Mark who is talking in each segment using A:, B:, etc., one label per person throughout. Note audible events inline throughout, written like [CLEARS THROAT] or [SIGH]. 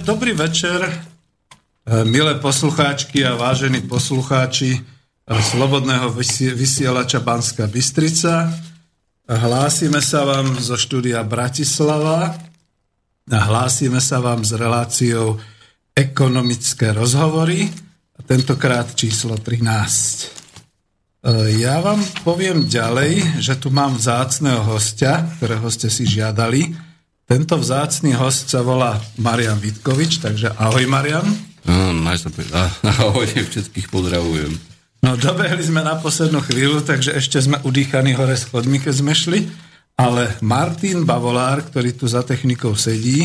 A: Dobrý večer, e, milé poslucháčky a vážení poslucháči e, Slobodného vysielača Banská Bystrica. Hlásime sa vám zo štúdia Bratislava a hlásime sa vám s reláciou ekonomické rozhovory, tentokrát číslo 13. E, ja vám poviem ďalej, že tu mám vzácného hostia, ktorého ste si žiadali, tento vzácný host sa volá Marian Vitkovič, takže ahoj Marian.
B: No, [LAUGHS] ahoj, všetkých pozdravujem.
A: No dobehli sme na poslednú chvíľu, takže ešte sme udýchaní hore schodmi, keď sme šli, ale Martin Bavolár, ktorý tu za technikou sedí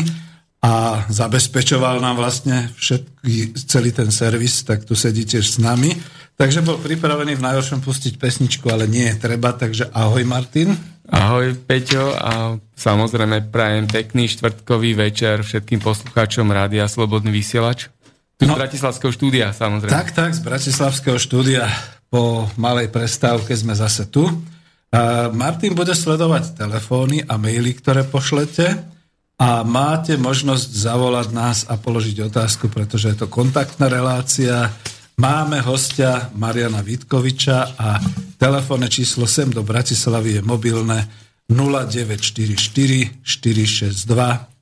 A: a zabezpečoval nám vlastne všetky, celý ten servis, tak tu sedí tiež s nami. Takže bol pripravený v najhoršom pustiť pesničku, ale nie je treba, takže ahoj Martin.
C: Ahoj Peťo a samozrejme prajem pekný štvrtkový večer všetkým poslucháčom Rádia Slobodný vysielač. Tu no, z Bratislavského štúdia samozrejme.
A: Tak, tak, z Bratislavského štúdia po malej prestávke sme zase tu. A Martin bude sledovať telefóny a maily, ktoré pošlete a máte možnosť zavolať nás a položiť otázku, pretože je to kontaktná relácia Máme hostia Mariana Vitkoviča a telefónne číslo sem do Bratislavy je mobilné 0944 462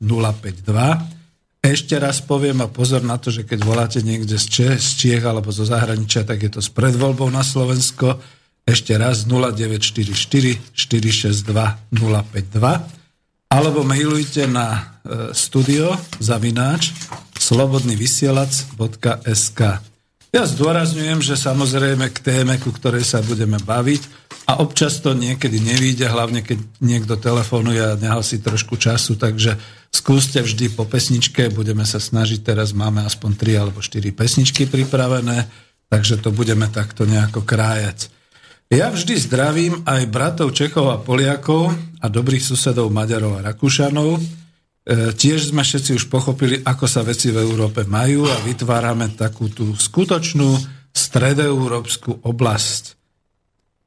A: 052. Ešte raz poviem a pozor na to, že keď voláte niekde z Čech, z Čiech alebo zo zahraničia, tak je to s predvoľbou na Slovensko. Ešte raz 0944 462 052 alebo mailujte na e, studio zavináč slobodnyvysielac.sk ja zdôrazňujem, že samozrejme k téme, ku ktorej sa budeme baviť a občas to niekedy nevíde, hlavne keď niekto telefonuje a nehal si trošku času, takže skúste vždy po pesničke, budeme sa snažiť, teraz máme aspoň 3 alebo 4 pesničky pripravené, takže to budeme takto nejako krájať. Ja vždy zdravím aj bratov Čechov a Poliakov a dobrých susedov Maďarov a Rakúšanov, tiež sme všetci už pochopili, ako sa veci v Európe majú a vytvárame takú tú skutočnú stredoeurópsku oblasť.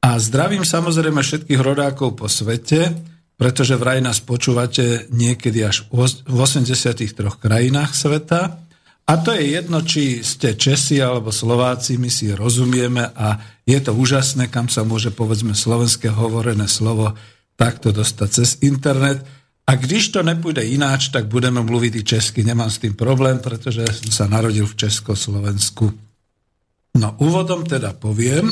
A: A zdravím samozrejme všetkých rodákov po svete, pretože vraj nás počúvate niekedy až v 83 krajinách sveta. A to je jedno, či ste Česi alebo Slováci, my si rozumieme a je to úžasné, kam sa môže povedzme slovenské hovorené slovo takto dostať cez internet a když to nepůjde ináč, tak budeme mluvit i česky. Nemám s tým problém, pretože som sa narodil v Československu. No úvodom teda poviem,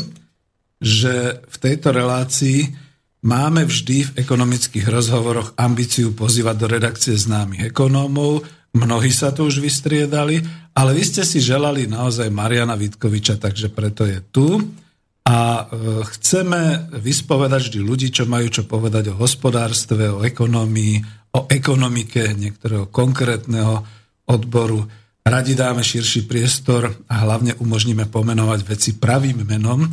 A: že v tejto relácii máme vždy v ekonomických rozhovoroch ambíciu pozývať do redakcie známych ekonómov, mnohí sa tu už vystriedali, ale vy ste si želali naozaj Mariana Vitkoviča, takže preto je tu. A e, chceme vyspovedať vždy ľudí, čo majú čo povedať o hospodárstve, o ekonomii, o ekonomike niektorého konkrétneho odboru. Radi dáme širší priestor a hlavne umožníme pomenovať veci pravým menom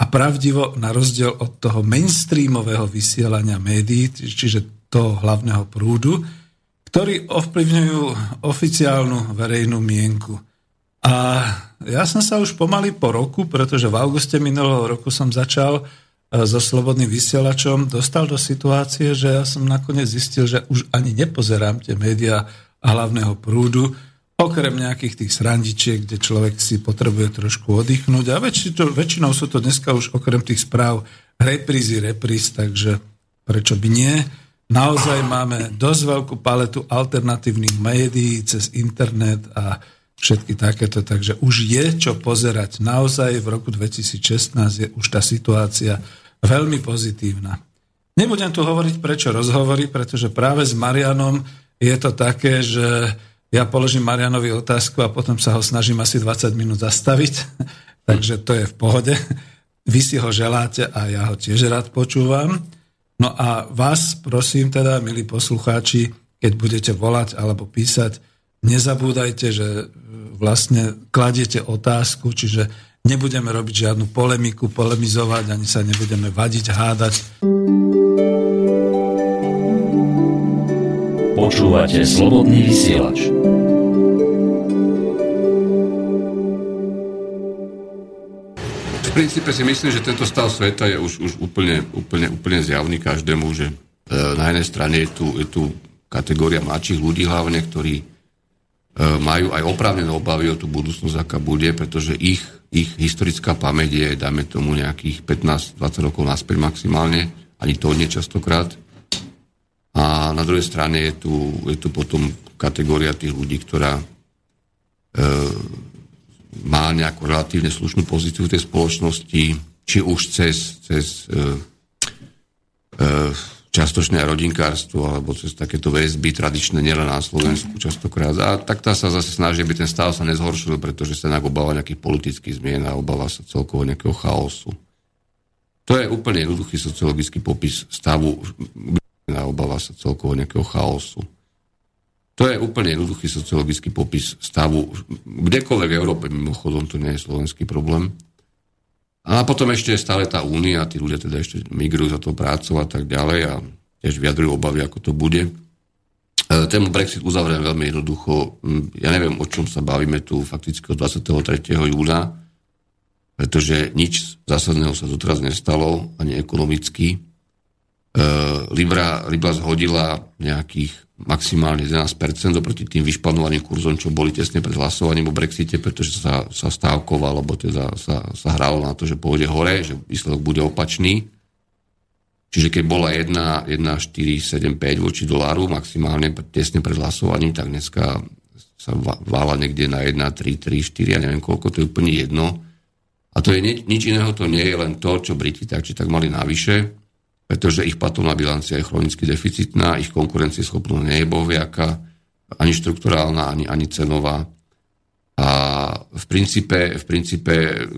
A: a pravdivo na rozdiel od toho mainstreamového vysielania médií, čiže toho hlavného prúdu, ktorí ovplyvňujú oficiálnu verejnú mienku. A ja som sa už pomaly po roku, pretože v auguste minulého roku som začal e, so slobodným vysielačom, dostal do situácie, že ja som nakoniec zistil, že už ani nepozerám tie médiá hlavného prúdu, okrem nejakých tých srandičiek, kde človek si potrebuje trošku oddychnúť. A väčšinou, väčšinou sú to dneska už okrem tých správ reprízy, repríz, takže prečo by nie? Naozaj máme dosť veľkú paletu alternatívnych médií cez internet a všetky takéto. Takže už je čo pozerať. Naozaj v roku 2016 je už tá situácia veľmi pozitívna. Nebudem tu hovoriť prečo rozhovory, pretože práve s Marianom je to také, že ja položím Marianovi otázku a potom sa ho snažím asi 20 minút zastaviť. [LAUGHS] Takže to je v pohode. Vy si ho želáte a ja ho tiež rád počúvam. No a vás prosím teda, milí poslucháči, keď budete volať alebo písať, nezabúdajte, že vlastne kladiete otázku, čiže nebudeme robiť žiadnu polemiku, polemizovať, ani sa nebudeme vadiť, hádať.
D: Počúvate slobodný vysielač.
B: V princípe si myslím, že tento stav sveta je už, už úplne, úplne, úplne zjavný každému, že e, na jednej strane je tu, je tu kategória mladších ľudí hlavne, ktorí majú aj oprávnené obavy o tú budúcnosť, aká bude, pretože ich, ich historická pamäť je, dajme tomu, nejakých 15-20 rokov naspäť maximálne, ani to nie častokrát. A na druhej strane je tu, je tu potom kategória tých ľudí, ktorá e, má nejakú relatívne slušnú pozíciu v tej spoločnosti, či už cez, cez e, e, častočné rodinkárstvo alebo cez takéto väzby tradičné nielen na Slovensku častokrát. A tak tá sa zase snaží, aby ten stav sa nezhoršil, pretože sa nejak obáva nejakých politických zmien a obáva sa celkovo nejakého chaosu. To je úplne jednoduchý sociologický popis stavu a obáva sa celkovo nejakého chaosu. To je úplne jednoduchý sociologický popis stavu. Kdekoľvek v Európe, mimochodom, to nie je slovenský problém. A potom ešte je stále tá únia, tí ľudia teda ešte migrujú za to prácou a tak ďalej a tiež vyjadrujú obavy, ako to bude. E, tému Brexit uzavriem veľmi jednoducho. Mm, ja neviem, o čom sa bavíme tu fakticky od 23. júna, pretože nič zásadného sa doteraz nestalo, ani ekonomicky. E, Libra, Libra zhodila nejakých maximálne 11% oproti tým vyšpanovaným kurzom, čo boli tesne pred hlasovaním o Brexite, pretože sa, sa stávkoval, alebo teda sa, sa hralo na to, že pôjde hore, že výsledok bude opačný. Čiže keď bola 1, 1 4, 7, 5 voči doláru maximálne tesne pred hlasovaním, tak dneska sa vála niekde na 1, 3, 3, 4, ja neviem koľko, to je úplne jedno. A to je nič iného, to nie je len to, čo Briti tak či tak mali navyše, pretože ich platovná bilancia je chronicky deficitná, ich konkurencieschopnosť nie je bohviaká, ani štrukturálna, ani, ani cenová. A v princípe, v princípe,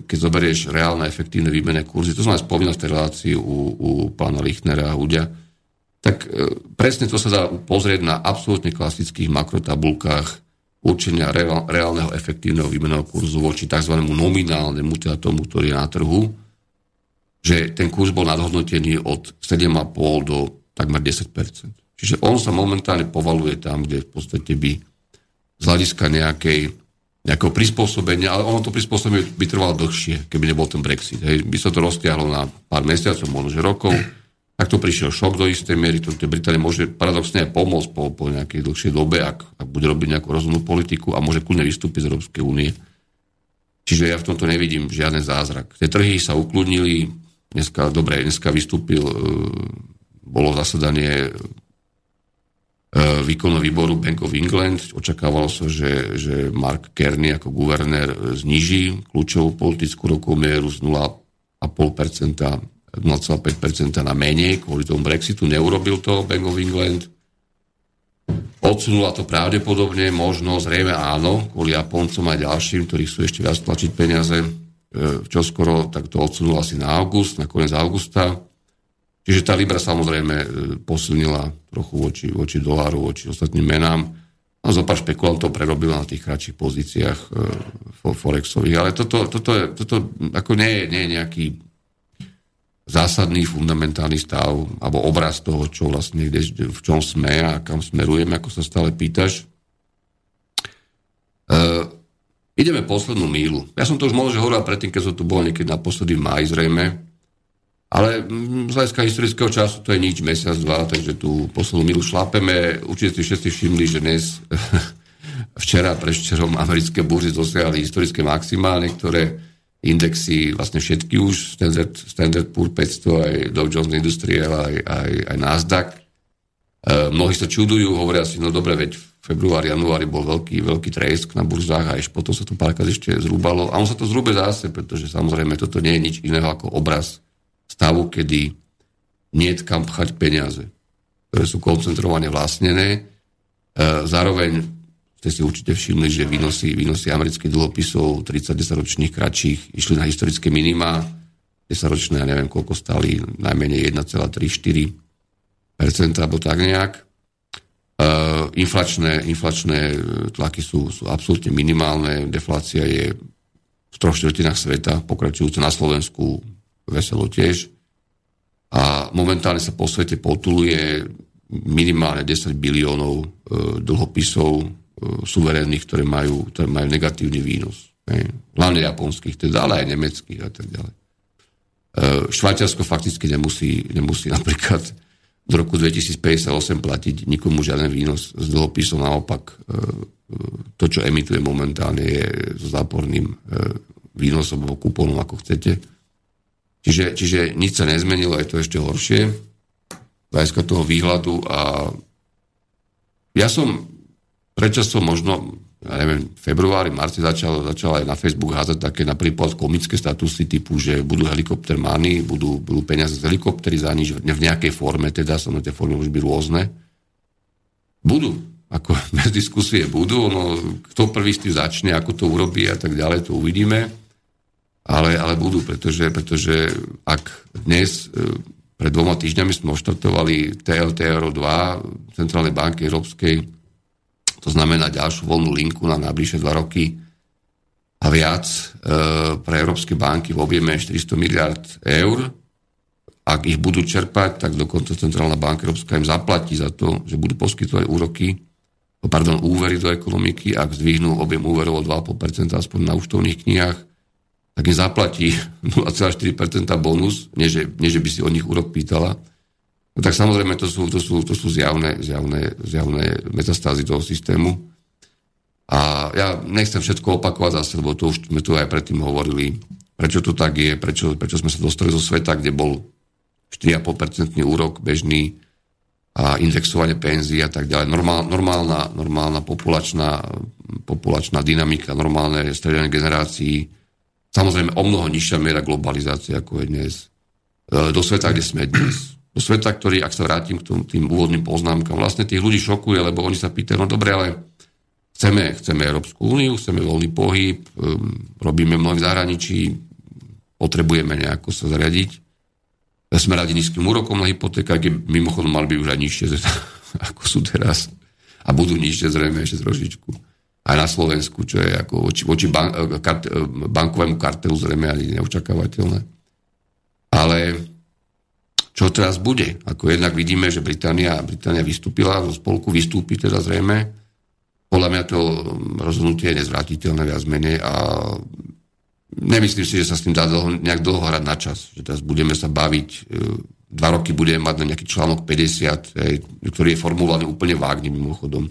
B: keď zoberieš reálne efektívne výmené kurzy, to som aj spomínal v tej relácii u, u pána Lichnera a Hudia, tak e, presne to sa dá pozrieť na absolútne klasických makrotabulkách určenia reálneho efektívneho výmeného kurzu voči tzv. nominálnemu, teda tomu, ktorý je na trhu že ten kurz bol nadhodnotený od 7,5 do takmer 10% Čiže on sa momentálne povaluje tam, kde v podstate by z hľadiska nejakej, nejakého prispôsobenia, ale ono to prispôsobenie by trvalo dlhšie, keby nebol ten Brexit. Hej. By sa to roztiahlo na pár mesiacov, možno že rokov. Tak to prišiel šok do istej miery, to Británia môže paradoxne aj pomôcť po, po nejakej dlhšej dobe, ak, ak bude robiť nejakú rozumnú politiku a môže kľudne vystúpiť z Európskej únie. Čiže ja v tomto nevidím žiaden zázrak. Tie trhy sa ukludnili, Dneska, dobre, dneska vystúpil, e, bolo zasadanie e, výkonného výboru Bank of England. Očakávalo sa, že, že Mark Kearney ako guvernér zniží kľúčovú politickú rokovú mieru z 0,5%, 0,5% na menej kvôli tomu Brexitu. Neurobil to Bank of England. Odsunula to pravdepodobne, možno, zrejme áno, kvôli Japoncom a ďalším, ktorí chcú ešte viac tlačiť peniaze E, čoskoro, tak to odsunul asi na august, na koniec augusta. Čiže tá Libra samozrejme e, posilnila trochu voči, voči doláru, voči ostatným menám. A zo pár špekulantov prerobila na tých kratších pozíciách e, forexových. Ale toto, toto, je, toto ako nie nie je nejaký zásadný, fundamentálny stav alebo obraz toho, čo vlastne, kde, v čom sme a kam smerujeme, ako sa stále pýtaš. E, Ideme poslednú mílu. Ja som to už možno hovoril predtým, keď som tu bol niekedy naposledy v máji zrejme, ale z hľadiska historického času to je nič, mesiac, dva, takže tú poslednú mílu šlápeme. Určite si všetci všimli, že dnes, [LAUGHS] včera, preščerom americké burzy dosiahli historické maximálne, ktoré indexy, vlastne všetky už, Standard, Standard Poor 500, aj Dow Jones Industrial, aj, aj, aj Nasdaq. E, mnohí sa čudujú, hovoria si, no dobre, veď február, januári bol veľký, veľký tresk na burzách a ešte potom sa to párkrát ešte zrúbalo. A on sa to zrúbe zase, pretože samozrejme toto nie je nič iného ako obraz stavu, kedy nie je kam pchať peniaze, ktoré sú koncentrované vlastnené. E, zároveň ste si určite všimli, že výnosy, výnosy amerických dlhopisov 30-10 ročných kratších išli na historické minima. 10 ročné, ja neviem koľko stali, najmenej 1,34% alebo tak nejak inflačné, inflačné tlaky sú, sú absolútne minimálne, deflácia je v troch štvrtinách sveta, pokračujúca na Slovensku veselo tiež. A momentálne sa po svete potuluje minimálne 10 biliónov uh, dlhopisov uh, suverénnych, ktoré majú, ktoré majú negatívny výnos. Ne? Hlavne japonských, teda, ale aj nemeckých a tak ďalej. Uh, Švajčiarsko fakticky nemusí, nemusí napríklad do roku 2058 platiť nikomu žiaden výnos z dlhopisov, naopak e, to, čo emituje momentálne, je so záporným e, výnosom alebo kupónom, ako chcete. Čiže, čiže nič sa nezmenilo, je to ešte horšie. Hľadiska toho výhľadu a ja som predčasom možno ja neviem, februári, marci začal, začal aj na Facebook házať také napríklad komické statusy typu, že budú helikoptermány, budú, budú peniaze z helikoptery za nič v nejakej forme, teda som tie formy už by rôzne. Budú, ako [LAUGHS] bez diskusie budú, no, kto prvý s tým začne, ako to urobí a tak ďalej, to uvidíme, ale, ale budú, pretože, pretože ak dnes e, pred dvoma týždňami sme oštartovali TLTRO 2 Centrálnej banky Európskej to znamená ďalšiu voľnú linku na najbližšie dva roky a viac e, pre európske banky v objeme 400 miliard eur. Ak ich budú čerpať, tak dokonca Centrálna banka Európska im zaplatí za to, že budú poskytovať úroky, pardon, úvery do ekonomiky, ak zdvihnú objem úverov o 2,5% aspoň na účtovných knihách, tak im zaplatí [LAUGHS] 0,4% bonus, nie že, nie že by si od nich úrok pýtala, No tak samozrejme to sú, to sú, to sú zjavné, zjavné, zjavné metastázy toho systému. A ja nechcem všetko opakovať zase, lebo to už sme tu aj predtým hovorili, prečo to tak je, prečo, prečo sme sa dostali zo sveta, kde bol 4,5% úrok bežný a indexovanie penzí a tak ďalej. Normál, normálna, normálna populačná, populačná dynamika, normálne stredenie generácií, samozrejme o mnoho nižšia miera globalizácie, ako je dnes. E, do sveta, kde sme dnes do sveta, ktorý, ak sa vrátim k tým, tým úvodným poznámkam, vlastne tých ľudí šokuje, lebo oni sa pýtajú, no dobre, ale chceme, chceme Európsku úniu, chceme voľný pohyb, um, robíme mnoho v zahraničí, potrebujeme nejako sa zariadiť. Sme radi nízkym úrokom na hypotéka, kde mimochodom mali by už aj nižšie, [LAUGHS] ako sú teraz. A budú nižšie zrejme ešte trošičku. Aj na Slovensku, čo je ako voči, voči bank, kart, bankovému kartelu zrejme ani neočakávateľné. Ale čo teraz bude. Ako jednak vidíme, že Británia, Británia vystúpila, zo spolku vystúpi teda zrejme. Podľa mňa to rozhodnutie je nezvratiteľné viac menej a nemyslím si, že sa s tým dá dlho, nejak dlho hrať na čas. Že teraz budeme sa baviť, e, dva roky budeme mať na nejaký článok 50, ktorý je formulovaný úplne vágne mimochodom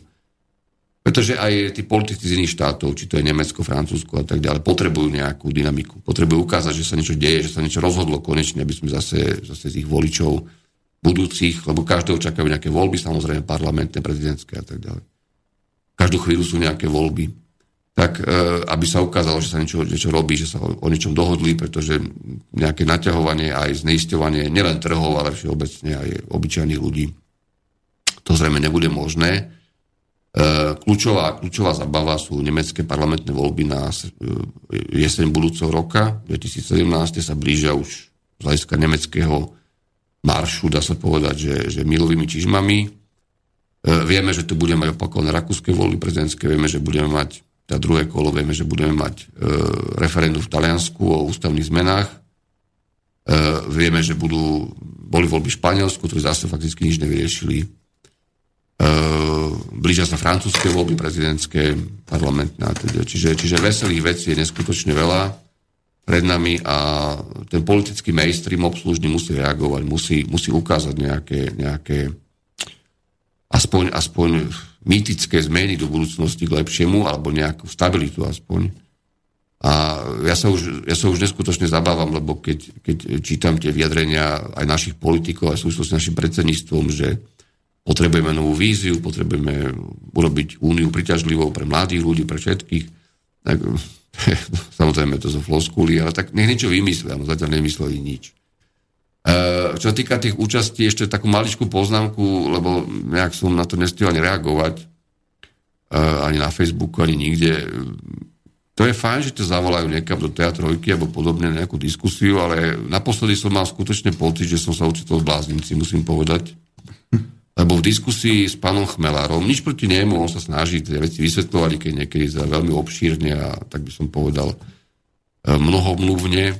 B: pretože aj tí politici z iných štátov, či to je Nemecko, Francúzsko a tak ďalej, potrebujú nejakú dynamiku. Potrebujú ukázať, že sa niečo deje, že sa niečo rozhodlo konečne, aby sme zase, zase z ich voličov budúcich, lebo každého čakajú nejaké voľby, samozrejme parlamentné, prezidentské a tak ďalej. Každú chvíľu sú nejaké voľby. Tak e, aby sa ukázalo, že sa niečo, niečo robí, že sa o, o niečom dohodli, pretože nejaké naťahovanie aj zneisťovanie nielen trhov, ale všeobecne aj obyčajných ľudí, to zrejme nebude možné kľúčová, kľúčová zabava sú nemecké parlamentné voľby na e, jeseň budúceho roka. 2017 sa blížia už z hľadiska nemeckého maršu, dá sa povedať, že, že milovými čižmami. E, vieme, že tu budeme mať opakované rakúske voľby prezidentské, vieme, že budeme mať tá druhé kolo, vieme, že budeme mať e, referendum v Taliansku o ústavných zmenách. E, vieme, že budú, boli voľby v Španielsku, ktoré zase fakticky nič nevyriešili blížia sa francúzske voľby prezidentské, parlamentné a teda. Čiže, čiže veselých vecí je neskutočne veľa pred nami a ten politický mainstream obslužný musí reagovať, musí, musí ukázať nejaké, nejaké aspoň, aspoň mýtické zmeny do budúcnosti k lepšiemu, alebo nejakú stabilitu aspoň. A ja sa už, ja sa už neskutočne zabávam, lebo keď, keď čítam tie vyjadrenia aj našich politikov, aj súvislosti s našim predsedníctvom, že Potrebujeme novú víziu, potrebujeme urobiť úniu priťažlivou pre mladých ľudí, pre všetkých. Tak, [LAUGHS] samozrejme to zo floskúly, ale tak nech niečo vymyslia, no zatiaľ nemysleli nič. E, čo sa týka tých účastí, ešte takú maličkú poznámku, lebo nejak som na to nestihol ani reagovať, e, ani na Facebooku, ani nikde. To je fajn, že to zavolajú niekam do teatrojky alebo podobne nejakú diskusiu, ale naposledy som mal skutočne pocit, že som sa učil bláznici, musím povedať [LAUGHS] lebo v diskusii s pánom Chmelárom, nič proti nemu, on sa snaží tie veci vysvetľovať, keď niekedy za veľmi obšírne a tak by som povedal e, mnohomluvne. E,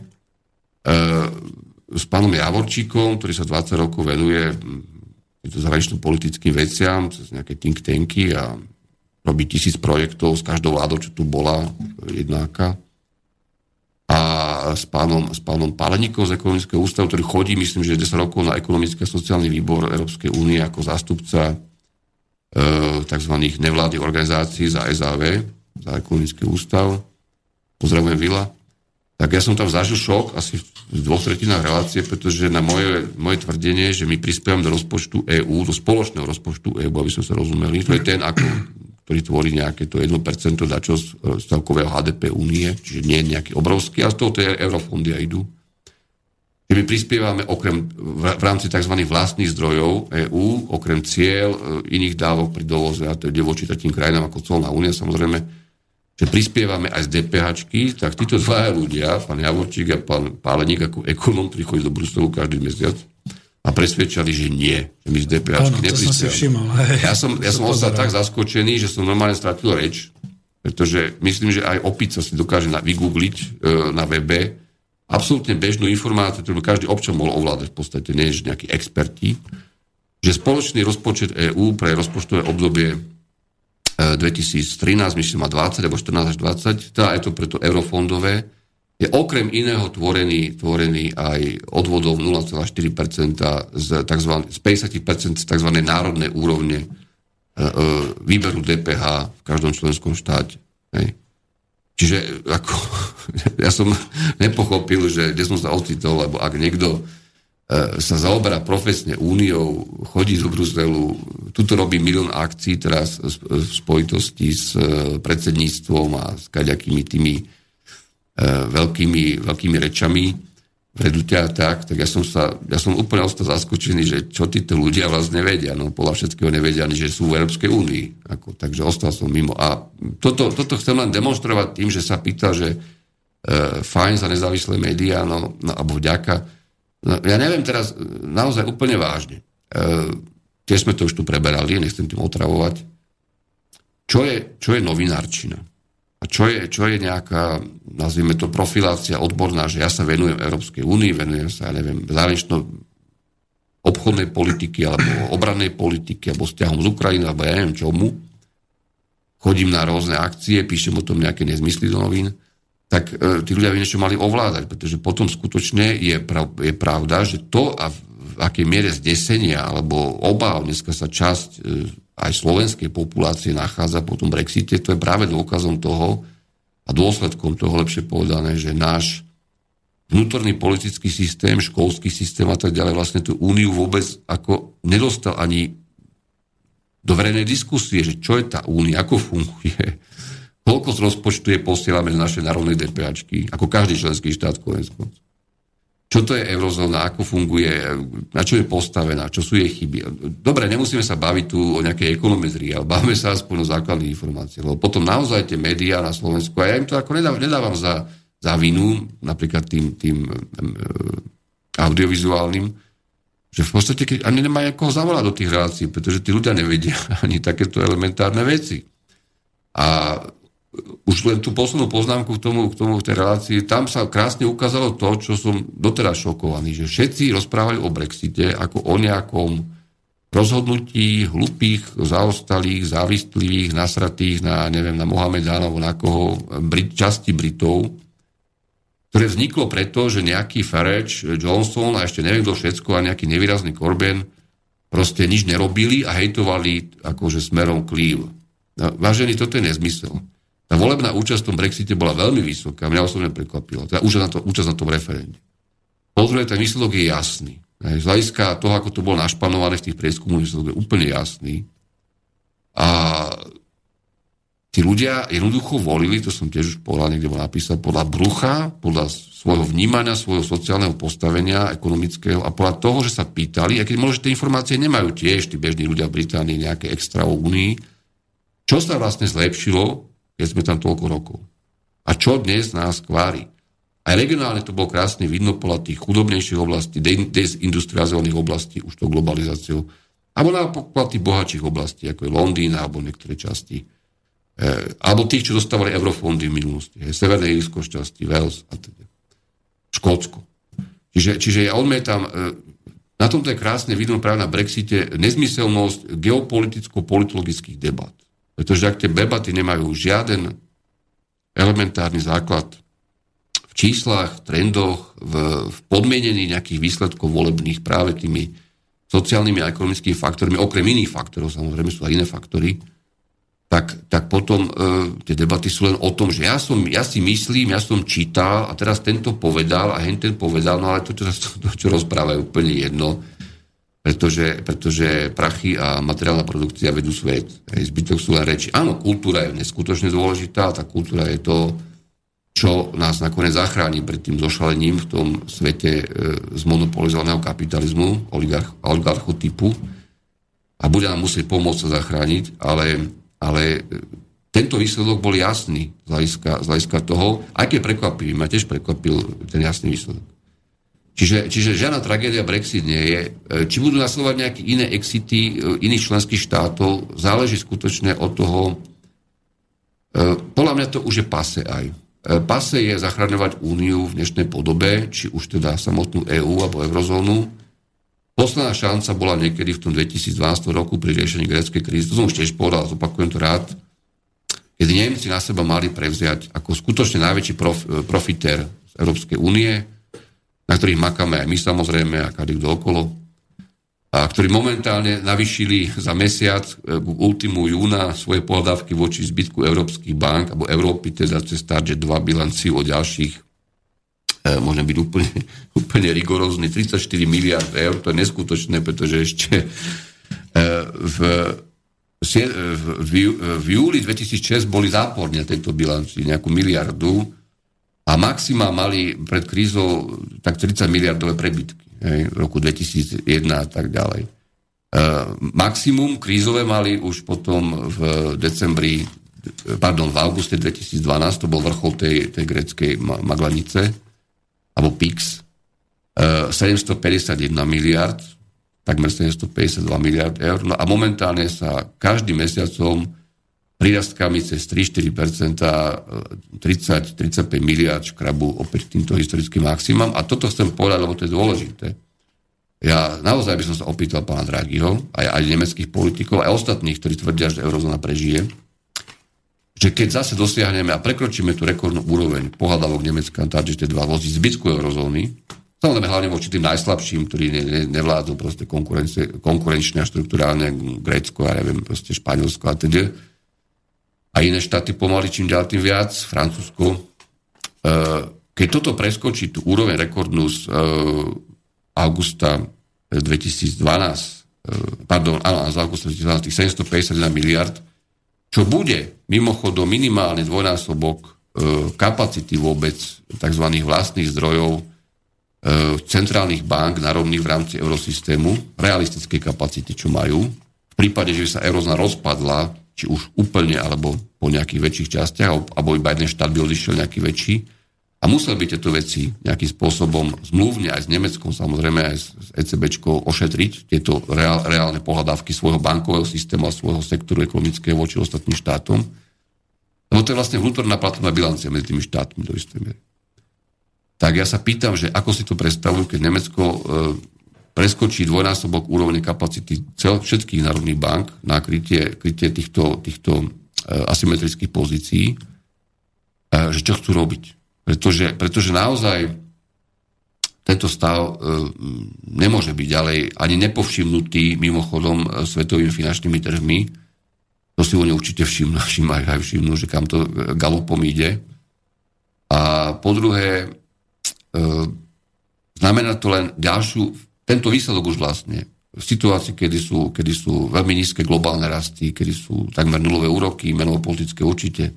B: s pánom Javorčíkom, ktorý sa 20 rokov venuje zahraničným politickým veciam, cez nejaké think tanky a robí tisíc projektov s každou vládou, čo tu bola, jednáka a s pánom, s pánom Pálenikom z ekonomického ústavu, ktorý chodí, myslím, že 10 rokov na ekonomický a sociálny výbor Európskej únie ako zástupca tzv. nevládnych organizácií za SAV, za ekonomický ústav. Pozdravujem Vila. Tak ja som tam zažil šok asi v dvoch tretinách relácie, pretože na moje, moje tvrdenie, že my prispievam do rozpočtu EÚ, do spoločného rozpočtu EÚ, aby sme sa rozumeli, to je ten, ako, ktorý tvorí nejaké to 1% dačo z celkového HDP únie, čiže nie je nejaký obrovský, a z toho tie eurofondy aj idú. Že my prispievame okrem, v rámci tzv. vlastných zdrojov EÚ, okrem cieľ, e, iných dávok pri dovoze, a je voči takým krajinám ako colná únia samozrejme, že prispievame aj z DPH, tak títo dvaja ľudia, pán Javorčík a pán Páleník ako ekonom, ktorí chodí do Bruselu každý mesiac, a presvedčali, že nie, že my z DPH neprispievame. Ja som, ja som ostal tak zaskočený, že som normálne stratil reč, pretože myslím, že aj opica si dokáže vygoogliť e, na webe, absolútne bežnú informáciu, ktorú každý občan mohol ovládať v podstate, nie nejakí experti, že spoločný rozpočet EÚ pre rozpočtové obdobie 2013, e, myslím, má 20 alebo 14 až 20, teda je to preto eurofondové, je okrem iného tvorený, tvorený aj odvodov 0,4% z, tzv., z 50% z tzv. národnej úrovne e, e, výberu DPH v každom členskom štáte. Hej. Čiže ako, [LAUGHS] ja som nepochopil, že kde som sa ocitol, lebo ak niekto e, sa zaoberá profesne úniou, chodí z Bruselu, tuto robí milión akcií teraz v spojitosti s predsedníctvom a s kaďakými tými veľkými, veľkými rečami, vedú ťa tak, tak ja som, sa, ja som úplne ostal zaskočený, že čo títo ľudia vlastne vedia. No podľa všetkého nevedia že sú v Európskej únii. Ako, takže ostal som mimo. A toto, toto chcem len demonstrovať tým, že sa pýta, že e, fajn za nezávislé médiá, no, no alebo vďaka. No, ja neviem teraz naozaj úplne vážne. E, tiež sme to už tu preberali, nechcem tým otravovať. Čo je, čo je novinárčina? Čo je, čo je nejaká, nazvime to, profilácia odborná, že ja sa venujem Európskej únii, venujem sa, ja neviem, zahranično obchodnej politiky, alebo obrannej politiky, alebo vzťahom z Ukrajiny, alebo ja neviem čomu. Chodím na rôzne akcie, píšem o tom nejaké nezmysly do novín, tak e, tí ľudia by niečo mali ovládať, pretože potom skutočne je, prav, je pravda, že to, a v, v akej miere zdesenia alebo obáv dneska sa časť e, aj slovenskej populácie nachádza po tom Brexite, to je práve dôkazom toho a dôsledkom toho, lepšie povedané, že náš vnútorný politický systém, školský systém a tak ďalej vlastne tú úniu vôbec ako nedostal ani do verejnej diskusie, že čo je tá únia, ako funguje, koľko z rozpočtu je posielame z našej národnej DPAčky, ako každý členský štát konec čo to je eurozóna, ako funguje, na čo je postavená, čo sú jej chyby. Dobre, nemusíme sa baviť tu o nejakej ekonometrii, ale bavíme sa aspoň o základných informáciách. Lebo potom naozaj tie médiá na Slovensku, a ja im to ako nedávam, nedávam za, za vinu, napríklad tým, tým um, audiovizuálnym, že v podstate keď ani nemajú koho zavolať do tých relácií, pretože tí ľudia nevedia [LAUGHS] ani takéto elementárne veci. A už len tú poslednú poznámku k tomu, k tomu v tej relácii, tam sa krásne ukázalo to, čo som doteraz šokovaný, že všetci rozprávajú o Brexite ako o nejakom rozhodnutí hlupých, zaostalých, závistlivých, nasratých na, neviem, na Mohamedánov, alebo na koho, Brit, časti Britov, ktoré vzniklo preto, že nejaký Farage, Johnson a ešte neviem kto všetko a nejaký nevýrazný Corbyn proste nič nerobili a hejtovali akože smerom klív. No, toto je nezmysel. Tá volebná účasť v tom Brexite bola veľmi vysoká, mňa osobne prekvapilo. Teda účasť na, to, účasť na tom referende. Po druhé, ten výsledok je jasný. Z hľadiska toho, ako to bolo našpanované v tých prieskumoch, výsledok je úplne jasný. A tí ľudia jednoducho volili, to som tiež už povedal, niekde bol napísať, podľa brucha, podľa svojho vnímania, svojho sociálneho postavenia, ekonomického a podľa toho, že sa pýtali, a keď možno tie informácie nemajú tiež tí bežní ľudia v Británii nejaké extra Únii, čo sa vlastne zlepšilo keď sme tam toľko rokov. A čo dnes nás kvári? Aj regionálne to bolo krásne vidno podľa tých chudobnejších oblastí, dezindustrializovaných oblastí, už to globalizáciou, alebo napríklad tých bohatších oblastí, ako je Londýn, alebo niektoré časti, e, alebo tých, čo dostávali eurofondy v minulosti, je, Severné Írsko šťastí, Wales a teda. Škótsko. Čiže, čiže ja odmietam, e, na tomto je krásne vidno práve na Brexite nezmyselnosť geopoliticko-politologických debat. Pretože ak tie debaty nemajú žiaden elementárny základ v číslach, trendoch, v, v podmienení nejakých výsledkov volebných práve tými sociálnymi a ekonomickými faktormi, okrem iných faktorov, samozrejme sú aj iné faktory, tak, tak potom e, tie debaty sú len o tom, že ja, som, ja si myslím, ja som čítal a teraz tento povedal a hen ten povedal, no ale to, čo, to, čo rozprávajú, úplne jedno, pretože, pretože prachy a materiálna produkcia vedú svet. Zbytok sú len reči. Áno, kultúra je neskutočne dôležitá, tá kultúra je to, čo nás nakoniec zachráni pred tým zošalením v tom svete e, zmonopolizovaného kapitalizmu, oligarch, oligarchotypu a bude nám musieť pomôcť sa zachrániť, ale, ale e, tento výsledok bol jasný z hľadiska, z hľadiska toho, aj keď prekvapivý, ma tiež prekvapil ten jasný výsledok. Čiže, čiže žiadna tragédia Brexit nie je. E, či budú nasledovať nejaké iné exity e, iných členských štátov, záleží skutočne od toho, podľa mňa to už je pase aj. E, pase je zachraňovať úniu v dnešnej podobe, či už teda samotnú EÚ alebo eurozónu. Posledná šanca bola niekedy v tom 2012 roku pri riešení gréckej krízy. To som už tiež povedal, zopakujem to rád. Keď Nemci na seba mali prevziať ako skutočne najväčší prof, e, profiter z Európskej únie, na ktorých makáme aj my samozrejme a každý kto okolo, a ktorí momentálne navyšili za mesiac e, k ultimu júna svoje pohľadávky voči zbytku európskych bank, alebo Európy, teda cez Target 2 bilanciu o ďalších, e, môžem byť úplne, [LAUGHS] úplne rigorózny, 34 miliard eur, to je neskutočné, pretože ešte e, v, v, v, v júli 2006 boli záporne tejto bilancii nejakú miliardu a maxima mali pred krízou tak 30 miliardové prebytky hej, v roku 2001 a tak ďalej. E, maximum krízové mali už potom v decembri, pardon, v auguste 2012, to bol vrchol tej, tej greckej maglanice, alebo PIX, e, 751 miliard, takmer 752 miliard eur. No a momentálne sa každým mesiacom prírastkami cez 3-4%, 30-35 miliard škrabu opäť týmto historickým maximum. A toto chcem povedať, lebo to je dôležité. Ja naozaj by som sa opýtal pána Draghiho, aj, aj nemeckých politikov, aj ostatných, ktorí tvrdia, že eurozóna prežije, že keď zase dosiahneme a prekročíme tú rekordnú úroveň pohľadavok Nemecka, že tie dva vozy zbytku eurozóny, samozrejme hlavne voči tým najslabším, ktorí ne, ne, nevládzu proste konkurenčne a štruktúrálne, Grécko, ja neviem, proste Španielsko a teda, a iné štáty pomaly čím ďalej tým viac, Francúzsko. E, keď toto preskočí tú úroveň rekordnú z e, augusta 2012, e, pardon, áno, z augusta 2012, tých 751 miliard, čo bude mimochodom minimálny dvojnásobok kapacity vôbec tzv. vlastných zdrojov centrálnych bank národných v rámci eurosystému, realistickej kapacity, čo majú. V prípade, že by sa eurozóna rozpadla, či už úplne, alebo po nejakých väčších častiach, alebo iba jeden štát by odišiel nejaký väčší. A musel by tieto veci nejakým spôsobom zmluvne aj s Nemeckom, samozrejme aj s ECB ošetriť tieto reál, reálne pohľadávky svojho bankového systému a svojho sektoru ekonomického voči ostatným štátom. Lebo to je vlastne vnútorná platná bilancia medzi tými štátmi do istej miery. Tak ja sa pýtam, že ako si to predstavujú, keď Nemecko e, preskočí dvojnásobok úrovne kapacity cel, všetkých národných bank na krytie, krytie týchto, týchto e, asymetrických pozícií, e, že čo chcú robiť. Pretože, pretože naozaj tento stav e, nemôže byť ďalej ani nepovšimnutý mimochodom svetovými finančnými trhmi. To si oni určite všimnú, [LAUGHS] všimnajú aj všimnú, že kam to galopom ide. A po druhé, znamená to len ďalšiu tento výsledok už vlastne v situácii, kedy sú, kedy sú veľmi nízke globálne rasty, kedy sú takmer nulové úroky, menovo-politické určite,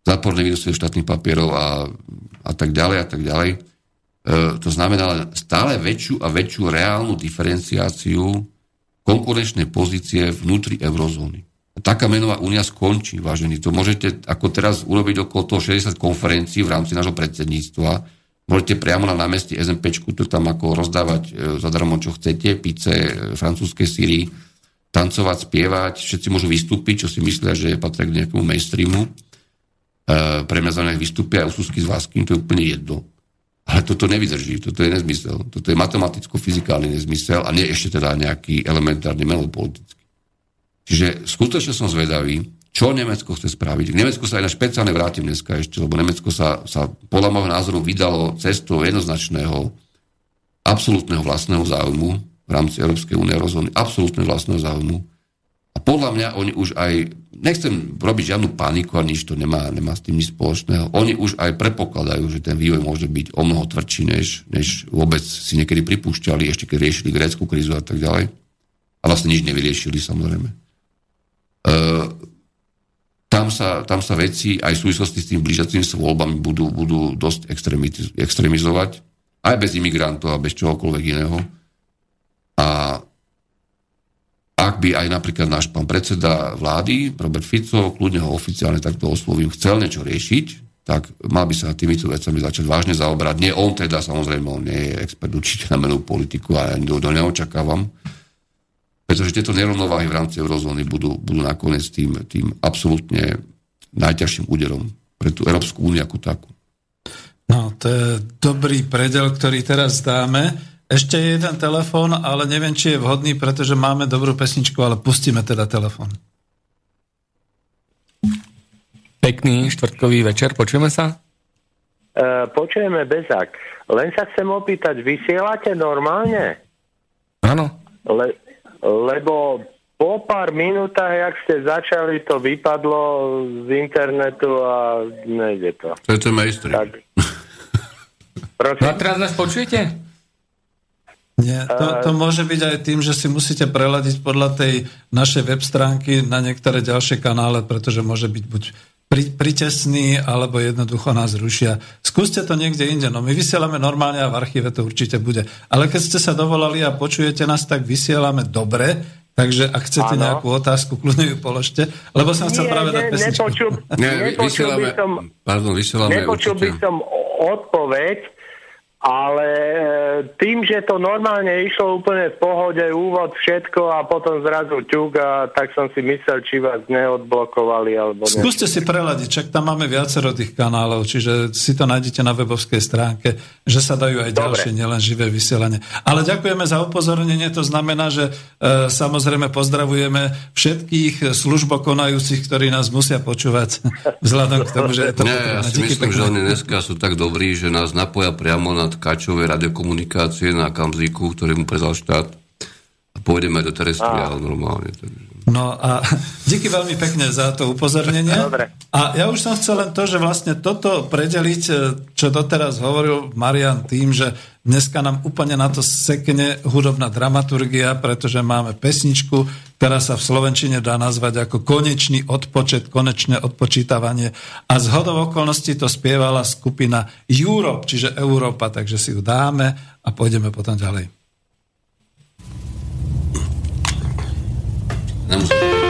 B: záporné výnosy štátnych papierov a, a tak ďalej a tak ďalej. E, to znamená stále väčšiu a väčšiu reálnu diferenciáciu konkurenčnej pozície vnútri eurozóny. Taká menová únia skončí, vážení. To môžete ako teraz urobiť okolo toho 60 konferencií v rámci nášho predsedníctva, Môžete priamo na námestí SMP to tam ako rozdávať e, zadarmo, čo chcete, pice, e, francúzske síry, tancovať, spievať, všetci môžu vystúpiť, čo si myslia, že patria k nejakému mainstreamu. E, pre mňa za vystúpia aj úsudky s Váským, to je úplne jedno. Ale toto nevydrží, toto je nezmysel. Toto je matematicko-fyzikálny nezmysel a nie ešte teda nejaký elementárny melopolitický. Čiže skutočne som zvedavý, čo Nemecko chce spraviť? K Nemecku sa aj na špeciálne vrátim dneska ešte, lebo Nemecko sa, sa podľa môjho názoru vydalo cestou jednoznačného absolútneho vlastného záujmu, v rámci Európskej únie rozhodný absolútne vlastného záujmu. A podľa mňa oni už aj, nechcem robiť žiadnu paniku a nič to nemá, nemá s tým nič spoločného, oni už aj prepokladajú, že ten vývoj môže byť o mnoho tvrdší, než, než vôbec si niekedy pripúšťali, ešte keď riešili grécku krízu a tak ďalej. A vlastne nič nevyriešili, samozrejme. E, tam sa, tam sa veci aj v súvislosti s tým blížiacimi sa voľbami budú, budú dosť extrémizovať, aj bez imigrantov a bez čohokoľvek iného. A ak by aj napríklad náš pán predseda vlády, Robert Fico, kľudne ho oficiálne takto oslovím, chcel niečo riešiť, tak mal by sa týmito vecami začať vážne zaobrať. Nie on teda, samozrejme, on nie je expert určite na menú politiku a ja to neočakávam, pretože tieto nerovnováhy v rámci eurozóny budú, budú nakoniec tým, tým absolútne najťažším úderom pre tú Európsku úniu ako takú.
A: No, to je dobrý predel, ktorý teraz dáme. Ešte je jeden telefón, ale neviem, či je vhodný, pretože máme dobrú pesničku, ale pustíme teda telefón.
C: Pekný štvrtkový večer, počujeme sa?
E: Uh, počujeme bezak. Len sa chcem opýtať, vysielate normálne?
C: Áno.
E: Le, lebo po pár minútach, jak ste začali, to vypadlo z internetu a nejde to.
B: To je to majstri. Tak. [LAUGHS]
C: No a teraz nás počujete?
A: Nie, to, to môže byť aj tým, že si musíte preladiť podľa tej našej web stránky na niektoré ďalšie kanále, pretože môže byť buď pri, pritesný, alebo jednoducho nás rušia. Skúste to niekde inde. No my vysielame normálne a v archíve to určite bude. Ale keď ste sa dovolali a počujete nás, tak vysielame dobre, takže ak chcete ano. nejakú otázku, kľudne ju položte, lebo som chcel práve dať pesničku.
E: Nepočul,
B: Nie, nepočul by som, pardon, vysielame
E: nepočul by som odpoveď, ale e, tým, že to normálne išlo úplne v pohode, úvod, všetko a potom zrazu ťuk a tak som si myslel, či vás neodblokovali alebo.
A: Skúste si preladiť, čak tam máme viacero tých kanálov, čiže si to nájdete na webovskej stránke, že sa dajú aj Dobre. ďalšie, nielen živé vysielanie. Ale ďakujeme za upozornenie, to znamená, že e, samozrejme pozdravujeme všetkých službokonajúcich, ktorí nás musia počúvať vzhľadom k tomu, že je to...
B: Nie, ja si myslím, pekne. že oni dneska sú tak dobrí, že nás napoja priamo na tkačové radiokomunikácie na Kamzíku, ktorý mu predal štát a pôjdeme do terestriálu normálne. Takže.
A: No a [LAUGHS] díky veľmi pekne za to upozornenie.
E: Dobre.
A: A ja už som chcel len to, že vlastne toto predeliť, e, čo doteraz hovoril Marian tým, že dneska nám úplne na to sekne hudobná dramaturgia, pretože máme pesničku, ktorá sa v Slovenčine dá nazvať ako konečný odpočet, konečné odpočítavanie. A z hodov okolností to spievala skupina Europe, čiže Európa, takže si ju dáme a pôjdeme potom ďalej.
B: Nemusím.
F: Halo,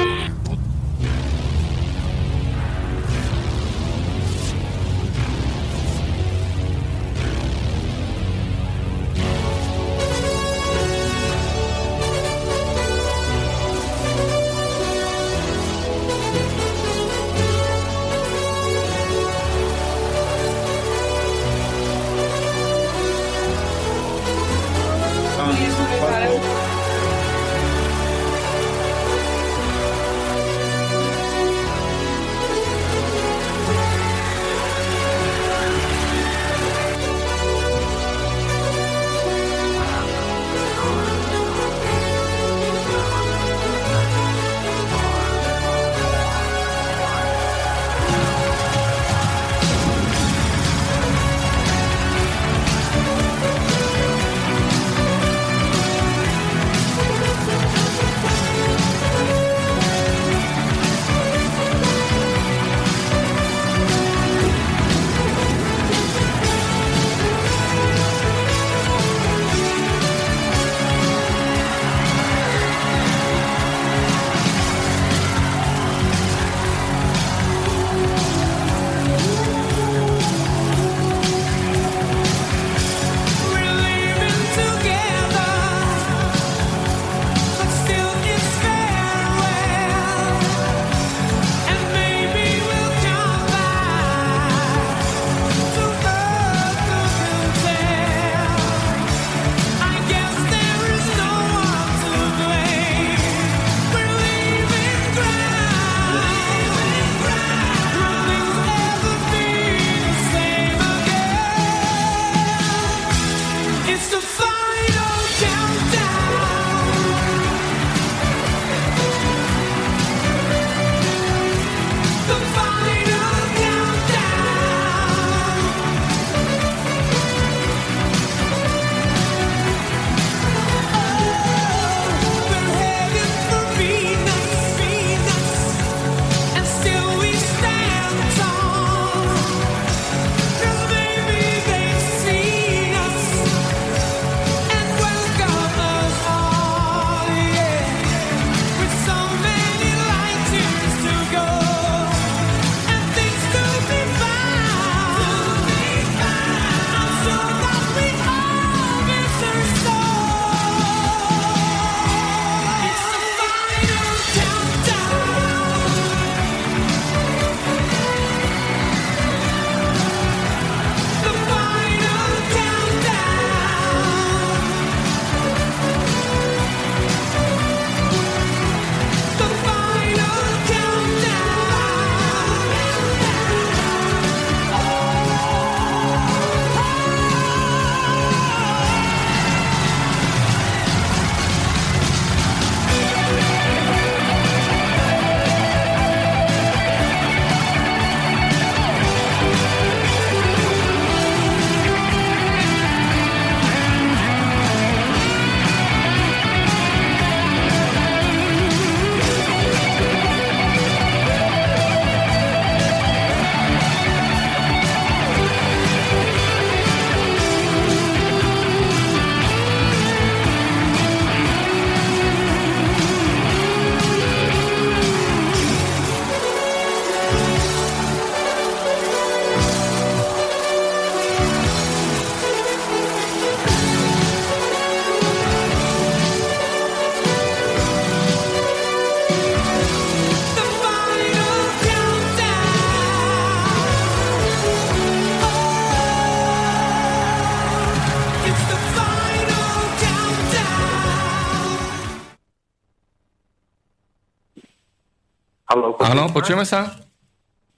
C: Áno, počujeme sa?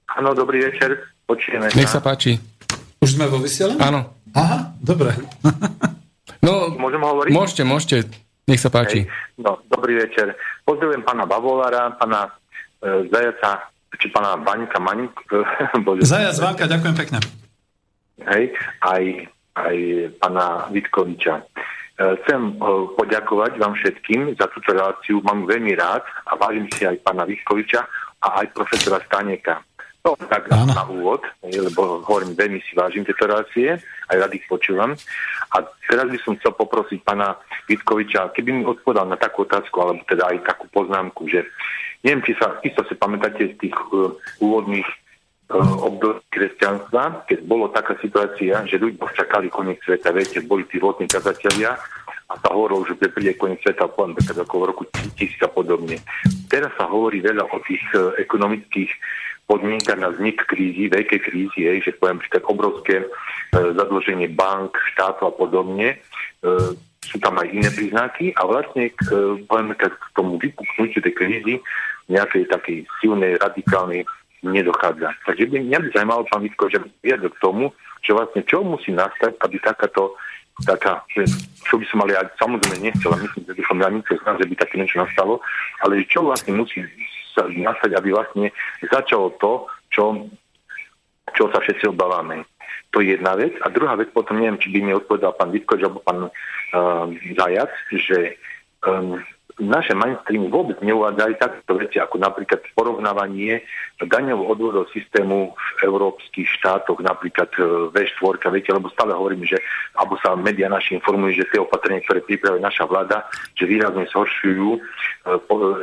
F: Áno, dobrý večer, počujeme
C: Nech sa páči.
A: Už sme vo vysielaní?
C: Áno.
A: Aha, dobre. [LAUGHS]
C: No,
F: Môžem hovoriť?
C: môžete, môžete. Nech sa páči.
F: Hej. No, dobrý večer. Pozdravujem pána Bavolára, pána e, Zajaca, či pána Baňka Maňk. [LAUGHS] Bože,
A: Zajac Vanka, ďakujem pekne.
F: hej, aj, aj pána Vitkoviča. E, chcem e, poďakovať vám všetkým za túto reláciu. Mám veľmi rád a vážim si aj pána Vitkoviča a aj profesora Staneka. To tak
A: Áno.
F: na úvod, lebo hovorím, veľmi si vážim tieto relácie, aj rád ich počúvam. A teraz by som chcel poprosiť pána Vitkoviča, keby mi odpovedal na takú otázku, alebo teda aj takú poznámku, že neviem, či sa, isto si pamätáte z tých uh, úvodných uh, období kresťanstva, keď bolo taká situácia, že ľudia čakali koniec sveta, viete, boli tí rôzni kazatelia a sa hovorilo, že príde koniec sveta poviem, tak ako v roku 1000 a podobne. Teraz sa hovorí veľa o tých uh, ekonomických podmienkach na vznik krízy, veľkej krízy, hej, že poviem tak obrovské e, zadlženie bank, štátov a podobne. E, sú tam aj iné príznaky a vlastne k, e, poviem, k tomu vypuknutiu tej krízy nejakej takej silnej, radikálnej nedochádza. Takže by, mňa by zaujímalo, pán Vitko, že viedol k tomu, že vlastne čo musí nastať, aby takáto taká, že čo by som mali, ja samozrejme nechcel, myslím, že by som ja nechcel že by také niečo nastalo, ale čo vlastne musí sa nastať, aby vlastne začalo to, čo, čo sa všetci obávame. To je jedna vec. A druhá vec, potom neviem, či by mi odpovedal pán Vitkoč alebo pán uh, Zajac, že um, naše mainstreamy vôbec neuvádzajú takéto veci, ako napríklad porovnávanie daňového odvodov systému v európskych štátoch, napríklad e, V4, viete, lebo stále hovorím, že, alebo sa médiá naši informujú, že tie opatrenia, ktoré pripravuje naša vláda, že výrazne zhoršujú e,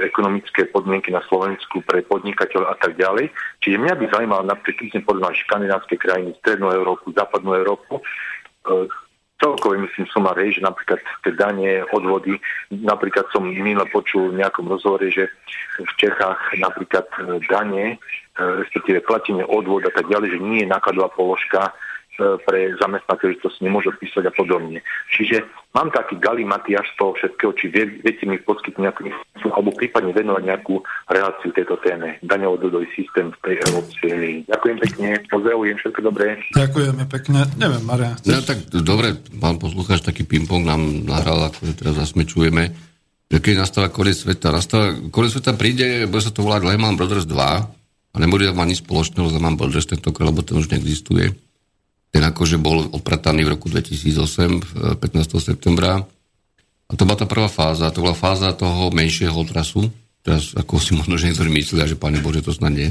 F: ekonomické podmienky na Slovensku pre podnikateľov a tak ďalej. Čiže mňa by zaujímalo napríklad, keď sme porovnali škandinávské krajiny, strednú Európu, západnú Európu, e, celkové myslím sumár, hej, že napríklad tie dane, odvody, napríklad som minule počul v nejakom rozhovore, že v Čechách napríklad e, dane, e, respektíve platenie odvod a tak ďalej, že nie je nákladová položka pre zamestnateľov, že to si nemôže písať a podobne. Čiže mám taký galimatiaž z toho všetkého, či vie, viete mi poskytnúť nejakú informáciu, alebo prípadne venovať nejakú reláciu tejto téme. Daňovo-dodový systém v tej Európskej únii. Ďakujem pekne, pozdravujem, všetko dobré.
A: Ďakujeme pekne. Neviem, Maria.
B: No tak dobre, pán poslucháč, taký ping-pong nám nahral, akože teraz zasmečujeme, že keď nastáva koniec sveta, nastáva, koniec sveta príde, bude sa to volať Lehman Brothers 2 a nebude mať nič spoločného s Lehman Brothers tentokrát, lebo ten už neexistuje. Ten akože bol odprataný v roku 2008, 15. septembra. A to bola tá prvá fáza, to bola fáza toho menšieho otrasu. Teraz, ako si možno, že niektorí myslia, že Pane Bože, to snad nie.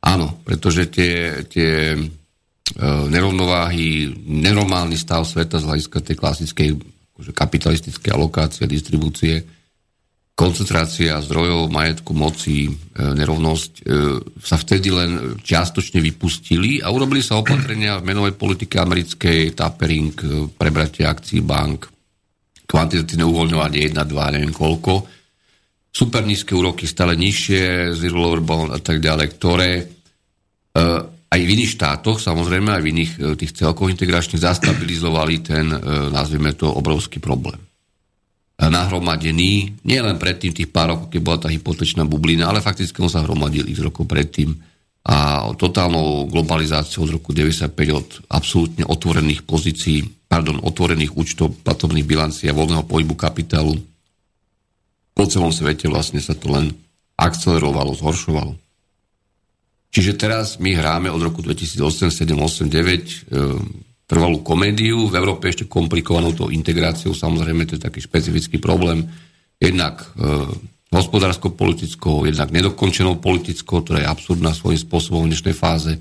B: Áno, pretože tie, tie uh, nerovnováhy, nenormálny stav sveta z hľadiska tej klasickej akože kapitalistickej alokácie, distribúcie, koncentrácia zdrojov, majetku, moci, e, nerovnosť e, sa vtedy len čiastočne vypustili a urobili sa opatrenia v menovej politike americkej, tapering, e, prebratie akcií bank, kvantitatívne uvoľňovanie 1, 2, neviem koľko, super nízke úroky, stále nižšie, zero lower bond a tak ďalej, ktoré aj v iných štátoch, samozrejme aj v iných tých celkoch integračných zastabilizovali ten, nazvime to, obrovský problém nahromadený, nie len predtým tých pár rokov, keď bola tá hypotečná bublina, ale fakticky on sa hromadil ich rokov predtým a totálnou globalizáciou z roku 95 od absolútne otvorených pozícií, pardon, otvorených účtov, platobných bilancií a voľného pohybu kapitálu po celom svete vlastne sa to len akcelerovalo, zhoršovalo. Čiže teraz my hráme od roku 2008, 7, 8, 9 trvalú komédiu, v Európe ešte komplikovanou tou integráciou, samozrejme to je taký špecifický problém, jednak e, hospodársko-politickou, jednak nedokončenou politickou, ktorá je absurdná svojím spôsobom v dnešnej fáze,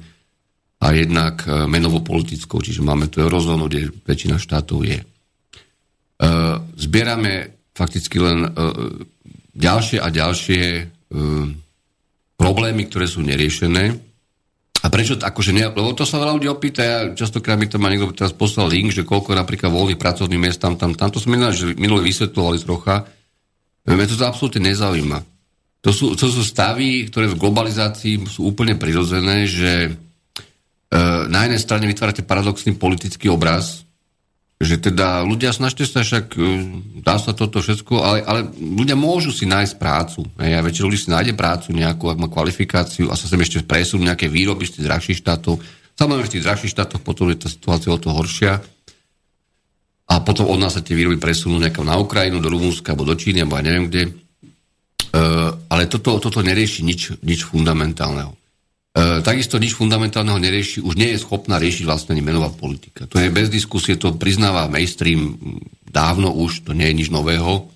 B: a jednak e, menovo-politickou, čiže máme tu eurozónu, kde väčšina štátov je. E, zbierame fakticky len e, ďalšie a ďalšie e, problémy, ktoré sú neriešené, a prečo, akože ne, lebo to sa veľa ľudí opýta, ja častokrát mi to má niekto teraz poslal link, že koľko napríklad voľných pracovných miest tam, tam, tam to sme minulé vysvetľovali trocha. Mňa to, to absolútne nezaujíma. To sú, to sú stavy, ktoré v globalizácii sú úplne prirodzené, že e, na jednej strane vytvárate paradoxný politický obraz, že teda ľudia snažte sa však, e, dá sa toto všetko, ale, ale ľudia môžu si nájsť prácu. Ja väčšina ľudí si nájde prácu nejakú, ak má kvalifikáciu a sa sem ešte presunú nejaké výroby z tých drahších štátov. Samozrejme, v tých drahších štátoch potom je tá situácia o to horšia. A potom od nás sa tie výroby presunú nejakam na Ukrajinu, do Rumúnska, alebo do Číny, alebo ja neviem kde. Uh, ale toto, toto nerieši nič, nič fundamentálneho. E, takisto nič fundamentálneho nerieši, už nie je schopná riešiť vlastne ani menová politika. To je bez diskusie, to priznáva mainstream dávno už, to nie je nič nového,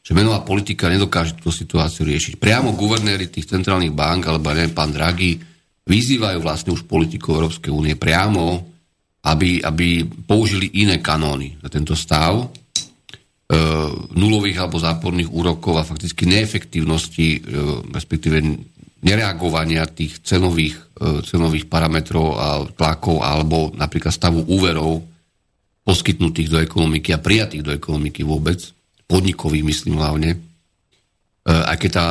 B: že menová politika nedokáže túto situáciu riešiť. Priamo guvernéry tých centrálnych bank, alebo neviem, pán Draghi, vyzývajú vlastne už politikov Európskej únie priamo, aby, aby použili iné kanóny na tento stav e, nulových alebo záporných úrokov a fakticky neefektívnosti, e, respektíve nereagovania tých cenových, e, cenových parametrov a tlakov alebo napríklad stavu úverov poskytnutých do ekonomiky a prijatých do ekonomiky vôbec, podnikových myslím hlavne, e, aj keď tá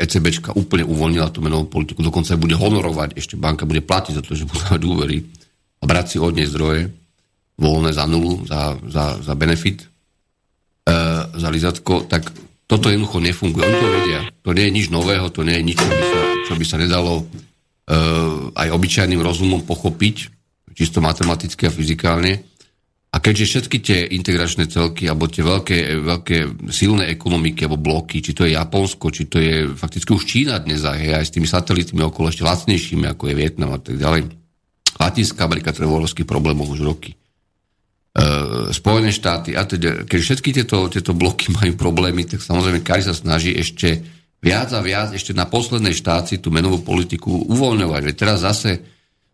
B: ECBčka úplne uvoľnila tú menovú politiku, dokonca bude honorovať, ešte banka bude platiť za to, že budú dávať úvery a brať si od nej zdroje voľné za nulu, za, za, za benefit, e, za lizatko, tak toto jednoducho nefunguje. Oni to vedia. To nie je nič nového, to nie je nič, čo by sa, čo by sa nedalo uh, aj obyčajným rozumom pochopiť, čisto matematicky a fyzikálne. A keďže všetky tie integračné celky, alebo tie veľké, veľké silné ekonomiky, alebo bloky, či to je Japonsko, či to je fakticky už Čína dnes aj, aj s tými satelitmi okolo ešte lacnejšími, ako je Vietnam a tak ďalej. Latinská Amerika, to je problémov už roky. E, Spojené štáty a teda, keď všetky tieto, tieto bloky [LAUGHS] majú problémy, tak samozrejme každý sa snaží ešte viac a viac ešte na poslednej štáci tú menovú politiku uvoľňovať. Veď teraz zase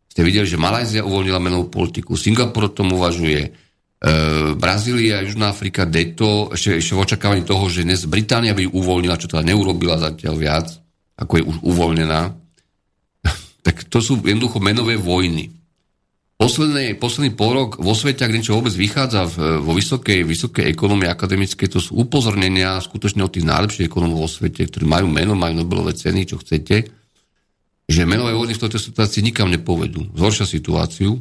B: ste videli, že Malajzia uvoľnila menovú politiku, Singapur o tom uvažuje, e, Brazília, Južná Afrika, DETO, ešte, ešte v očakávaní toho, že dnes Británia by ju uvoľnila, čo teda neurobila zatiaľ viac, ako je už uvoľnená. [LAUGHS] tak to sú jednoducho menové vojny posledný, posledný rok vo svete, ak niečo vôbec vychádza v, vo vysokej, vysokej ekonomii akademickej, to sú upozornenia skutočne od tých najlepších ekonomov vo svete, ktorí majú meno, majú Nobelové ceny, čo chcete, že menové vojny v tejto situácii nikam nepovedú. Zhoršia situáciu.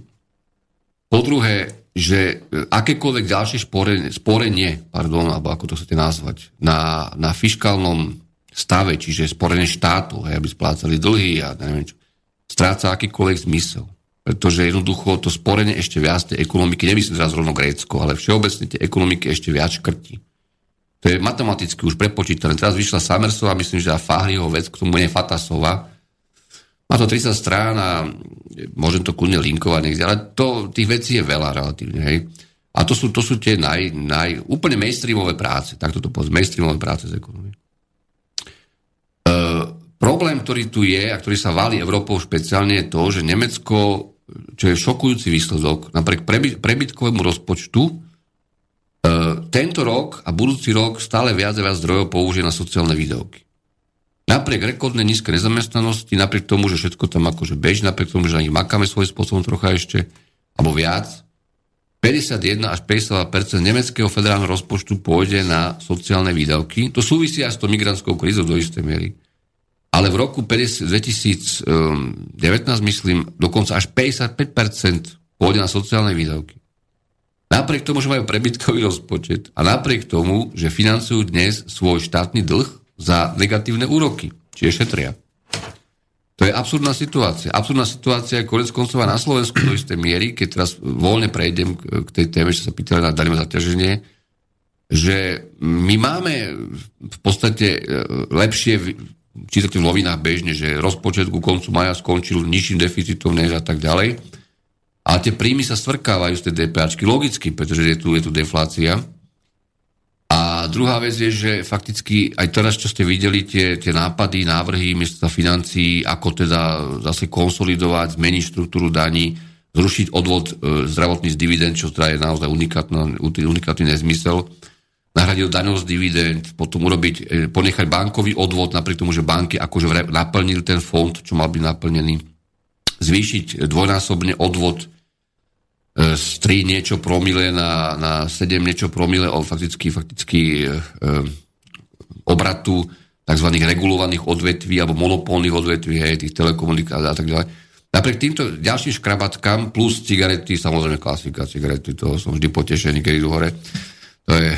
B: Po druhé, že akékoľvek ďalšie sporenie, sporenie pardon, alebo ako to chcete nazvať, na, na fiskálnom stave, čiže sporenie štátu, aby splácali dlhy a neviem čo, stráca akýkoľvek zmysel pretože jednoducho to sporenie ešte viac tej ekonomiky, nemyslím teraz rovno Grécko, ale všeobecne tie ekonomiky ešte viac škrtí. To je matematicky už prepočítané. Teraz vyšla Samersova, myslím, že a Fahriho vec, k tomu je Fatasova. Má to 30 strán a môžem to kľudne linkovať niekde, ale to, tých vecí je veľa relatívne. Hej. A to sú, to sú tie naj, naj, úplne mainstreamové práce, takto to povedz, mainstreamové práce z ekonomie. Uh, problém, ktorý tu je a ktorý sa valí Európou špeciálne je to, že Nemecko čo je šokujúci výsledok, napriek prebytkovému rozpočtu, e, tento rok a budúci rok stále viac a viac zdrojov použije na sociálne výdavky. Napriek rekordnej nízkej nezamestnanosti, napriek tomu, že všetko tam akože beží, napriek tomu, že na nich makáme svojím spôsobom trocha ešte, alebo viac, 51 až 52% nemeckého federálneho rozpočtu pôjde na sociálne výdavky. To súvisí aj s tou migrantskou krízou do istej miery ale v roku 2019, myslím, dokonca až 55% pôjde na sociálne výdavky. Napriek tomu, že majú prebytkový rozpočet a napriek tomu, že financujú dnes svoj štátny dlh za negatívne úroky, čiže šetria. To je absurdná situácia. Absurdná situácia je konec koncov na Slovensku do istej miery, keď teraz voľne prejdem k tej téme, čo sa pýtali na daňové zaťaženie, že my máme v podstate e, lepšie čítate v novinách bežne, že rozpočet ku koncu maja skončil nižším deficitom než a tak ďalej. A tie príjmy sa stvrkávajú z tej DPAčky logicky, pretože je tu, je tu deflácia. A druhá vec je, že fakticky aj teraz, čo ste videli, tie, tie nápady, návrhy miesta financí, ako teda zase konsolidovať, zmeniť štruktúru daní, zrušiť odvod e, zdravotný z dividend, čo teda je naozaj unikátny nezmysel nahradil daňov z dividend, potom urobiť, e, ponechať bankový odvod, napriek tomu, že banky akože naplnili ten fond, čo mal byť naplnený, zvýšiť dvojnásobne odvod e, z 3 niečo promile na, na 7 niečo promile o fakticky, fakticky e, obratu tzv. regulovaných odvetví alebo monopolných odvetví, hej, tých telekomunikácií a tak ďalej. Napriek týmto ďalším škrabatkám plus cigarety, samozrejme klasika cigarety, to som vždy potešený, keď idú hore. To je,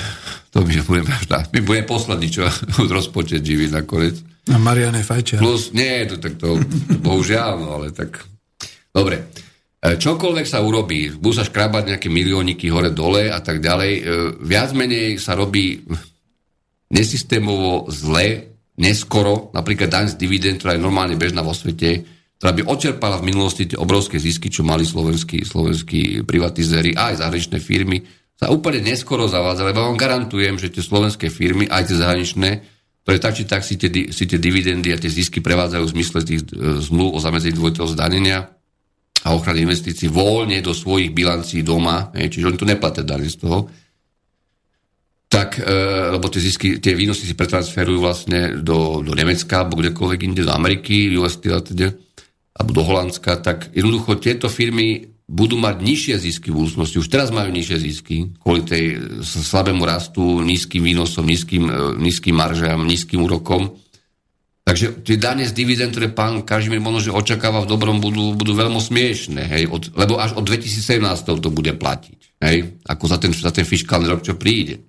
B: to my budeme, my budeme poslední, čo [LAUGHS] rozpočet živí nakoniec.
A: A Marian je fajčiar.
B: Plus, nie, to, tak to, bohužiaľ, no, ale tak... Dobre. E, čokoľvek sa urobí, budú sa škrabať nejaké milióniky hore-dole a tak ďalej, e, viac menej sa robí nesystémovo zle, neskoro, napríklad daň z dividend, ktorá je normálne bežná vo svete, ktorá by očerpala v minulosti tie obrovské zisky, čo mali slovenskí, slovenskí privatizéri a aj zahraničné firmy, sa úplne neskoro zavádza, lebo vám garantujem, že tie slovenské firmy, aj tie zahraničné, ktoré tak či tak si tie, si tie dividendy a tie zisky prevádzajú v zmysle tých e, zmluv o zamedzení dvojitého zdanenia a ochrany investícií voľne do svojich bilancí doma, čiže oni tu neplatia dane z toho, tak, e, lebo tie zisky, tie výnosy si pretransferujú vlastne do, do Nemecka, alebo kdekoľvek inde, do Ameriky, USA a teda, alebo do Holandska, tak jednoducho tieto firmy budú mať nižšie zisky v budúcnosti. Už teraz majú nižšie zisky kvôli tej slabému rastu, nízkym výnosom, nízkym, e, nízkym maržám, nízkym úrokom. Takže tie dane z dividend, ktoré pán Kažimír možno, že očakáva v dobrom, budú, budú veľmi smiešné, hej, od, lebo až od 2017 to bude platiť, hej, ako za ten, za ten fiskálny rok, čo príde.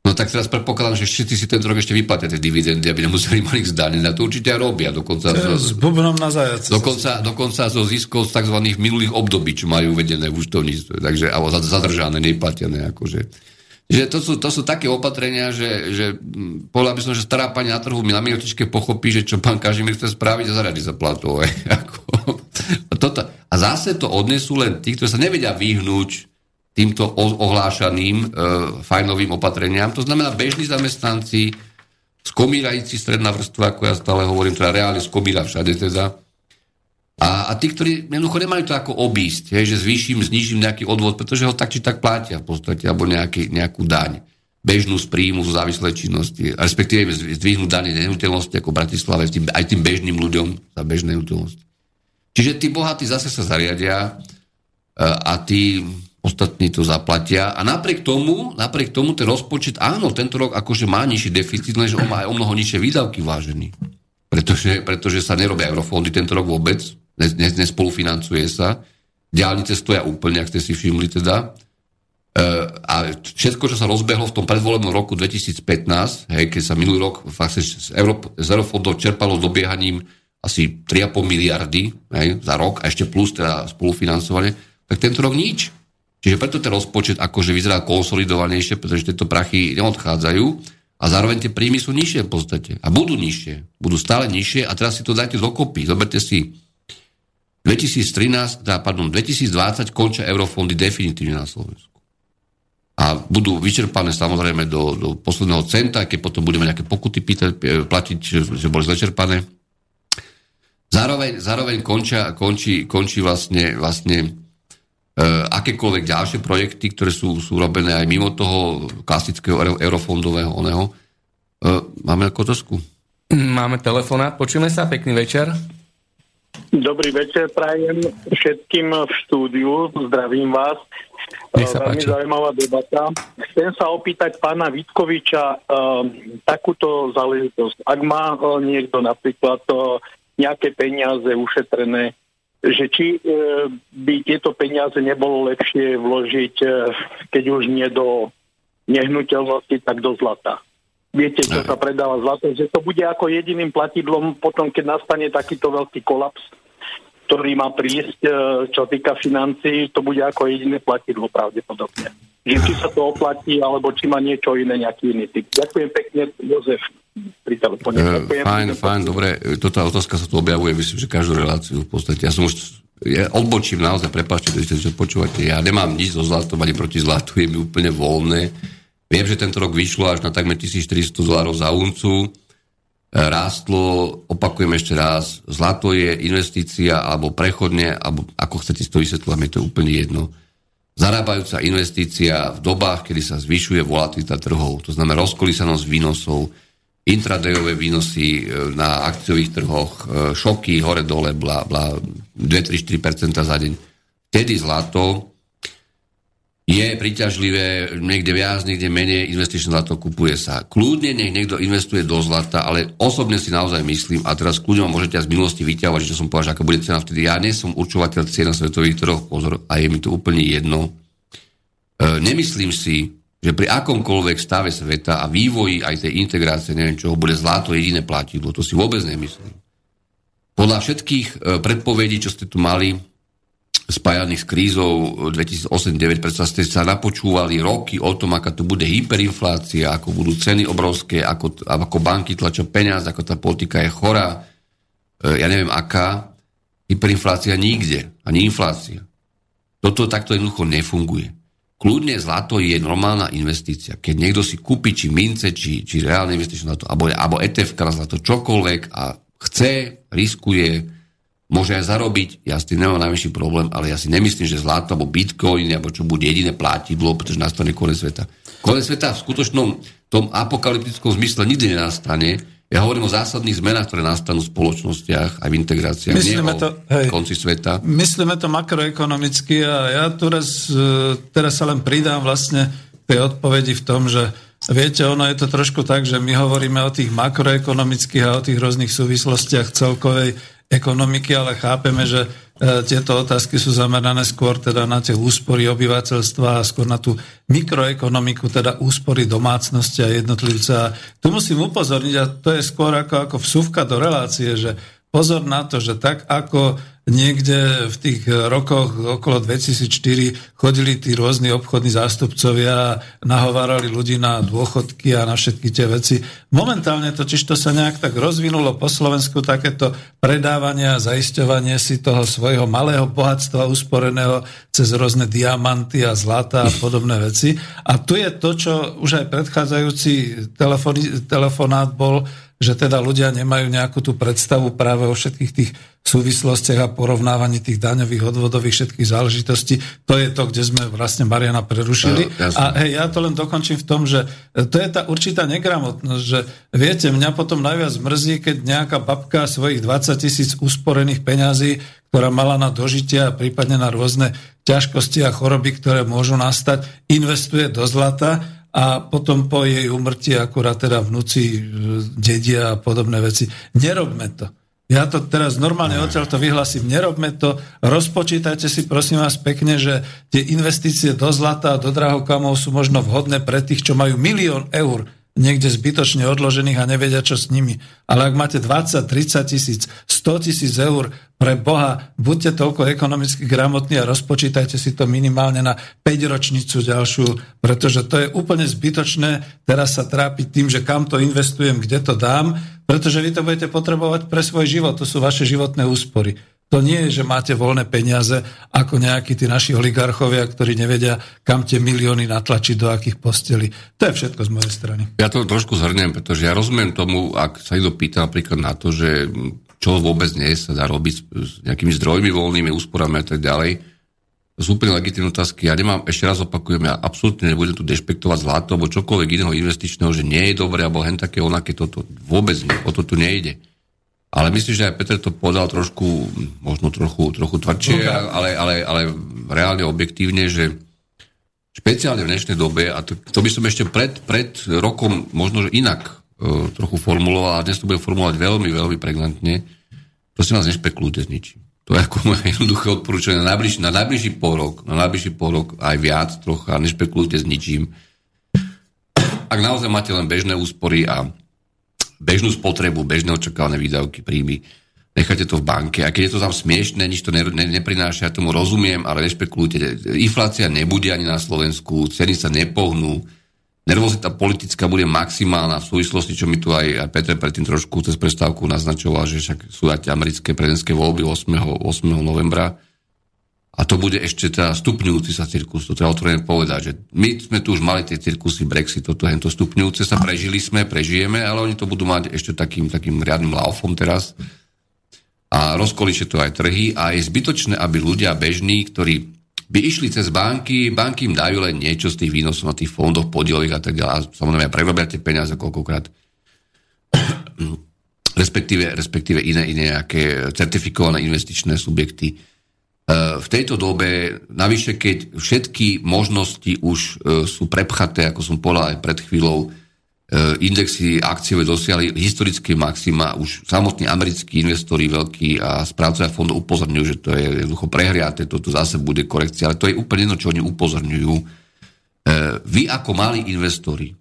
B: No tak teraz predpokladám, že všetci si ten rok ešte vyplatia tie dividendy, aby nemuseli mali zdane. Na to určite aj robia. Dokonca
A: s bubnom na zajace.
B: Dokonca, dokonca zo ziskov z tzv. minulých období, čo majú uvedené v účtovníctve. Takže, alebo zadržané, neplatené. Akože. Že to sú, to sú také opatrenia, že, že povedal by som, že stará pani na trhu mi na minutičke pochopí, že čo pán Kažimír chce spraviť a zaradí za platové. [LAUGHS] a, toto. a zase to odnesú len tí, ktorí sa nevedia vyhnúť týmto ohlášaným e, fajnovým opatreniam. To znamená bežní zamestnanci, skomírajíci stredná vrstva, ako ja stále hovorím, teda reálne skomíra všade teda. A, a tí, ktorí jednoducho nemajú to ako obísť, hej, že zvýšim, znižím nejaký odvod, pretože ho tak či tak platia v podstate, alebo nejaký, nejakú daň bežnú z príjmu zo závislej činnosti, respektíve zdvihnú dane nehnuteľnosti ako v Bratislave tým, aj tým bežným ľuďom za bežné nehnuteľnosti. Čiže tí bohatí zase sa zariadia e, a tí ostatní to zaplatia. A napriek tomu, napriek tomu ten rozpočet, áno, tento rok akože má nižší deficit, lenže on má aj o mnoho nižšie výdavky vážený. Pretože, pretože sa nerobia eurofondy tento rok vôbec, nespolufinancuje sa. Diálnice stoja úplne, ak ste si všimli teda. E, a všetko, čo sa rozbehlo v tom predvolebnom roku 2015, hej, keď sa minulý rok vlastne z, Eurofondov z eurofondov čerpalo dobiehaním asi 3,5 miliardy hej, za rok a ešte plus teda spolufinancovanie, tak tento rok nič. Čiže preto ten rozpočet akože vyzerá konsolidovanejšie, pretože tieto prachy neodchádzajú a zároveň tie príjmy sú nižšie v podstate. A budú nižšie. Budú stále nižšie a teraz si to dajte dokopy. Zoberte si 2013, teda, pardon, 2020 končia eurofondy definitívne na Slovensku. A budú vyčerpané samozrejme do, do posledného centa, keď potom budeme nejaké pokuty pýtať, e, platiť, že boli zlečerpané. Zároveň, zároveň končia, končí, končí vlastne, vlastne akékoľvek ďalšie projekty, ktoré sú, sú robené aj mimo toho klasického eurofondového oného. E, máme kotosku?
C: Máme telefonát, počujeme sa, pekný večer.
G: Dobrý večer, prajem všetkým v štúdiu, zdravím vás.
C: Nech sa
G: Veľmi
C: páči.
G: zaujímavá debata. Chcem sa opýtať pána Vitkoviča uh, takúto záležitosť. Ak má uh, niekto napríklad uh, nejaké peniaze ušetrené že či e, by tieto peniaze nebolo lepšie vložiť, e, keď už nie do nehnuteľnosti, tak do zlata. Viete, čo sa predáva zlato, že to bude ako jediným platidlom potom, keď nastane takýto veľký kolaps, ktorý má prísť, e, čo týka financií, to bude ako jediné platidlo pravdepodobne. Že či sa to oplatí, alebo či má niečo iné, nejaký iný typ. Ďakujem pekne, Jozef pri telefóne.
B: Uh, fajn, fajn, dobre. Toto otázka sa tu objavuje, myslím, že každú reláciu v podstate. Ja som už ja odbočím naozaj, prepáčte, že počúvate. Ja nemám nič so zlatom ani proti zlatu, je mi úplne voľné. Viem, že tento rok vyšlo až na takmer 1400 dolárov za uncu. Rástlo, opakujem ešte raz, zlato je investícia alebo prechodne, alebo ako chcete to vysvetľovať, mi to úplne jedno. Zarábajúca investícia v dobách, kedy sa zvyšuje volatilita trhov, to znamená rozkolísanosť výnosov, intradejové výnosy e, na akciových trhoch, e, šoky hore-dole, bla, bla, 2-3-4% za deň. Vtedy zlato je priťažlivé, niekde viac, niekde menej, investičné zlato kupuje sa. Kľudne nech niekto investuje do zlata, ale osobne si naozaj myslím, a teraz kľudne môžete z minulosti vyťahovať, že som povedal, že aká bude cena vtedy. Ja nie som určovateľ cien na svetových trhoch, pozor, a je mi to úplne jedno. E, nemyslím si, že pri akomkoľvek stave sveta a vývoji aj tej integrácie, neviem čoho, bude zlato jediné platidlo. To si vôbec nemyslím. Podľa všetkých e, predpovedí, čo ste tu mali, spájaných s krízou 2008-2009, predsa ste sa napočúvali roky o tom, aká tu bude hyperinflácia, ako budú ceny obrovské, ako, ako banky tlačia peniaz, ako tá politika je chorá, e, ja neviem aká, hyperinflácia nikde, ani inflácia. Toto takto jednoducho nefunguje. Kľudne zlato je normálna investícia. Keď niekto si kúpi či mince, či, či reálne investičné zlato, alebo, alebo ETF na zlato, čokoľvek a chce, riskuje, môže aj zarobiť, ja s tým nemám najmenší problém, ale ja si nemyslím, že zlato alebo bitcoin alebo čo bude jediné platidlo, pretože nastane konec sveta. Konec sveta v skutočnom tom apokalyptickom zmysle nikdy nenastane. Ja hovorím o zásadných zmenách, ktoré nastanú v spoločnostiach aj v integráciách, myslíme nie to, hej, konci sveta.
A: Myslíme to makroekonomicky a ja teraz, e, teraz sa len pridám vlastne tej odpovedi v tom, že viete, ono je to trošku tak, že my hovoríme o tých makroekonomických a o tých rôznych súvislostiach celkovej ekonomiky, ale chápeme, že e, tieto otázky sú zamerané skôr teda na tie úspory obyvateľstva a skôr na tú mikroekonomiku, teda úspory domácnosti a jednotlivca. Tu musím upozorniť, a to je skôr ako, ako vsúvka do relácie, že pozor na to, že tak ako niekde v tých rokoch okolo 2004 chodili tí rôzni obchodní zástupcovia a nahovárali ľudí na dôchodky a na všetky tie veci. Momentálne totiž to sa nejak tak rozvinulo po Slovensku takéto predávanie a zaisťovanie si toho svojho malého bohatstva usporeného cez rôzne diamanty a zlata a podobné veci. A tu je to, čo už aj predchádzajúci telefonát bol, že teda ľudia nemajú nejakú tú predstavu práve o všetkých tých súvislostiach a porovnávaní tých daňových, odvodových všetkých záležitostí. To je to, kde sme vlastne Mariana prerušili. No, a hej, ja to len dokončím v tom, že to je tá určitá negramotnosť, že viete, mňa potom najviac mrzí, keď nejaká babka svojich 20 tisíc usporených peňazí, ktorá mala na dožitie a prípadne na rôzne ťažkosti a choroby, ktoré môžu nastať, investuje do zlata a potom po jej umrti akurát teda vnúci, e, dedia a podobné veci. Nerobme to. Ja to teraz normálne odtiaľ to vyhlasím. Nerobme to. Rozpočítajte si prosím vás pekne, že tie investície do zlata a do drahokamov sú možno vhodné pre tých, čo majú milión eur niekde zbytočne odložených a nevedia, čo s nimi. Ale ak máte 20, 30 tisíc, 100 tisíc eur, pre Boha, buďte toľko ekonomicky gramotní a rozpočítajte si to minimálne na 5 ročnicu ďalšiu, pretože to je úplne zbytočné teraz sa trápiť tým, že kam to investujem, kde to dám, pretože vy to budete potrebovať pre svoj život, to sú vaše životné úspory. To nie je, že máte voľné peniaze ako nejakí tí naši oligarchovia, ktorí nevedia, kam tie milióny natlačiť do akých postelí. To je všetko z mojej strany.
B: Ja to trošku zhrnem, pretože ja rozumiem tomu, ak sa niekto pýta napríklad na to, že čo vôbec nie sa dá robiť s nejakými zdrojmi voľnými, úsporami a tak ďalej. To sú úplne legitimné otázky. Ja nemám, ešte raz opakujem, ja absolútne nebudem tu dešpektovať zlato alebo čokoľvek iného investičného, že nie je dobré, alebo hen také onaké, toto vôbec nie, o to tu nejde. Ale myslím, že aj Peter to povedal trošku, možno trochu, trochu tvrdšie, ale, ale, ale reálne objektívne, že špeciálne v dnešnej dobe, a to, to by som ešte pred, pred rokom možno že inak uh, trochu formuloval, a dnes to bude formulovať veľmi, veľmi pregnantne, prosím vás, nešpekulujte s ničím. To je ako moje [LAUGHS] jednoduché odporúčanie na najbližší, na najbližší pol rok, na najbližší pol rok aj viac trocha, nešpekulujte s ničím. Ak naozaj máte len bežné úspory a bežnú spotrebu, bežné očakávané výdavky, príjmy, necháte to v banke. A keď je to tam smiešne, nič to ne, ne, neprináša, ja tomu rozumiem, ale nešpekulujte. Inflácia nebude ani na Slovensku, ceny sa nepohnú, nervozita politická bude maximálna v súvislosti, čo mi tu aj, aj Peter predtým trošku cez prestávku naznačoval, že však sú aj americké prezidentské voľby 8. 8. novembra a to bude ešte teda stupňujúci sa cirkus, to treba otvorene povedať, že my sme tu už mali tie cirkusy Brexit, toto hento stupňujúce sa, prežili sme, prežijeme, ale oni to budú mať ešte takým, takým riadnym laufom teraz a rozkolíše to aj trhy a je zbytočné, aby ľudia bežní, ktorí by išli cez banky, banky im dajú len niečo z tých výnosov na tých fondoch podielových a tak ďalej. Samozrejme, prerobia tie peniaze koľkokrát. respektíve, respektíve iné, iné nejaké certifikované investičné subjekty v tejto dobe, navyše keď všetky možnosti už e, sú prepchaté, ako som povedal aj pred chvíľou, e, indexy akciové dosiahli historické maxima, už samotní americkí investori veľkí a správcovia fondov upozorňujú, že to je jednoducho prehriaté, toto zase bude korekcia, ale to je úplne jedno, čo oni upozorňujú. E, vy ako malí investori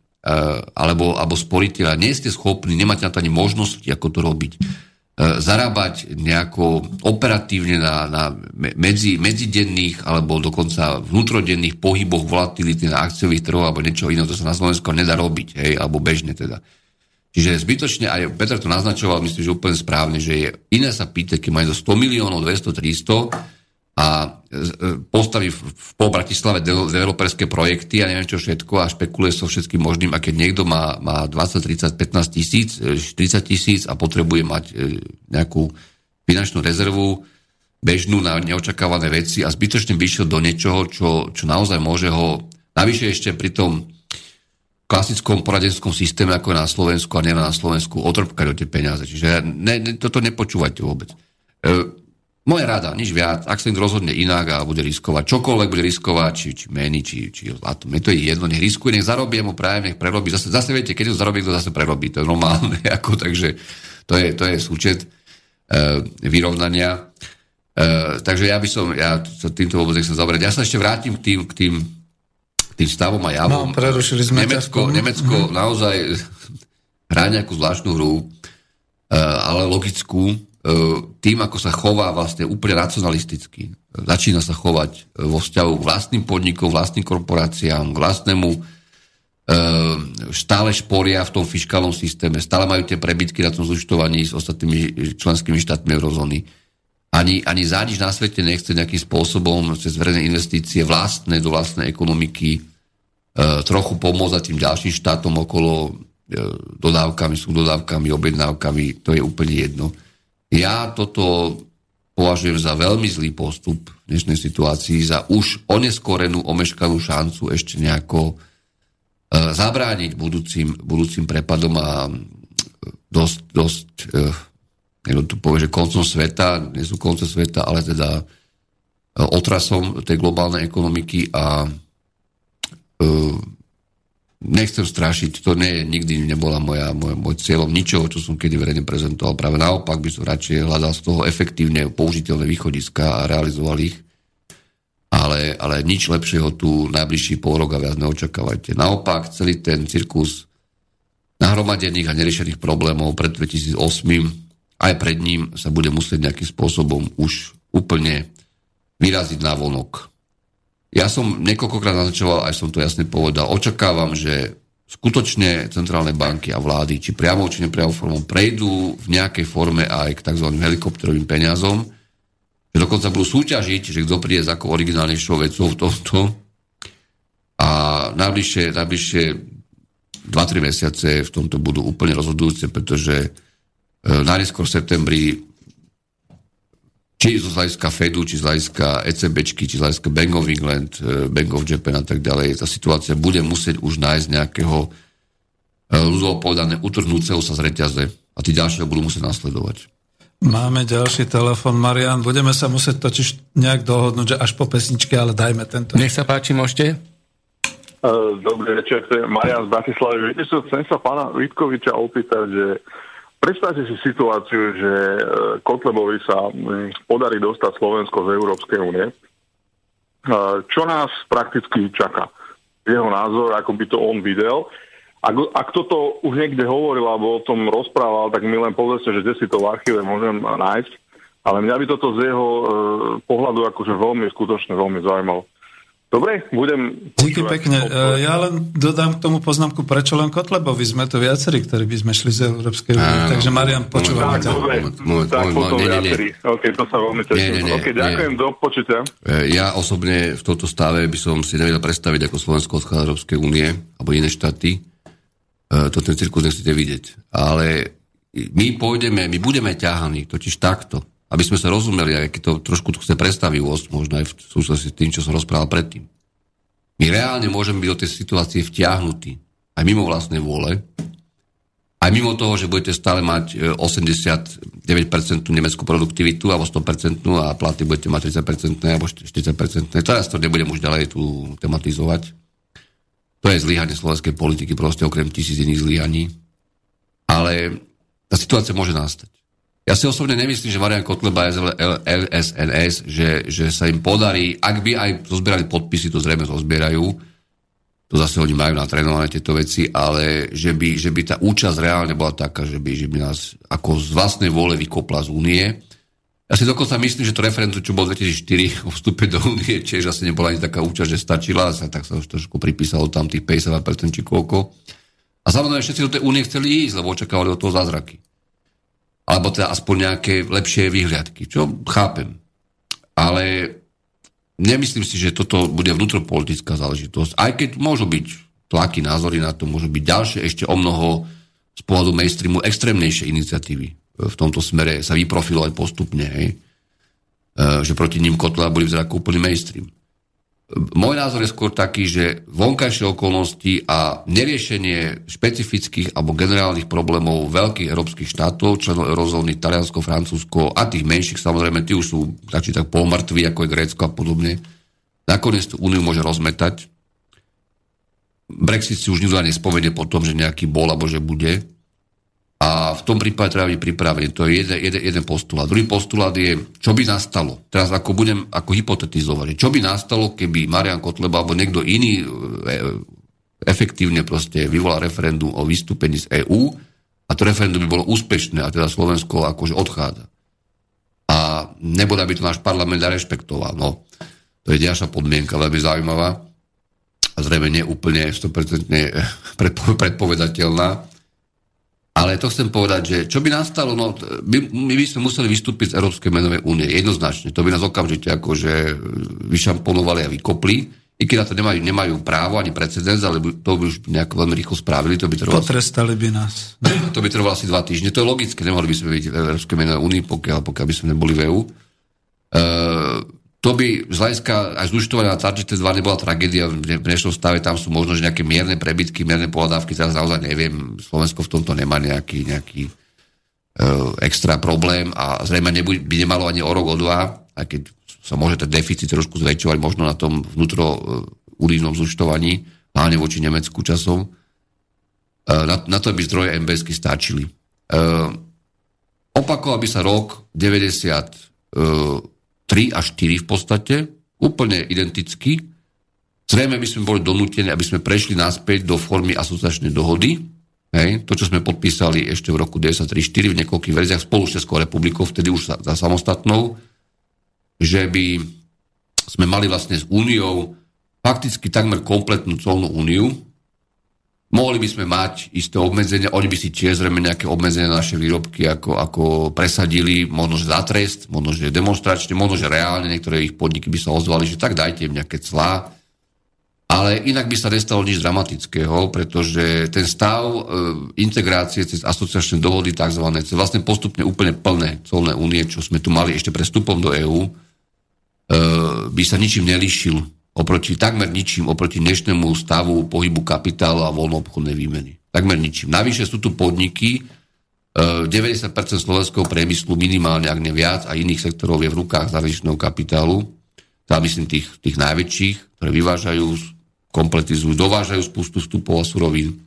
B: alebo, alebo sporiteľa nie ste schopní, nemáte na to ani možnosti, ako to robiť E, zarábať nejako operatívne na, na medzi, medzidenných alebo dokonca vnútrodenných pohyboch volatility na akciových trhoch alebo niečo iné, to sa na Slovensku nedá robiť, hej, alebo bežne teda. Čiže zbytočne, aj Petr to naznačoval, myslím, že úplne správne, že je iné sa pýtať, keď majú 100 miliónov, 200, 300, a e, postaví v Bratislave developerské projekty a neviem čo všetko a špekuluje so všetkým možným a keď niekto má, má 20, 30, 15 tisíc, 40 e, tisíc a potrebuje mať e, nejakú finančnú rezervu bežnú na neočakávané veci a zbytočne vyšiel do niečoho, čo, čo naozaj môže ho navyše ešte pri tom klasickom poradenskom systéme, ako je na Slovensku a nie na Slovensku, otrpkať o tie peniaze. Čiže ne, ne, toto nepočúvajte vôbec. Moja rada, nič viac. Ak sa rozhodne inak a bude riskovať čokoľvek, bude riskovať, či, či meny, či, či zlato. Mne to je jedno, nech riskuje, nech zarobí, mu práve, nech prerobí. Zase, zase viete, keď to zarobí, to zase prerobí. To je normálne. [LAUGHS] Ako, takže to je, to je súčet e, vyrovnania. E, takže ja by som, ja sa týmto vôbec nechcem zabrať. Ja sa ešte vrátim k tým, k tým, tým stavom a javom.
A: No, prerušili sme
B: Nemecko, Nemecko mm-hmm. naozaj [LAUGHS] hrá nejakú zvláštnu hru, e, ale logickú tým, ako sa chová vlastne úplne racionalisticky. Začína sa chovať e, vo vzťahu k vlastným podnikom, vlastným korporáciám, k vlastnému e, stále šporia v tom fiskálnom systéme, stále majú tie prebytky na tom zúčtovaní s ostatnými členskými štátmi eurozóny. Ani, ani nič na svete nechce nejakým spôsobom cez verejné investície vlastné do vlastnej ekonomiky trochu pomôcť tým ďalším štátom okolo dodávkami, sú dodávkami, objednávkami, to je úplne jedno. Ja toto považujem za veľmi zlý postup v dnešnej situácii, za už oneskorenú, omeškanú šancu ešte nejako e, zabrániť budúcim, budúcim prepadom a dosť, dosť e, niekto tu povie, že koncom sveta, nie sú konce sveta, ale teda e, otrasom tej globálnej ekonomiky a nechcem strašiť, to nie nikdy nebola moja, môj, môj cieľom ničoho, čo som kedy verejne prezentoval. Práve naopak by som radšej hľadal z toho efektívne použiteľné východiska a realizoval ich. Ale, ale nič lepšieho tu najbližší pol rok a viac neočakávajte. Naopak, celý ten cirkus nahromadených a neriešených problémov pred 2008 aj pred ním sa bude musieť nejakým spôsobom už úplne vyraziť na vonok. Ja som niekoľkokrát naznačoval, aj som to jasne povedal, očakávam, že skutočne centrálne banky a vlády, či priamo, či nepriamo formou, prejdú v nejakej forme aj k tzv. helikopterovým peniazom, že dokonca budú súťažiť, že kto príde ako originálnejšou vecou v tomto. A najbližšie, najbližšie 2-3 mesiace v tomto budú úplne rozhodujúce, pretože e, najneskôr v septembri či z hľadiska Fedu, či z hľadiska ECBčky, či z hľadiska Bank of England, eh, Bank of Japan a tak ďalej, tá situácia bude musieť už nájsť nejakého eh, ľudovo povedané utrhnúceho sa z reťaze a tí ďalšie budú musieť nasledovať.
A: Máme ďalší telefon, Marian. Budeme sa musieť totiž nejak dohodnúť, že až po pesničke, ale dajme tento.
C: Nech sa páči, môžete.
H: Uh, dobrý večer, to je Marian z Bratislavy. Viete chcem sa pána Vitkoviča opýtať, že Predstavte si situáciu, že e, Kotlebovi sa podarí dostať Slovensko z Európskej únie. E, čo nás prakticky čaká? Jeho názor, ako by to on videl. Ak, ak toto už niekde hovoril alebo o tom rozprával, tak mi len povedzte, že kde si to v archíve môžem nájsť. Ale mňa by toto z jeho e, pohľadu akože veľmi, skutočne veľmi zaujímalo. Dobre, budem...
A: Díky pekne. E, ja len dodám k tomu poznámku, prečo len Kotlebovi. Sme to viacerí, ktorí by sme šli z Európskej únie. Takže Marian, počúvame
H: ťa. Tak potom viacerí. OK, to sa veľmi teším. OK, ďakujem, do počutia.
B: E, ja osobne v tomto stave by som si nevedel predstaviť, ako Slovensko odchádza Európskej únie, alebo iné štáty. E, to ten cirkus nechcete vidieť. Ale my pôjdeme, my budeme ťahaní, totiž takto aby sme sa rozumeli, aj keď to trošku chce predstavivosť, možno aj v súvislosti s tým, čo som rozprával predtým. My reálne môžeme byť do tej situácie vtiahnutí, aj mimo vlastnej vôle, Aj mimo toho, že budete stále mať 89% nemeckú produktivitu alebo 100% a platy budete mať 30% alebo 40%. Teraz to nebudem už ďalej tu tematizovať. To je zlyhanie slovenskej politiky, proste okrem tisíc iných zlyhaní. Ale tá situácia môže nastať. Ja si osobne nemyslím, že Marian Kotleba LSNS, že, že sa im podarí, ak by aj zozbierali podpisy, to zrejme zozbierajú, to zase oni majú natrénované tieto veci, ale že by, že by tá účasť reálne bola taká, že by, že by nás ako z vlastnej vôle vykopla z únie. Ja si dokonca myslím, že to referendum, čo bolo 2004 [LAUGHS] o vstupe do únie, tiež asi nebola ani taká účasť, že stačila, sa, tak sa už trošku pripísalo tam tých 50% či koľko. A samozrejme všetci do tej únie chceli ísť, lebo očakávali od toho zázraky. Alebo teda aspoň nejaké lepšie výhľadky, čo chápem. Ale nemyslím si, že toto bude vnútropolitická záležitosť. Aj keď môžu byť tlaky, názory na to, môžu byť ďalšie ešte o mnoho z pohľadu mainstreamu extrémnejšie iniciatívy v tomto smere sa vyprofilovať postupne, hej? E, že proti ním kotla boli vzrať ako úplný mainstream. Môj názor je skôr taký, že vonkajšie okolnosti a neriešenie špecifických alebo generálnych problémov veľkých európskych štátov, členov eurozóny, Taliansko, Francúzsko a tých menších, samozrejme, tí už sú tak tak polmrtví, ako je Grécko a podobne, nakoniec tú úniu môže rozmetať. Brexit si už nikto nespomenie po tom, že nejaký bol alebo že bude. A v tom prípade treba byť pripravený. To je jeden, jeden, jeden postulát. Druhý postulát je, čo by nastalo. Teraz ako budem ako hypotetizovať. Čo by nastalo, keby Marian Kotleba alebo niekto iný e, efektívne proste vyvolal referendum o vystúpení z EÚ a to referendum by bolo úspešné a teda Slovensko akože odchádza. A nebude by to náš parlament rešpektoval. No, to je ďalšia podmienka, veľmi zaujímavá a zrejme neúplne 100% [LAUGHS] predpovedateľná ale to chcem povedať, že čo by nastalo, no, my, my by sme museli vystúpiť z Európskej menovej únie, jednoznačne. To by nás okamžite akože vyšamponovali a vykopli. I keď na to nemajú, nemajú právo ani precedens, ale to by už nejako veľmi rýchlo spravili. To by trvalo
A: Potrestali by nás. [LAUGHS]
B: To by trvalo asi dva týždne. To je logické, nemohli by sme byť v Európskej menovej únii, pokiaľ, pokiaľ by sme neboli v EU. Uh, to by z hľadiska aj zúčtovania na Target 2 nebola tragédia v dnešnom stave, tam sú možno že nejaké mierne prebytky, mierne pohľadávky, teraz naozaj neviem, Slovensko v tomto nemá nejaký, nejaký uh, extra problém a zrejme nebuď, by nemalo ani o rok, o dva, aj keď sa môže ten deficit trošku zväčšovať možno na tom vnútro uh, unijnom zúčtovaní, hlavne voči Nemecku časom. Uh, na, na to by zdroje MBSky stačili. Uh, opakoval by sa rok 90 uh, 3 a 4 v podstate, úplne identicky. Zrejme by sme boli donútení, aby sme prešli naspäť do formy asociačnej dohody, hej, to, čo sme podpísali ešte v roku 1934 v niekoľkých verziách spolu s Českou republikou, vtedy už za, za samostatnou, že by sme mali vlastne s úniou fakticky takmer kompletnú colnú úniu, Mohli by sme mať isté obmedzenia, oni by si tiež zrejme nejaké obmedzenia na naše výrobky ako, ako presadili, možno že za trest, možno že demonstračne, možno že reálne niektoré ich podniky by sa ozvali, že tak dajte im nejaké clá. Ale inak by sa nestalo nič dramatického, pretože ten stav e, integrácie cez asociačné dohody tzv. cez vlastne postupne úplne plné colné únie, čo sme tu mali ešte pre vstupom do EÚ, e, by sa ničím nelíšil oproti takmer ničím, oproti dnešnému stavu pohybu kapitálu a voľnoobchodnej výmeny. Takmer ničím. Navyše sú tu podniky, 90% e, slovenského priemyslu minimálne, ak ne viac, a iných sektorov je v rukách zahraničného kapitálu, teda myslím tých, tých najväčších, ktoré vyvážajú, kompletizujú, dovážajú spustu vstupov a surovín.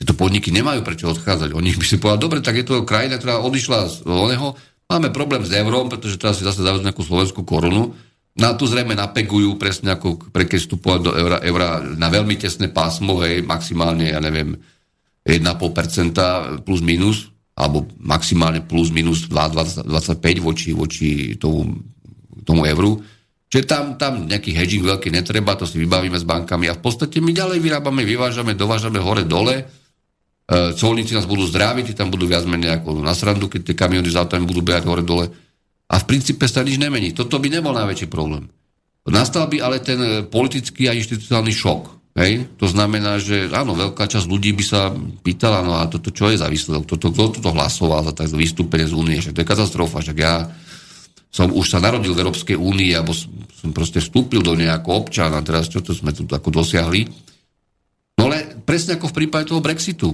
B: Tieto podniky nemajú prečo odchádzať. Oni by si povedali, dobre, tak je to krajina, ktorá odišla z oného, máme problém s eurom, pretože teraz si zase zavedú nejakú slovenskú korunu, na tu zrejme napegujú presne ako pre keď vstupovať do eura, eura na veľmi tesné pásmo, hej, maximálne, ja neviem, 1,5% plus minus, alebo maximálne plus minus 2,25 voči, voči tomu, tomu euru. Čiže tam, tam nejaký hedging veľký netreba, to si vybavíme s bankami a v podstate my ďalej vyrábame, vyvážame, dovážame hore, dole. E, colníci nás budú zdraviť, tam budú viac menej ako na srandu, keď tie kamiony z autami budú behať hore, dole a v princípe sa nič nemení. Toto by nebol najväčší problém. Nastal by ale ten e, politický a inštitucionálny šok. Hej? To znamená, že áno, veľká časť ľudí by sa pýtala, no a toto čo je za výsledok? Toto, kto toto hlasoval za tak vystúpenie z únie? Však to je katastrofa, však ja som už sa narodil v Európskej únii, alebo som proste vstúpil do nej ako občan a teraz čo to sme tu ako dosiahli. No ale presne ako v prípade toho Brexitu.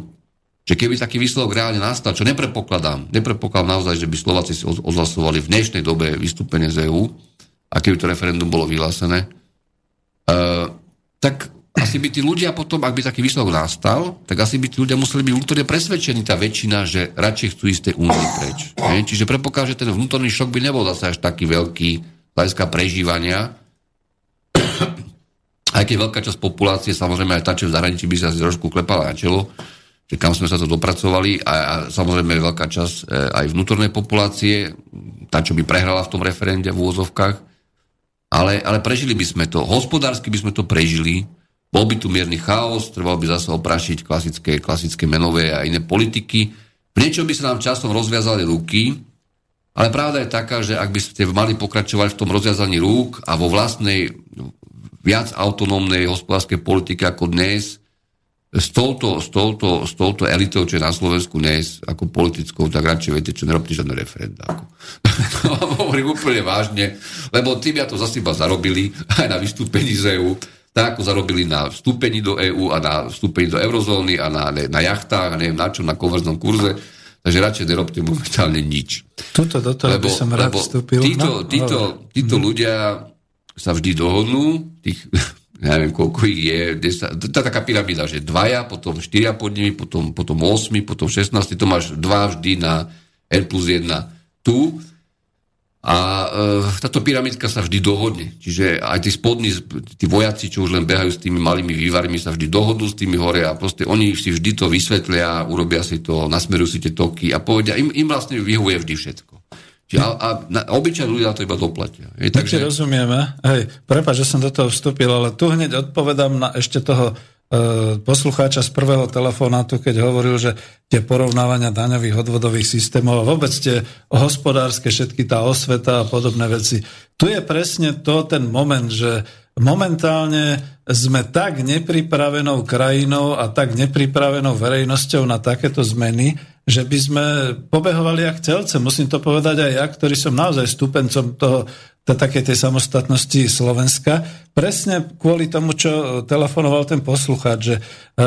B: Že keby taký výsledok reálne nastal, čo neprepokladám, neprepokladám naozaj, že by Slováci si odhlasovali v dnešnej dobe vystúpenie z EÚ, a keby to referendum bolo vyhlásené, uh, tak asi by tí ľudia potom, ak by taký výsledok nastal, tak asi by tí ľudia museli byť vnútorne presvedčení, tá väčšina, že radšej chcú ísť tej únii preč. Ne? Čiže prepokladám, že ten vnútorný šok by nebol zase až taký veľký hľadiska prežívania. Aj keď veľká časť populácie, samozrejme aj tá, čo v zahraničí by sa asi trošku klepala na čelo, že kam sme sa to dopracovali a, a samozrejme veľká časť e, aj vnútornej populácie, tá, čo by prehrala v tom referende v úvozovkách, ale, ale prežili by sme to. Hospodársky by sme to prežili, bol by tu mierny chaos, trebalo by zase oprašiť klasické, klasické menové a iné politiky. V niečom by sa nám časom rozviazali ruky, ale pravda je taká, že ak by ste mali pokračovať v tom rozviazaní rúk a vo vlastnej viac autonómnej hospodárskej politike ako dnes, s touto, s, touto, s touto elitou, čo je na Slovensku dnes, ako politickou, tak radšej viete, čo nerobte žiadne referenda. Ako. [LAUGHS] to hovorím úplne vážne, lebo tým ja to zase iba zarobili aj na vystúpení z EU, tak ako zarobili na vstúpení do EÚ a na vstúpení do eurozóny a na, na jachtách a neviem na čo, na konverznom kurze. Takže radšej nerobte momentálne nič.
A: Tuto do toho lebo, by som rád vstúpil.
B: Títo, no? títo, títo ľudia sa vždy dohodnú, tých ja neviem, koľko ich je, to je taká pyramída, že dvaja, potom štyria pod nimi, potom, potom 8, potom 16, to máš dva vždy na N plus 1 tu. A e, táto pyramidka sa vždy dohodne. Čiže aj tí spodní, tí vojaci, čo už len behajú s tými malými vývarmi, sa vždy dohodnú s tými hore a proste oni si vždy to vysvetlia, urobia si to, nasmerujú si tie toky a povedia, im, im vlastne vyhovuje vždy všetko. Čiže a, a na, obyčajní ľudia to iba doplatia.
A: Je, takže... rozumieme. Hej, prepáč, že som do toho vstúpil, ale tu hneď odpovedám na ešte toho e, poslucháča z prvého telefonátu, keď hovoril, že tie porovnávania daňových odvodových systémov a vôbec tie hospodárske, všetky tá osveta a podobné veci. Tu je presne to ten moment, že momentálne sme tak nepripravenou krajinou a tak nepripravenou verejnosťou na takéto zmeny, že by sme pobehovali jak celce. Musím to povedať aj ja, ktorý som naozaj stupencom toho, to, také tej samostatnosti Slovenska. Presne kvôli tomu, čo telefonoval ten poslucháč, že e,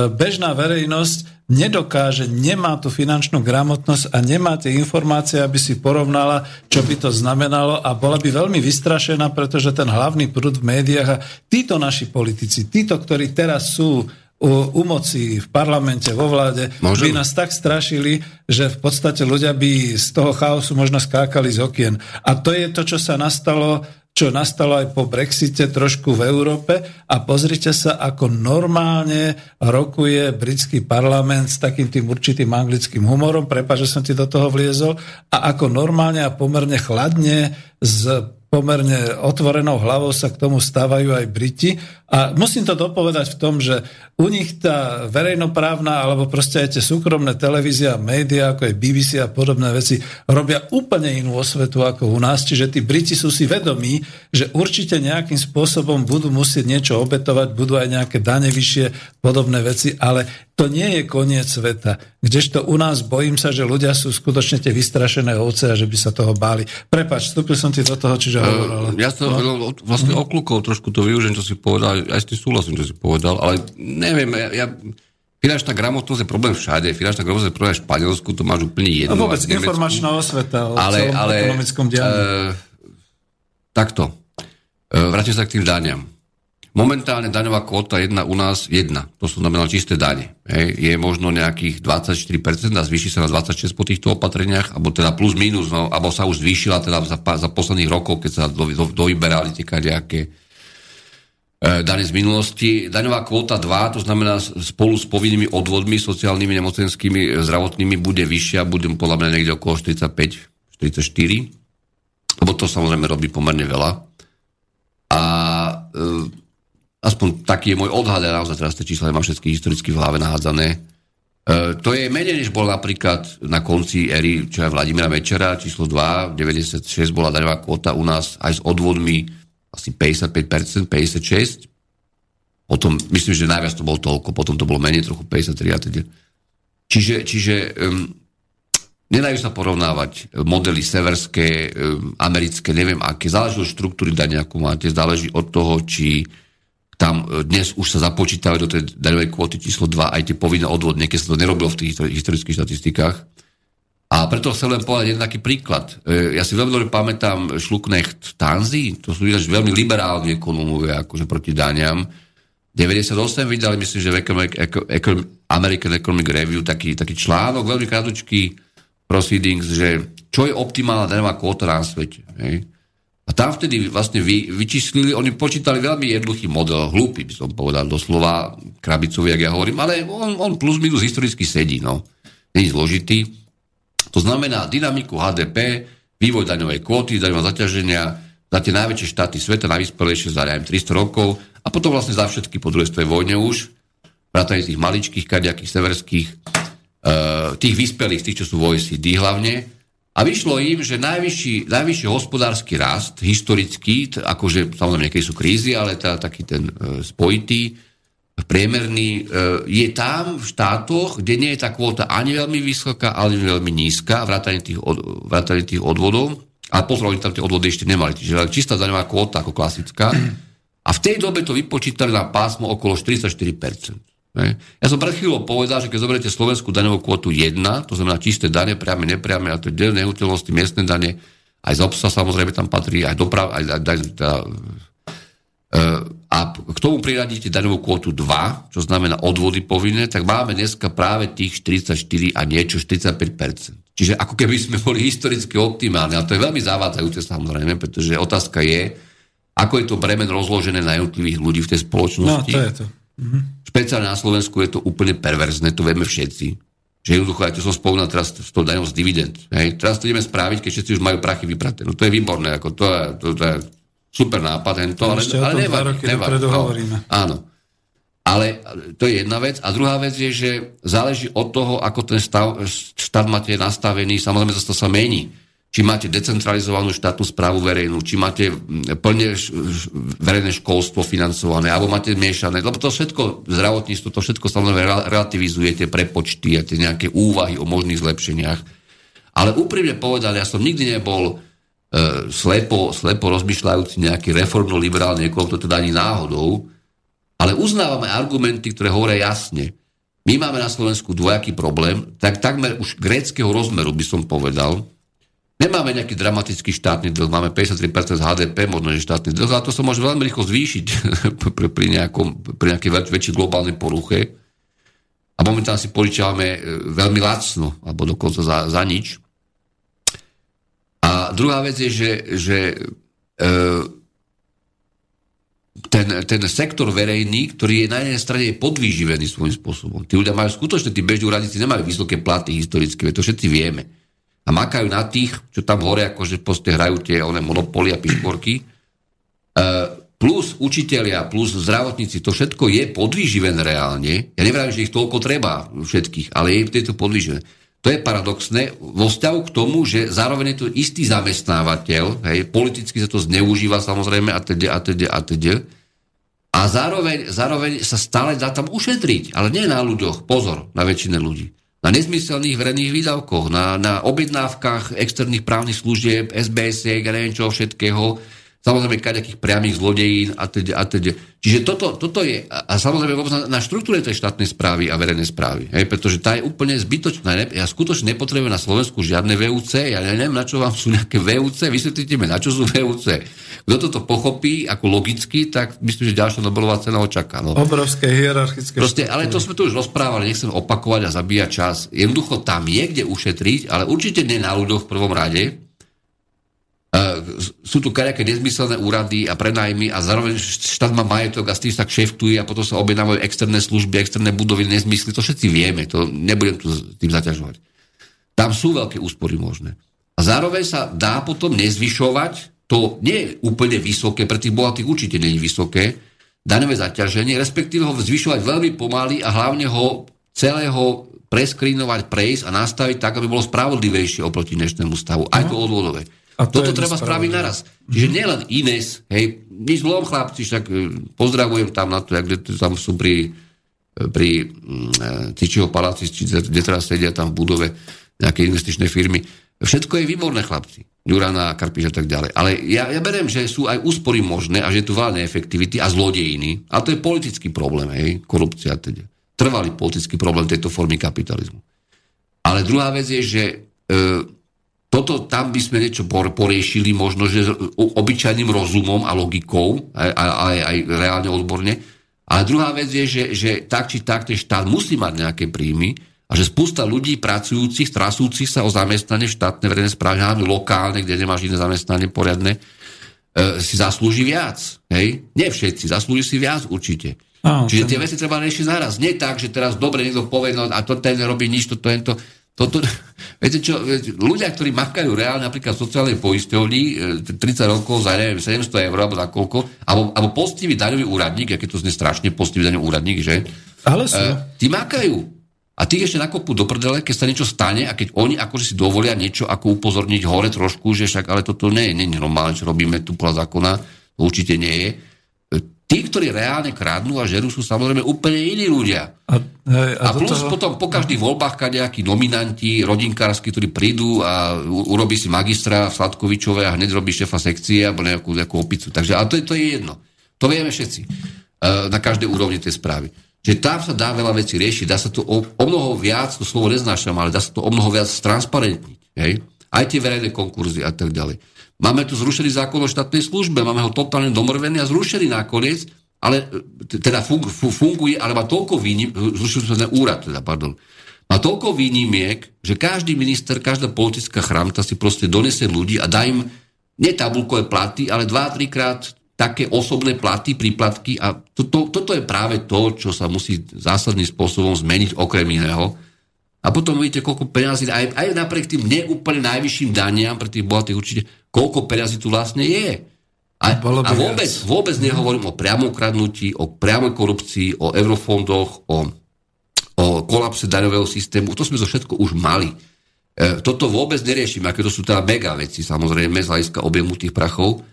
A: bežná verejnosť nedokáže, nemá tú finančnú gramotnosť a nemá tie informácie, aby si porovnala, čo by to znamenalo a bola by veľmi vystrašená, pretože ten hlavný prúd v médiách a títo naši politici, títo, ktorí teraz sú u, u moci v parlamente, vo vláde, Môžem? by nás tak strašili, že v podstate ľudia by z toho chaosu možno skákali z okien. A to je to, čo sa nastalo čo nastalo aj po Brexite trošku v Európe a pozrite sa, ako normálne rokuje britský parlament s takým tým určitým anglickým humorom, prepáč, že som ti do toho vliezol, a ako normálne a pomerne chladne s pomerne otvorenou hlavou sa k tomu stávajú aj Briti. A musím to dopovedať v tom, že u nich tá verejnoprávna alebo proste aj tie súkromné televízia médiá, ako je BBC a podobné veci, robia úplne inú osvetu ako u nás. Čiže tí Briti sú si vedomí, že určite nejakým spôsobom budú musieť niečo obetovať, budú aj nejaké dane vyššie, podobné veci, ale to nie je koniec sveta. Kdežto u nás bojím sa, že ľudia sú skutočne tie vystrašené ovce a že by sa toho báli. Prepač, vstúpil som ti do toho, čiže uh, hovoril.
B: Ja som no? vlastne oklukol trošku to využijem, čo si povedal, aj s tým súhlasím, čo si povedal, ale neviem, ja, ja Finančná gramotnosť je problém všade. Finančná gramotnosť je problém v Španielsku, to máš úplne jedno.
A: No vôbec informačná osveta o ale, celom ale, ekonomickom dianí. Uh,
B: takto. Uh, vrátim sa k tým dáňam. Momentálne daňová kvota jedna u nás jedna. To sú znamená čisté dane. Hej. Je možno nejakých 24% a zvýši sa na 26% po týchto opatreniach, alebo teda plus minus, no, alebo sa už zvýšila teda za, za posledných rokov, keď sa do, do, dovyberali tie nejaké e, dane z minulosti. Daňová kvota 2, to znamená spolu s povinnými odvodmi sociálnymi, nemocenskými, e, zdravotnými bude vyššia, bude podľa mňa niekde okolo 45, 44, lebo to samozrejme robí pomerne veľa. A e, aspoň taký je môj odhad, ja naozaj teraz tie čísla nemám všetky historicky v hlave nahádzané. E, to je menej, než bol napríklad na konci éry, čo je Vladimíra Večera, číslo 2, 96 bola daňová kvota u nás aj s odvodmi asi 55%, 56%. Potom, myslím, že najviac to bolo toľko, potom to bolo menej, trochu 53 a teda. Čiže, čiže um, nedajú sa porovnávať modely severské, um, americké, neviem aké. Záleží od štruktúry dania, akú máte, záleží od toho, či tam e, dnes už sa započítajú do tej daňovej kvóty číslo 2 aj tie povinné odvodne, keď sa to nerobilo v tých historických štatistikách. A preto chcem len povedať jeden taký príklad. E, ja si veľmi dobre pamätám Šluknecht Tanzi, to sú veľmi liberálni ekonómovia, akože proti daniam. 98 vydali, myslím, že v American Economic Review taký, taký článok, veľmi krátky proceedings, že čo je optimálna daňová kvóta na svete. Hej? A tam vtedy vlastne vy, vyčíslili, oni počítali veľmi jednoduchý model, hlúpy by som povedal, doslova krabicový, jak ja hovorím, ale on, on plus minus historicky sedí, no. Není zložitý. To znamená dynamiku HDP, vývoj daňovej kvóty, daňového zaťaženia, za tie najväčšie štáty sveta, najvyspelejšie za 300 rokov a potom vlastne za všetky po druhej svetovej vojne už, vrátane tých maličkých, kaďakých, severských, uh, tých vyspelých, tých, čo sú v OECD hlavne, a vyšlo im, že najvyšší, najvyšší hospodársky rast, historický, akože samozrejme niekedy sú krízy, ale tá, taký ten e, spojitý, priemerný, e, je tam v štátoch, kde nie je tá kvóta ani veľmi vysoká, ani veľmi nízka, vrátane tých, od, vrátane tých odvodov. A pozor, oni tam tie odvody ešte nemali, čiže čistá daňová kvóta ako klasická. A v tej dobe to vypočítali na pásmo okolo 44%. Ja som pred chvíľou povedal, že keď zoberiete slovenskú daňovú kvotu 1, to znamená čisté dane, priame, nepriame, a to je del nehnuteľnosti, miestne dane, aj z obsa samozrejme tam patrí, aj doprav, aj, aj, aj teda, a k tomu priradíte daňovú kvotu 2, čo znamená odvody povinné, tak máme dneska práve tých 44 a niečo, 45%. Čiže ako keby sme boli historicky optimálni, ale to je veľmi zavádzajúce samozrejme, pretože otázka je, ako je to bremen rozložené na jednotlivých ľudí v tej spoločnosti.
A: No, to je to.
B: Mm-hmm. Špeciálne na Slovensku je to úplne perverzné, to vieme všetci. Že jednoducho, aj to som spomínal teraz s tou daňou z dividend. Hej. Teraz to ideme spraviť, keď všetci už majú prachy vypraté. No to je výborné, ako to je, to, to je super nápad, to, ale, ale nevadí. nevadí no, áno. Ale to je jedna vec. A druhá vec je, že záleží od toho, ako ten stav, štát máte nastavený, samozrejme, to sa mení či máte decentralizovanú štátnu správu verejnú, či máte plne verejné školstvo financované, alebo máte miešané, lebo to všetko, zdravotníctvo, to všetko samozrejme relativizuje tie prepočty a tie nejaké úvahy o možných zlepšeniach. Ale úprimne povedal, ja som nikdy nebol e, slepo, slepo rozmýšľajúci nejaký reformno-liberálny niekoho, to teda ani náhodou, ale uznávame argumenty, ktoré hovoria jasne. My máme na Slovensku dvojaký problém, tak takmer už gréckého rozmeru by som povedal, Nemáme nejaký dramatický štátny dlh, máme 53% z HDP, možno že štátny dlh, a to sa môže veľmi rýchlo zvýšiť [LAUGHS] pri, nejakom, pri nejakej väč, väčšej globálnej poruche. A momentálne si požičiavame e, veľmi lacno, alebo dokonca za, za nič. A druhá vec je, že, že e, ten, ten sektor verejný, ktorý je na jednej strane podvýživený svojím spôsobom. Tí ľudia majú skutočne, tí bežní úradníci nemajú vysoké platy historické, to všetci vieme a makajú na tých, čo tam hore akože poste hrajú tie one monopoly a pišporky. E, plus učitelia, plus zdravotníci, to všetko je podvýživené reálne. Ja neviem, že ich toľko treba všetkých, ale je to podvýživené. To je paradoxné vo vzťahu k tomu, že zároveň je to istý zamestnávateľ, hej, politicky sa to zneužíva samozrejme a teda, a teda, a teda. A zároveň, zároveň sa stále dá tam ušetriť, ale nie na ľuďoch, pozor, na väčšine ľudí na nezmyselných verejných výdavkoch, na, na objednávkach externých právnych služieb, SBS, ja neviem čo všetkého, samozrejme kaďakých priamých zlodejín a teda, a teda. Čiže toto, toto je, a samozrejme na, na štruktúre tej štátnej správy a verejnej správy, hej, pretože tá je úplne zbytočná. Ja skutočne nepotrebujem na Slovensku žiadne VUC, ja neviem, na čo vám sú nejaké VUC, vysvetlite mi, na čo sú VUC. Kto toto pochopí ako logicky, tak myslím, že ďalšia Nobelová cena očaká. No.
A: Obrovské hierarchické
B: Proste, ale to sme tu už rozprávali, nechcem opakovať a zabíjať čas. Jednoducho tam je kde ušetriť, ale určite nie na ľuďoch v prvom rade, sú tu kaďaké nezmyselné úrady a prenajmy a zároveň štát má majetok a s tým sa kšeftuje a potom sa objednávajú externé služby, externé budovy, nezmysly. To všetci vieme, to nebudem tu tým zaťažovať. Tam sú veľké úspory možné. A zároveň sa dá potom nezvyšovať, to nie je úplne vysoké, pre tých bohatých určite nie je vysoké, daňové zaťaženie, respektíve ho zvyšovať veľmi pomaly a hlavne ho celého preskrínovať, prejsť a nastaviť tak, aby bolo spravodlivejšie oproti dnešnému stavu. Aj to odvodové. A to Toto treba spraviť naraz. Čiže nielen Ines, hej, nič zlom chlapci, však e, pozdravujem tam na to, jak tam sú pri, e, pri mm, e, Tyčiho paláci, kde teraz sedia tam v budove nejaké investičné firmy. Všetko je výborné, chlapci. Ďurana, Karpiš a tak ďalej. Ale ja, ja beriem, že sú aj úspory možné a že tu veľa neefektivity a zlodejiny. A to je politický problém, hej, korupcia teda. Trvalý politický problém tejto formy kapitalizmu. Ale druhá vec je, že e, toto tam by sme niečo poriešili, možno, že obyčajným rozumom a logikou, aj, aj, aj reálne odborne. Ale druhá vec je, že, že tak či tak ten štát musí mať nejaké príjmy, a že spústa ľudí pracujúcich, trasúcich sa o zamestnanie štátne verejné správy, hlavne lokálne, kde nemáš iné zamestnanie poriadne, e, si zaslúži viac. Hej? Nie všetci, zaslúži si viac určite. Áno, Čiže tie veci treba riešiť naraz. Nie tak, že teraz dobre niekto povie, no a to ten robí nič, toto, to, toto, [LAUGHS] viete čo, ľudia, ktorí makajú reálne napríklad v sociálnej poisťovni 30 e, rokov za neviem, 700 eur alebo za koľko, alebo, alebo postivý daňový úradník, aké to zne strašne, postivý daňový úradník, že?
A: Ale sú. E,
B: tí makajú. A tí ešte nakopú do prdele, keď sa niečo stane a keď oni akože si dovolia niečo ako upozorniť hore trošku, že však ale toto nie je, nie je normálne, čo robíme tu podľa zákona, to určite nie je. Tí, ktorí reálne kradnú a žerú, sú samozrejme úplne iní ľudia. A, hej, a, a plus toho... potom po každých voľbách nejakí nominanti, rodinkársky, ktorí prídu a urobí si magistra v Sladkovičove a hneď robí šefa sekcie alebo nejakú, nejakú opicu. Takže, a to je, to je jedno. To vieme všetci. Uh, na každej úrovni tej správy. Že tam sa dá veľa vecí riešiť, dá sa to o, o mnoho viac, to slovo neznášam, ale dá sa to o mnoho viac transparentniť. Hej? Aj tie verejné konkurzy a tak ďalej. Máme tu zrušený zákon o štátnej službe, máme ho totálne domrvený a zrušený nakoniec, ale teda fung, funguje, ale má toľko výnim, zrušil úrad, teda, pardon, má toľko výnimiek, že každý minister, každá politická chramta si proste donese ľudí a dá im nie tabulkové platy, ale dva, trikrát také osobné platy, príplatky a to, to, toto je práve to, čo sa musí zásadným spôsobom zmeniť okrem iného. A potom vidíte, koľko peniazí, aj, aj napriek tým neúplne najvyšším daniam pre tých bohatých určite, koľko peniazí tu vlastne je. A, a vôbec, vôbec nehovorím o priamom kradnutí, o priamej korupcii, o eurofondoch, o, o kolapse daňového systému. To sme to všetko už mali. E, toto vôbec neriešime, aké to sú teda mega veci, samozrejme, z hľadiska objemu tých prachov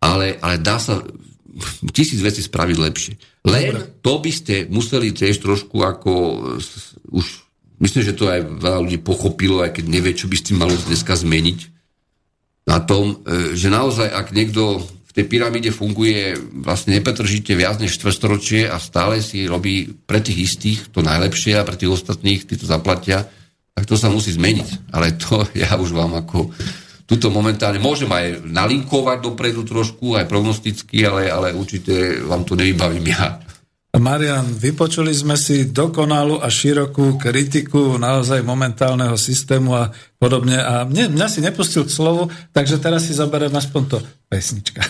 B: ale, ale dá sa tisíc vecí spraviť lepšie. Len Dobre. to by ste museli tiež trošku ako už myslím, že to aj veľa ľudí pochopilo, aj keď nevie, čo by ste mali dneska zmeniť na tom, e, že naozaj, ak niekto v tej pyramíde funguje vlastne nepretržite viac než štvrstoročie a stále si robí pre tých istých to najlepšie a pre tých ostatných, tí to zaplatia, tak to sa musí zmeniť. Ale to [LAUGHS] ja už vám ako tuto momentálne môžem aj nalinkovať dopredu trošku, aj prognosticky, ale, ale určite vám to nevybavím ja.
A: Marian, vypočuli sme si dokonalú a širokú kritiku naozaj momentálneho systému a podobne. A mne, mňa si nepustil k slovu, takže teraz si zaberiem aspoň to pesnička.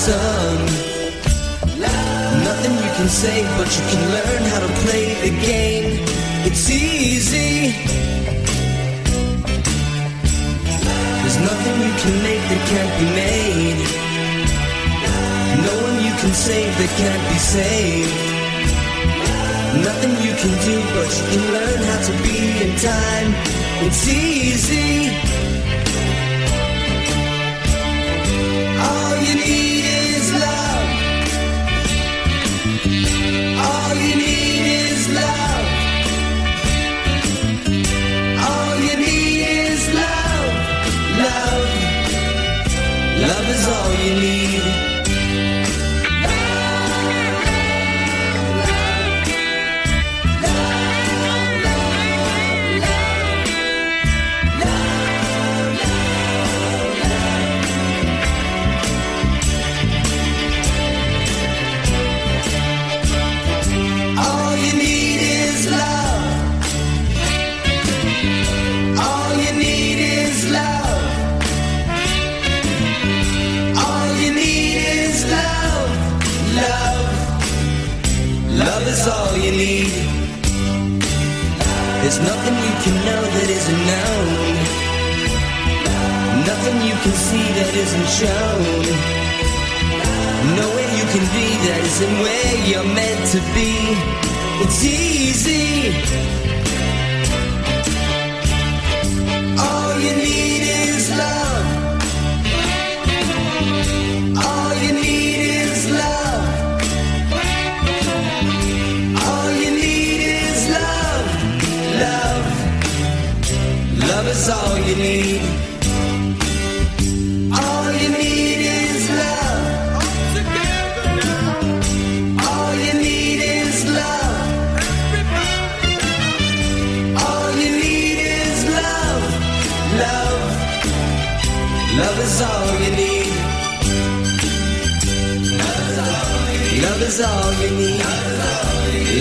I: Can't. Nothing you can say, but you can learn how to play the game. It's easy. There's nothing you can make that can't be made. No one you can save that can't be saved. Nothing you can do, but you can learn how to be in time. It's easy. believe. Can know that isn't known. Nothing you can see that isn't shown. Nowhere you can be that isn't where you're meant to be. It's easy. You need. All you need is love. All you need is love. All you need is love. Love. Love is all you need. Love is all you need.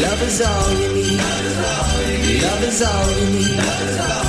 I: Love is all you need. Love is all you need.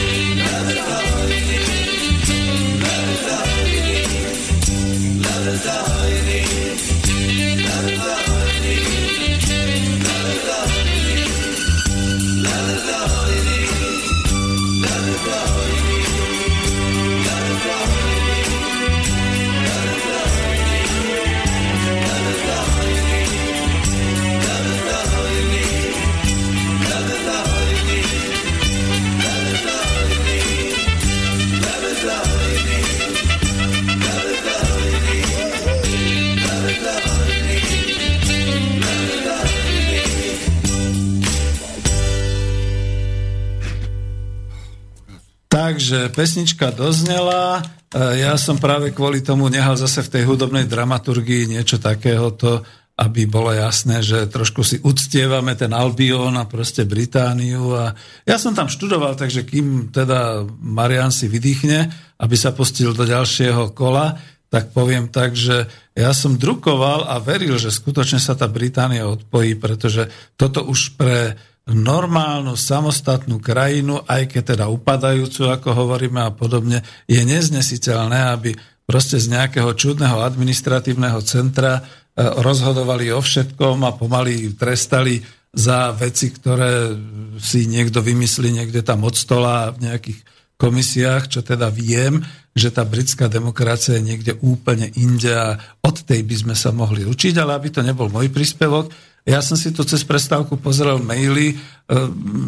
A: Takže pesnička doznela. E, Ja som práve kvôli tomu nehal zase v tej hudobnej dramaturgii niečo takéhoto, aby bolo jasné, že trošku si uctievame ten Albion a proste Britániu. A ja som tam študoval, takže kým teda Marian si vydýchne, aby sa pustil do ďalšieho kola, tak poviem tak, že ja som drukoval a veril, že skutočne sa tá Británia odpojí, pretože toto už pre normálnu samostatnú krajinu, aj keď teda upadajúcu, ako hovoríme a podobne, je neznesiteľné, aby proste z nejakého čudného administratívneho centra e, rozhodovali o všetkom a pomaly trestali za veci, ktoré si niekto vymyslí niekde tam od stola v nejakých komisiách, čo teda viem, že tá britská demokracia je niekde úplne inde a od tej by sme sa mohli učiť, ale aby to nebol môj príspevok, ja som si tu cez prestávku pozrel maily. E,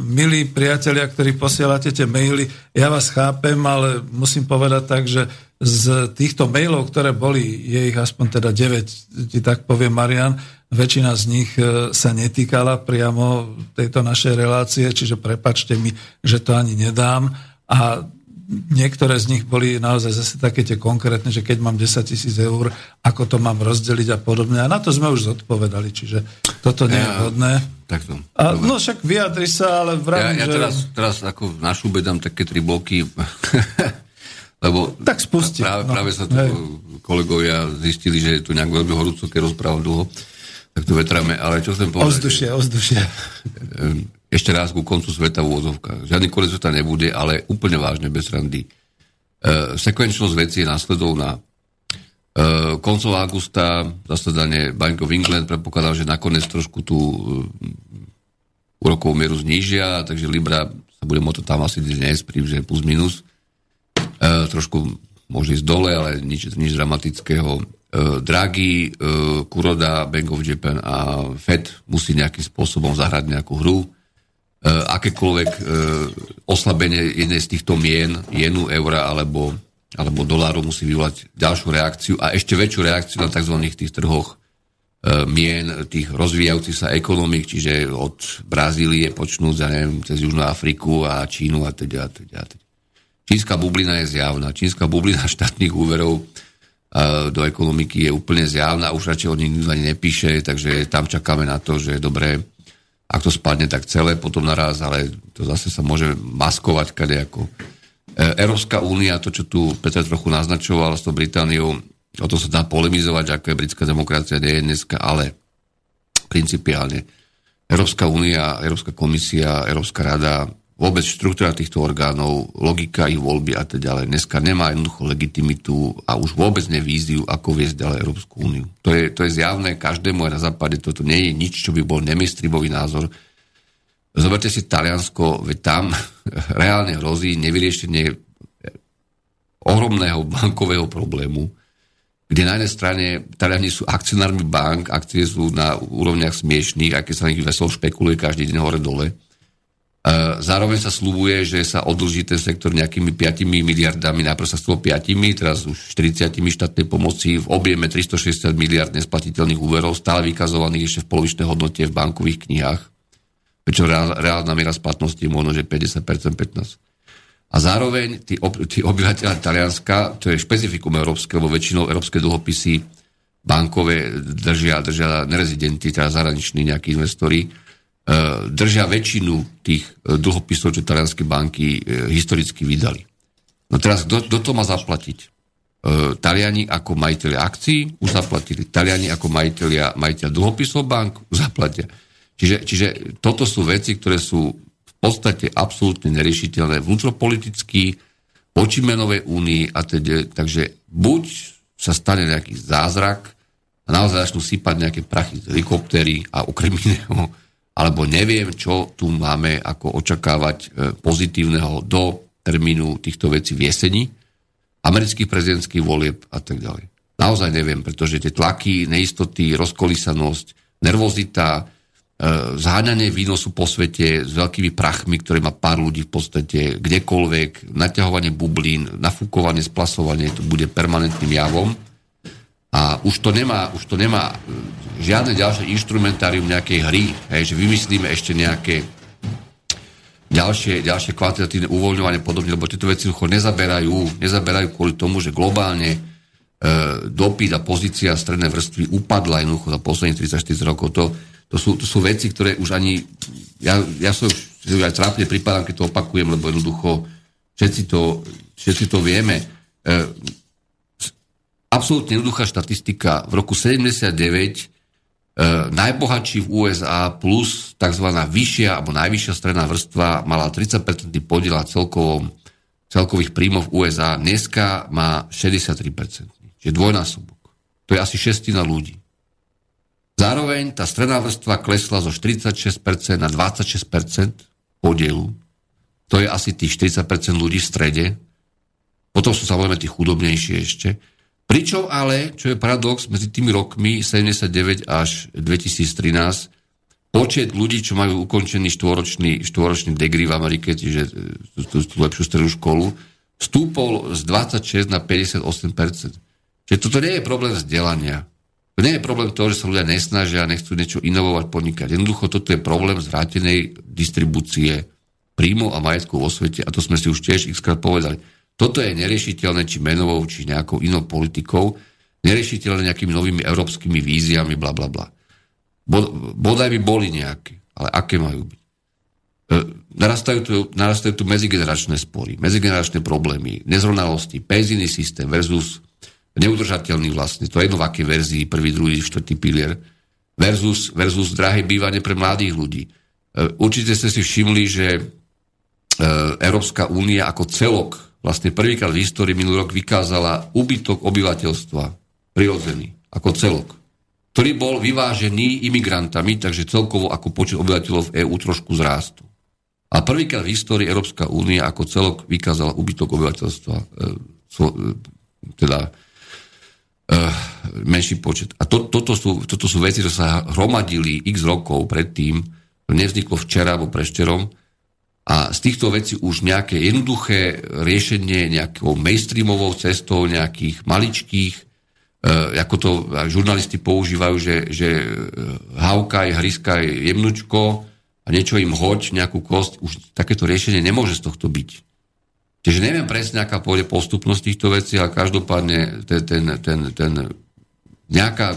A: Milí priatelia, ktorí posielate tie maily, ja vás chápem, ale musím povedať tak, že z týchto mailov, ktoré boli, je ich aspoň teda 9, ti tak poviem Marian, väčšina z nich e, sa netýkala priamo tejto našej relácie, čiže prepačte mi, že to ani nedám. A niektoré z nich boli naozaj zase také tie konkrétne, že keď mám 10 tisíc eur, ako to mám rozdeliť a podobne. A na to sme už zodpovedali, čiže toto nie je vhodné.
B: Takto.
A: A, no však vyjadri sa, ale vravím,
B: ja, ja
A: že...
B: teraz, teraz ako na šube dám také tri bloky, [LAUGHS] lebo
A: Tak spusti.
B: práve,
A: no.
B: práve sa tu
A: Hej.
B: kolegovia zistili, že je tu nejak veľmi horúco, keď rozprávam dlho, tak to vetráme. Ale čo chcem povedať?
A: Ovzdušie, ovzdušie.
B: Ešte raz ku koncu sveta v úvozovkách. Žiadny konec sveta nebude, ale úplne vážne, bez randy. Uh, sekvenčnosť veci je následovná. Uh, koncov augusta zasadanie Bank of England predpokladám, že nakoniec trošku tú uh, úrokovú mieru znížia, takže Libra sa bude môcť tam asi dnes, pri že plus minus. Uh, trošku môže ísť dole, ale nič, nič dramatického. Uh, Draghi, uh, Kuroda, Bank of Japan a Fed musí nejakým spôsobom zahrať nejakú hru. E, akékoľvek e, oslabenie jednej z týchto mien, jenu, eura alebo, alebo doláru musí vyvolať ďalšiu reakciu a ešte väčšiu reakciu na tzv. tých trhoch e, mien tých rozvíjajúcich sa ekonomik, čiže od Brazílie počnúť, ja neviem, cez Južnú Afriku a Čínu a teda, a teda, a teda. Čínska bublina je zjavná. Čínska bublina [LAUGHS] štátnych úverov do ekonomiky je úplne zjavná, už radšej o nej nikto ani nepíše, takže tam čakáme na to, že je dobré ak to spadne, tak celé potom naraz, ale to zase sa môže maskovať kadejako. E, Európska únia, to, čo tu Peter trochu naznačoval s tou Britániou, o tom sa dá polemizovať, ako je britská demokracia, nie je dneska, ale principiálne Európska únia, Európska komisia, Európska rada vôbec štruktúra týchto orgánov, logika ich voľby a tak ďalej, dneska nemá jednoducho legitimitu a už vôbec nevíziu, ako viesť ďalej Európsku úniu. To je, to je zjavné každému aj na západe, toto nie je nič, čo by bol nemistribový názor. Zoberte si Taliansko, veď tam [LAUGHS] reálne hrozí nevyriešenie ohromného bankového problému, kde na jednej strane Taliani sú akcionármi bank, akcie sú na úrovniach smiešných, keď sa na nich veselo špekuluje každý deň hore-dole. E, zároveň sa slúbuje, že sa odlží ten sektor nejakými 5 miliardami, najprv sa stalo 5, teraz už 40 štátnej pomoci v objeme 360 miliard nesplatiteľných úverov, stále vykazovaných ešte v polovičnej hodnote v bankových knihách, pričom reálna miera splatnosti je možno, že 50%, 15%. A zároveň tí, ob, tí obyvateľe Talianska, to je špecifikum európske, lebo väčšinou európske dlhopisy bankové držia, držia nerezidenti, teda zahraniční nejakí investori, držia väčšinu tých e, dlhopisov, čo talianské banky e, historicky vydali. No teraz, kto, kto to má zaplatiť? E, Taliani ako majiteľi akcií už zaplatili. Taliani ako majiteľia, majiteľ dlhopisov bank zaplatia. Čiže, čiže toto sú veci, ktoré sú podstate absolútne neriešiteľné vnútropoliticky, voči menovej únii a teda, takže buď sa stane nejaký zázrak a naozaj začnú sypať nejaké prachy z helikoptery a okrem iného, alebo neviem, čo tu máme ako očakávať e, pozitívneho do termínu týchto vecí v jeseni, amerických prezidentských volieb a tak ďalej. Naozaj neviem, pretože tie tlaky, neistoty, rozkolísanosť, nervozita, E, zháňanie výnosu po svete s veľkými prachmi, ktoré má pár ľudí v podstate kdekoľvek, naťahovanie bublín, nafúkovanie, splasovanie, to bude permanentným javom. A už to nemá, už to nemá e, žiadne ďalšie instrumentárium nejakej hry, hej, že vymyslíme ešte nejaké ďalšie, ďalšie kvantitatívne uvoľňovanie podobne, lebo tieto veci nezaberajú, nezaberajú kvôli tomu, že globálne e, dopyt a pozícia strednej vrstvy upadla jednoducho za posledných 34 rokov. To, to sú, to sú veci, ktoré už ani... Ja, ja som už aj trápne pripadám, keď to opakujem, lebo jednoducho všetci to, všetci to vieme. E, absolútne jednoduchá štatistika. V roku 79 e, najbohatší v USA plus tzv. vyššia alebo najvyššia stredná vrstva mala 30% podiel celkovom, celkových príjmov USA. Dneska má 63%. Čiže dvojnásobok. To je asi šestina ľudí. Zároveň tá stredná vrstva klesla zo 46% na 26% podielu. To je asi tých 40% ľudí v strede. Potom sú samozrejme tí chudobnejší ešte. Pričom ale, čo je paradox, medzi tými rokmi 79 až 2013 počet ľudí, čo majú ukončený štvoročný, štvoročný degree v Amerike, čiže e, tú, tú lepšiu strednú školu, stúpol z 26 na 58%. Čiže toto nie je problém vzdelania. To nie je problém toho, že sa ľudia nesnažia a nechcú niečo inovovať, podnikať. Jednoducho toto je problém zvrátenej distribúcie príjmov a majetkov vo svete a to sme si už tiež xkrát povedali. Toto je neriešiteľné či menovou, či nejakou inou politikou, neriešiteľné nejakými novými európskymi víziami, bla bla bla. Bodaj by boli nejaké, ale aké majú byť? E, narastajú, tu, narastajú tu medzigeneračné spory, medzigeneračné problémy, nezrovnalosti, penzijný systém versus neudržateľný vlastne, to je jedno v akej verzii, prvý, druhý, štvrtý pilier, versus, versus drahé bývanie pre mladých ľudí. E, určite ste si všimli, že e, Európska únia ako celok vlastne prvýkrát v histórii minulý rok vykázala úbytok obyvateľstva prirodzený, ako celok, ktorý bol vyvážený imigrantami, takže celkovo ako počet obyvateľov v EÚ trošku zrástu. A prvýkrát v histórii Európska únia ako celok vykázala úbytok obyvateľstva, e, teda uh, menší počet. A to, toto, sú, toto sú veci, ktoré sa hromadili x rokov predtým, nevzniklo včera alebo prešterom, a z týchto vecí už nejaké jednoduché riešenie nejakou mainstreamovou cestou, nejakých maličkých, uh, ako to žurnalisti používajú, že, že havkaj, hryskaj jemnučko a niečo im hoď, nejakú kost, už takéto riešenie nemôže z tohto byť. Čiže neviem presne, aká pôjde postupnosť týchto vecí, ale každopádne ten, ten, ten, ten nejaká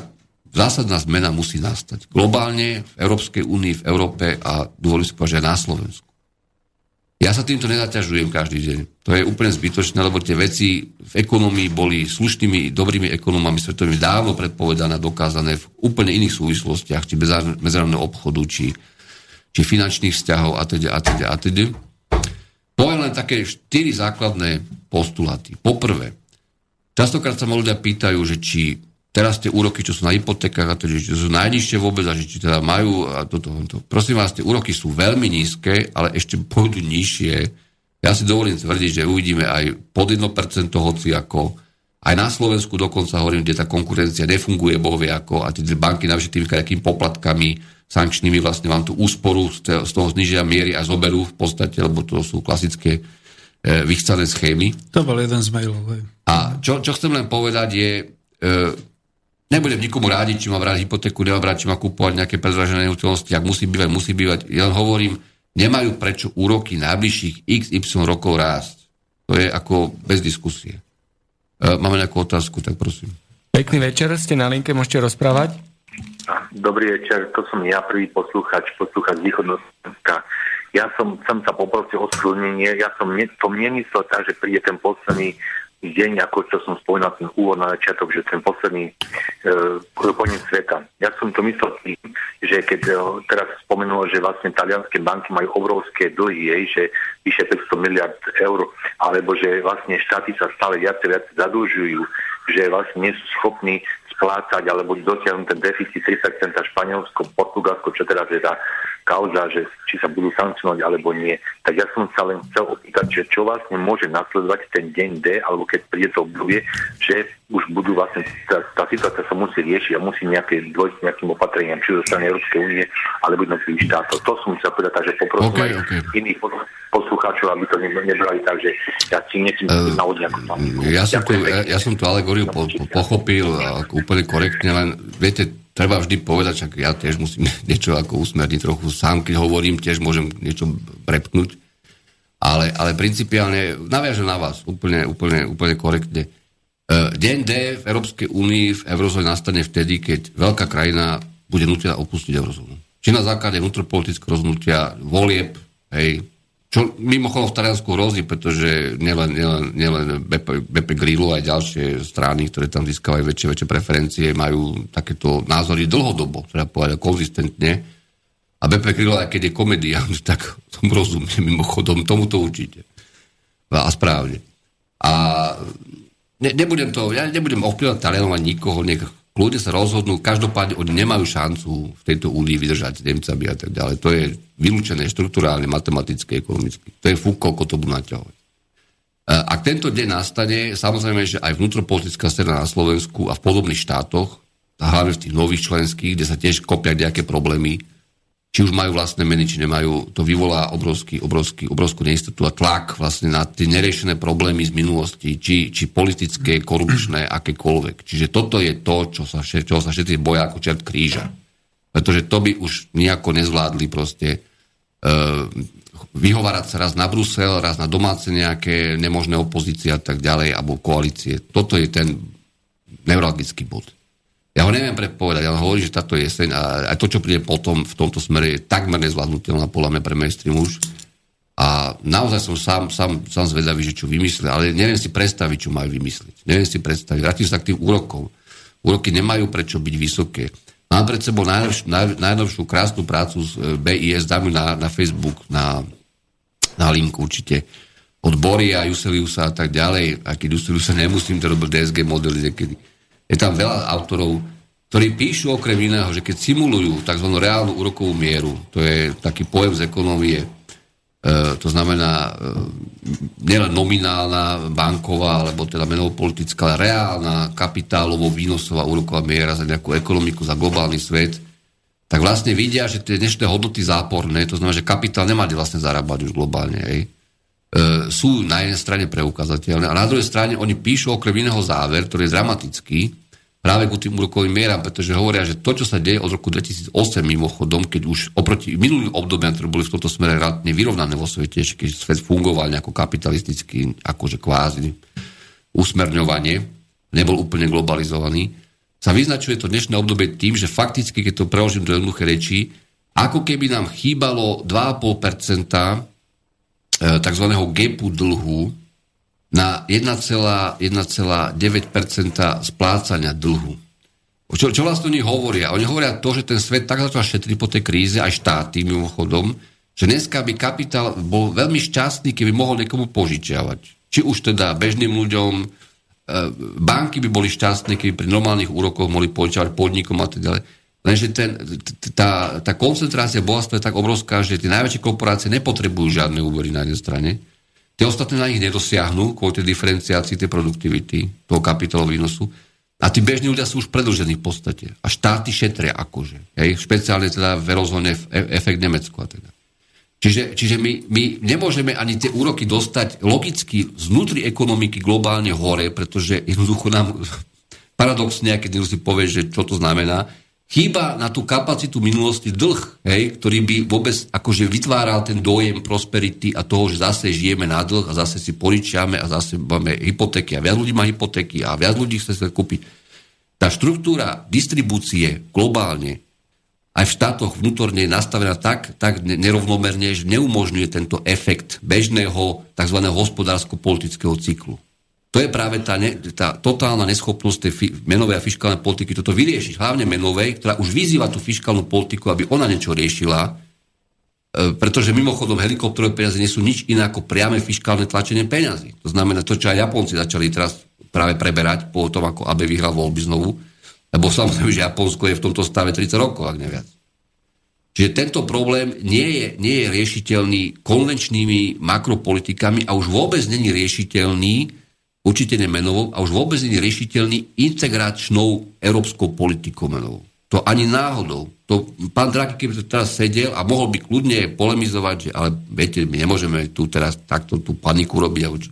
B: zásadná zmena musí nastať. Globálne, v Európskej únii, v Európe a dovolím si povedať, aj na Slovensku. Ja sa týmto nezaťažujem každý deň. To je úplne zbytočné, lebo tie veci v ekonomii boli slušnými, dobrými ekonomami svetovými dávno predpovedané, dokázané v úplne iných súvislostiach, či medzinárodného obchodu, či, či finančných vzťahov a teda a teda a teda. také štyri základné postuláty. Poprvé, častokrát sa ma ľudia pýtajú, že či teraz tie úroky, čo sú na hypotékach, a to, že sú najnižšie vôbec, a že či teda majú a toto, to. Prosím vás, tie úroky sú veľmi nízke, ale ešte pôjdu nižšie. Ja si dovolím tvrdiť, že uvidíme aj pod 1% hoci ako aj na Slovensku dokonca hovorím, kde tá konkurencia nefunguje bohvie ako a tie banky navyše tými nejakými poplatkami sankčnými vlastne vám tú úsporu z toho znižia miery a zoberú v podstate, lebo to sú klasické e, vychcané schémy.
A: To bol jeden z mailov. Hej.
B: A čo, čo chcem len povedať je, e, nebudem nikomu rádiť, či má brať hypotéku, nemá brať, či má kúpovať nejaké prezražené nehnuteľnosti, ak musí bývať, musí bývať. Ja len hovorím, nemajú prečo úroky najbližších XY rokov rásť. To je ako bez diskusie. E, máme nejakú otázku, tak prosím.
C: Pekný večer, ste na linke, môžete rozprávať?
F: Dobrý večer, to som ja, prvý posluchač, posluchač východného Ja som, som sa poprosil o skľúnenie, ja som ne, to nemyslel tak, že príde ten posledný deň, ako čo som spomínal, ten úvod na začiatok, že ten posledný e, koniec sveta. Ja som to myslel tým, že keď e, teraz spomenulo, že vlastne talianské banky majú obrovské dlhy, jej, že vyše 500 miliard eur, alebo že vlastne štáty sa stále viac a viac zadlžujú, že vlastne nie sú schopní splácať alebo dosiahnuť ten deficit 30% Španielsko, Portugalsko, čo teraz je tá kauza, že či sa budú sankcionovať alebo nie. Tak ja som sa len chcel opýtať, že čo vlastne môže nasledovať ten deň D, alebo keď príde to obdobie, že už budú vlastne, tá, tá situácia sa musí riešiť a musí nejaké dôjsť nejakým opatreniam, či zo strany Európskej únie, alebo jednotlivých štátov. To som chcel povedať, takže poprosím okay, okay. iných poslucháčov, aby to nebrali tak, že ja si nechcem uh, ako tam.
B: Ja som, tu, ja, ja som tu alegóriu po, po, pochopil úplne korektne, len viete, treba vždy povedať, však ja tiež musím [LAUGHS] niečo ako usmerniť trochu sám, keď hovorím, tiež môžem niečo prepnúť, ale, ale principiálne naviažem na vás úplne, úplne, úplne korektne. E, deň D v Európskej únii v eurozóne nastane vtedy, keď veľká krajina bude nutená opustiť eurozónu. Či na základe vnútropolitického rozhodnutia volieb, hej, čo mimochodom v Taliansku hrozí, pretože nielen, nielen, nielen BP, BP Grillo, aj ďalšie strany, ktoré tam získavajú väčšie, väčšie preferencie, majú takéto názory dlhodobo, treba povedať konzistentne. A BP Grillo, aj keď je komédia, [LAUGHS] tak tomu rozumiem mimochodom, tomu to určite. A správne. A ne, nebudem to, ja nebudem ovplyvať Talianov ani nikoho, nech kľudne sa rozhodnú, každopádne oni nemajú šancu v tejto únii vydržať s Nemcami a tak ďalej. To je vylúčené štruktúrálne, matematicky, ekonomicky. To je fúk, koľko to budú naťahovať. Ak tento deň nastane, samozrejme, že aj vnútropolitická scéna na Slovensku a v podobných štátoch, a hlavne v tých nových členských, kde sa tiež kopia nejaké problémy, či už majú vlastné meny, či nemajú, to vyvolá obrovský, obrovský, obrovskú neistotu a tlak vlastne na tie neriešené problémy z minulosti, či, či politické, korupčné, akékoľvek. Čiže toto je to, čo sa, čo sa všetci boja ako čert kríža. Pretože to by už nejako nezvládli proste uh, vyhovárať sa raz na Brusel, raz na domáce nejaké nemožné opozície a tak ďalej, alebo koalície. Toto je ten neurologický bod. Ja ho neviem predpovedať, ale hovorím, že táto jeseň a aj to, čo príde potom v tomto smere, je takmer nezvládnutelná podľa mňa pre mainstream už. A naozaj som sám, sám, sám zvedavý, že čo vymyslel, ale neviem si predstaviť, čo majú vymyslieť. Neviem si predstaviť. Vrátim sa k tým úrokom. Úroky nemajú prečo byť vysoké. Mám pred sebou najnovšiu, naj, najnovšiu krásnu prácu z e, BIS, dám ju na, na Facebook, na, na linku určite, od Boria, Juseliusa a tak ďalej. A keď Juseliusa nemusím, to robil DSG modely niekedy je tam veľa autorov, ktorí píšu okrem iného, že keď simulujú tzv. reálnu úrokovú mieru, to je taký pojem z ekonómie, e, to znamená e, nielen nominálna, banková, alebo teda menopolitická, ale reálna, kapitálovo výnosová úroková miera za nejakú ekonomiku, za globálny svet, tak vlastne vidia, že tie dnešné hodnoty záporné, to znamená, že kapitál nemá vlastne zarábať už globálne, hej, sú na jednej strane preukazateľné a na druhej strane oni píšu okrem iného záver, ktorý je dramatický, práve ku tým úrokovým mieram, pretože hovoria, že to, čo sa deje od roku 2008 mimochodom, keď už oproti minulým obdobiam, ktoré boli v tomto smere relatívne vyrovnané vo svete, keď svet fungoval nejako kapitalisticky, akože kvázi usmerňovanie, nebol úplne globalizovaný, sa vyznačuje to dnešné obdobie tým, že fakticky, keď to preložím do jednoduché reči, ako keby nám chýbalo 2,5% E, tzv. gapu dlhu na 1,9% splácania dlhu. Čo, čo vlastne oni hovoria? Oni hovoria to, že ten svet tak začal šetriť po tej kríze, aj štáty mimochodom, že dneska by kapitál bol veľmi šťastný, keby mohol niekomu požičiavať. Či už teda bežným ľuďom, e, banky by boli šťastné, keby pri normálnych úrokoch mohli požičiavať podnikom a tak ďalej. Lenže ten, tá, tá koncentrácia bohatstva je tak obrovská, že tie najväčšie korporácie nepotrebujú žiadne úvery na jednej strane. Tie ostatné na nich nedosiahnu kvôli tej diferenciácii tej produktivity, toho kapitálového výnosu. A tí bežní ľudia sú už predlžení v podstate. A štáty šetria akože. Hej? Špeciálne teda v eurozóne efekt Nemecku a teda. Čiže, čiže my, my nemôžeme ani tie úroky dostať logicky znútri ekonomiky globálne hore, pretože jednoducho nám [LAUGHS] paradoxne, keď si povie, že čo to znamená, chýba na tú kapacitu minulosti dlh, hej, ktorý by vôbec akože vytváral ten dojem prosperity a toho, že zase žijeme na dlh a zase si poričiame a zase máme hypotéky a viac ľudí má hypotéky a viac ľudí chce sa kúpiť. Tá štruktúra distribúcie globálne aj v štátoch vnútorne je nastavená tak, tak nerovnomerne, že neumožňuje tento efekt bežného tzv. hospodársko-politického cyklu. To je práve tá, ne, tá totálna neschopnosť tej fi, menovej a fiskálnej politiky toto vyriešiť. Hlavne menovej, ktorá už vyzýva tú fiskálnu politiku, aby ona niečo riešila, e, pretože mimochodom helikopterové peniaze nie sú nič iné ako priame fiskálne tlačenie peniazy. To znamená to, čo aj Japonci začali teraz práve preberať po tom, ako Abe vyhral voľby znovu, lebo samozrejme, že Japonsko je v tomto stave 30 rokov, ak neviac. Čiže tento problém nie je, nie je riešiteľný konvenčnými makropolitikami a už vôbec není riešiteľný, určite nemenovou, a už vôbec není riešiteľný integračnou európskou politikou menovou. To ani náhodou. To, pán Draghi, keby teraz sedel a mohol by kľudne polemizovať, že ale viete, my nemôžeme tu teraz takto tú paniku robiť.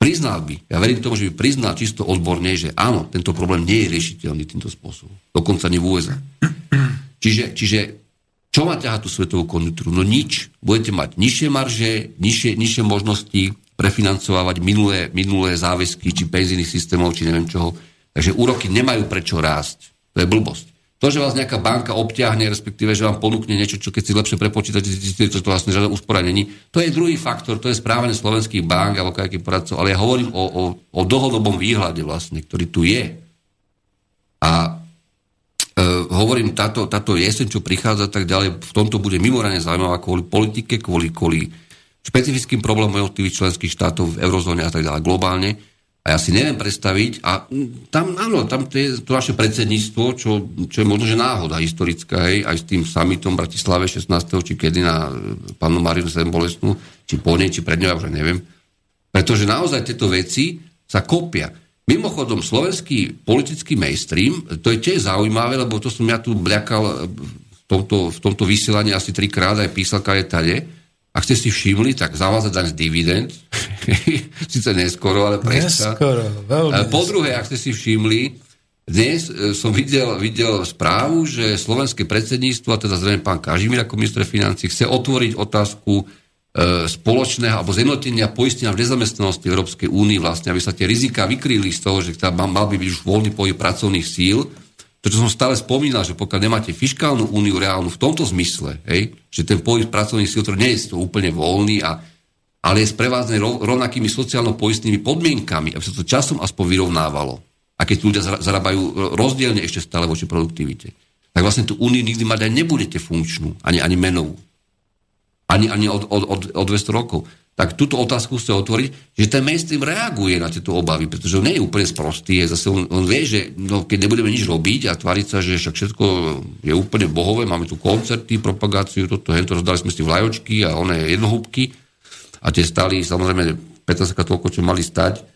B: Priznal by, ja verím tomu, že by priznal čisto odborne, že áno, tento problém nie je riešiteľný týmto spôsobom. Dokonca ani v USA. Čiže, čiže čo má ťahať tú svetovú konjunktúru? No nič. Budete mať nižšie marže, nižšie, nižšie možnosti prefinancovať minulé, minulé záväzky, či penzijných systémov, či neviem čoho. Takže úroky nemajú prečo rásť. To je blbosť. To, že vás nejaká banka obťahne, respektíve, že vám ponúkne niečo, čo keď si lepšie prepočítate, to vlastne žiadne úspora není, to je druhý faktor, to je správanie slovenských bank alebo nejakých poradcov, ale ja hovorím o, o, o dlhodobom výhľade vlastne, ktorý tu je. A e, hovorím, táto, táto jeseň, čo prichádza, tak ďalej, v tomto bude mimoriadne zaujímavá kvôli politike, kvôli, kvôli špecifickým problémom jednotlivých členských štátov v eurozóne a tak ďalej globálne a ja si neviem predstaviť, a tam, áno, tam to je to naše predsedníctvo, čo, čo je možno, že náhoda historická, hej, aj s tým summitom v Bratislave 16. či kedy na pánu Mariu Zembolesnú, či po nej, či pred ňou, už neviem. Pretože naozaj tieto veci sa kopia. Mimochodom, slovenský politický mainstream, to je tiež zaujímavé, lebo to som ja tu bľakal v tomto, v tomto vysielaní asi trikrát, aj písal je tade, ak ste si všimli, tak zavázať daň z dividend, [LAUGHS] síce neskoro, ale prečo.
A: Neskoro, veľmi
B: Po druhé, ak ste si všimli, dnes e, som videl, videl správu, že slovenské predsedníctvo, a teda zrejme pán Kažimír ako minister financí, chce otvoriť otázku e, spoločného alebo zjednotenia poistenia v nezamestnanosti Európskej únii, vlastne, aby sa tie rizika vykryli z toho, že tam mal by byť už voľný pohyb pracovných síl, to, čo som stále spomínal, že pokiaľ nemáte fiskálnu úniu reálnu v tomto zmysle, hej, že ten pohyb pracovných síl, ktorý nie je to úplne voľný, a, ale je sprevádzaný rovnakými sociálno-poistnými podmienkami, aby sa to časom aspoň vyrovnávalo. A keď ľudia zarábajú rozdielne ešte stále voči produktivite, tak vlastne tú úniu nikdy mať aj nebudete funkčnú, ani, ani menovú. Ani, ani od, od, od, od 200 rokov tak túto otázku chce otvoriť, že ten mainstream reaguje na tieto obavy, pretože on nie je úplne sprostý, je zase on, on vie, že no, keď nebudeme nič robiť a tváriť sa, že však všetko je úplne bohové, máme tu koncerty, propagáciu, toto, hento, rozdali sme si vlajočky a one jednohúbky a tie stali samozrejme 15 toľko, čo mali stať,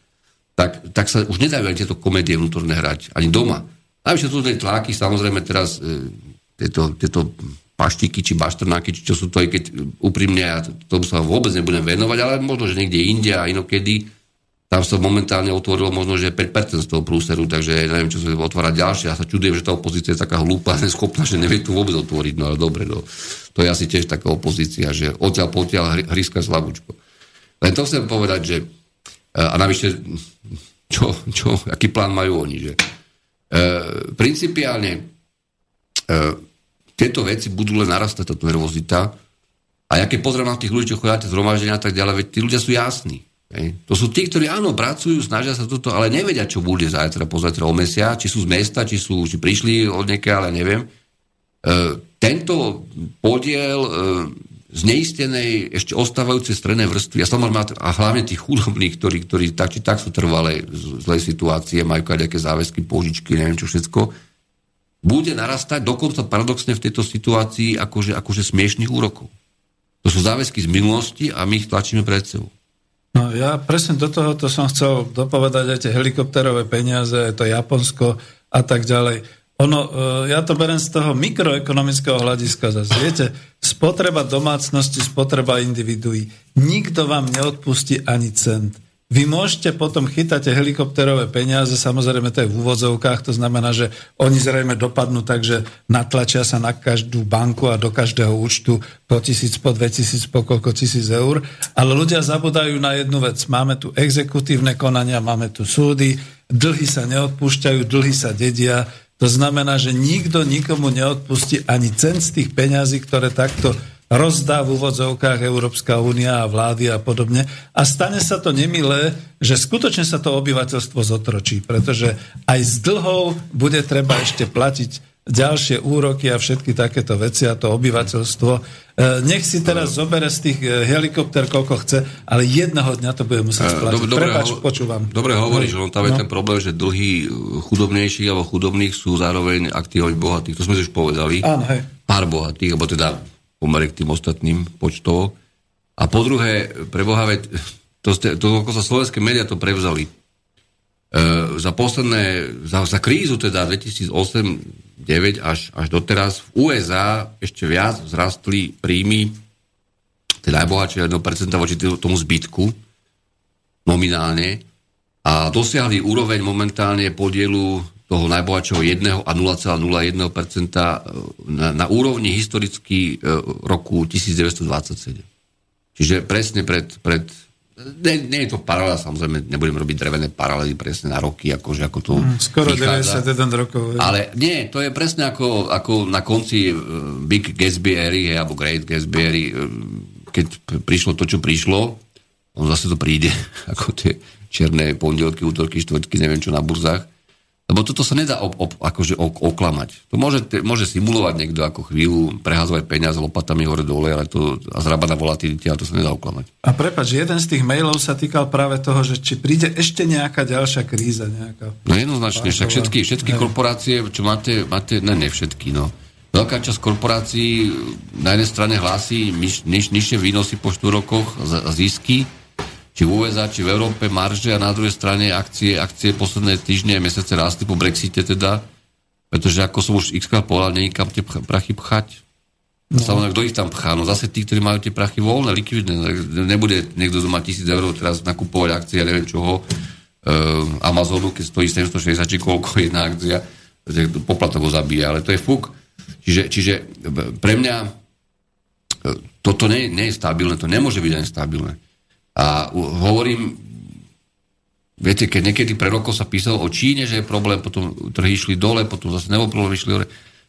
B: tak, tak sa už nedajú ani tieto komédie vnútorné hrať, ani doma. Najvyššie sú tie tláky, samozrejme teraz e, tieto, tieto paštiky či baštrnáky, či čo sú to, aj keď úprimne, ja tomu sa vôbec nebudem venovať, ale možno, že niekde inde a inokedy, tam sa momentálne otvorilo možno, že 5% z toho prúseru, takže neviem, čo sa otvárať ďalšie. Ja sa čudujem, že tá opozícia je taká hlúpa, [LAUGHS] neschopná, že nevie tu vôbec otvoriť. No ale dobre, no. to je asi tiež taká opozícia, že odtiaľ potiaľ hryska slabúčko. Len to chcem povedať, že a navyše, čo, čo, aký plán majú oni, že e, principiálne e, tieto veci budú len narastať, táto nervozita. A ja keď pozriem na tých ľudí, čo chodia zhromaždenia a tak ďalej, veď tí ľudia sú jasní. Hej. To sú tí, ktorí áno, pracujú, snažia sa toto, ale nevedia, čo bude zajtra, pozajtra o mesia, či sú z mesta, či, sú, či prišli od niekiaľ, ale neviem. E, tento podiel e, zneistenej ešte ostávajúcej strednej vrstvy a samozrejme a hlavne tých chudobných, ktorí, ktorí tak či tak sú trvalé z zlej situácie, majú nejaké záväzky, požičky, neviem čo všetko, bude narastať dokonca paradoxne v tejto situácii akože, akože smiešných úrokov. To sú záväzky z minulosti a my ich tlačíme pred sebou.
A: No ja presne do toho to som chcel dopovedať aj tie helikopterové peniaze, to Japonsko a tak ďalej ono, e, ja to berem z toho mikroekonomického hľadiska zase. Viete, spotreba domácnosti, spotreba individuí. Nikto vám neodpustí ani cent. Vy môžete potom chytať helikopterové peniaze, samozrejme to je v úvodzovkách, to znamená, že oni zrejme dopadnú tak, že natlačia sa na každú banku a do každého účtu po tisíc, po dve tisíc, po koľko tisíc eur. Ale ľudia zabudajú na jednu vec. Máme tu exekutívne konania, máme tu súdy, dlhy sa neodpúšťajú, dlhy sa dedia, to znamená, že nikto nikomu neodpustí ani cen z tých peňazí, ktoré takto rozdá v úvodzovkách Európska únia a vlády a podobne. A stane sa to nemilé, že skutočne sa to obyvateľstvo zotročí, pretože aj z dlhov bude treba ešte platiť ďalšie úroky a všetky takéto veci a to obyvateľstvo. E, nech si teraz zobere z tých e, helikopter, koľko chce, ale jedného dňa to bude musieť e, splatiť. Dobre, Prepač, ho, počúvam.
B: Dobre hovoríš, no, tam je no. ten problém, že dlhy chudobnejších alebo chudobných sú zároveň aktívami bohatých. To sme si už povedali.
A: Áno, hej.
B: Pár bohatých, alebo teda pomer k tým ostatným počtovo. A po druhé, pre Boha, to, to, to ako sa slovenské médiá to prevzali. E, za posledné, za, za krízu teda 2008 9 až, až doteraz. V USA ešte viac vzrastli príjmy tej najbohatšie 1% voči tomu zbytku nominálne a dosiahli úroveň momentálne podielu toho najbohatšieho 1 a 0,01% na, na úrovni historicky e, roku 1927. Čiže presne pred, pred nie, nie je to paralela, samozrejme, nebudem robiť drevené paralely presne na roky, akože ako to mm,
A: Skoro vychádza. 91 rokov.
B: Je. Ale nie, to je presne ako, ako na konci uh, Big Gatsby hej, alebo Great Gatsby uh, keď prišlo to, čo prišlo, on zase to príde, [LAUGHS] ako tie čierne pondelky, útorky, štvrtky, neviem čo na burzách. Lebo toto sa nedá ob, ob, akože ok, oklamať. To môže, môže simulovať niekto ako chvíľu, preházovať peniaze lopatami hore dole, ale to a zrába na volatilite, ale to sa nedá oklamať.
A: A prepač, jeden z tých mailov sa týkal práve toho, že či príde ešte nejaká ďalšia kríza. Nejaká...
B: No jednoznačne, však všetky, všetky korporácie, čo máte, máte, ne, ne všetky, no. Veľká časť korporácií na jednej strane hlási niž, niž, nižšie výnosy po 4 rokoch, zisky, či v USA, či v Európe marže a na druhej strane akcie, akcie posledné týždne a mesiace rástli po Brexite teda, pretože ako som už x povedal, není kam tie prachy pchať. No. Samozrejme, kto ich tam pchá? No zase tí, ktorí majú tie prachy voľné, likvidné. Nebude niekto, kto má tisíc eur teraz nakupovať akcie, ja neviem čoho, uh, Amazonu, keď stojí 760 či koľko jedna akcia, poplatok ho zabíja, ale to je fuk. Čiže, čiže pre mňa e, toto nie, nie je stabilné, to nemôže byť ani stabilné. A hovorím, viete, keď niekedy pre rokov sa písalo o Číne, že je problém, potom trhy išli dole, potom zase nebol problém, išli dole.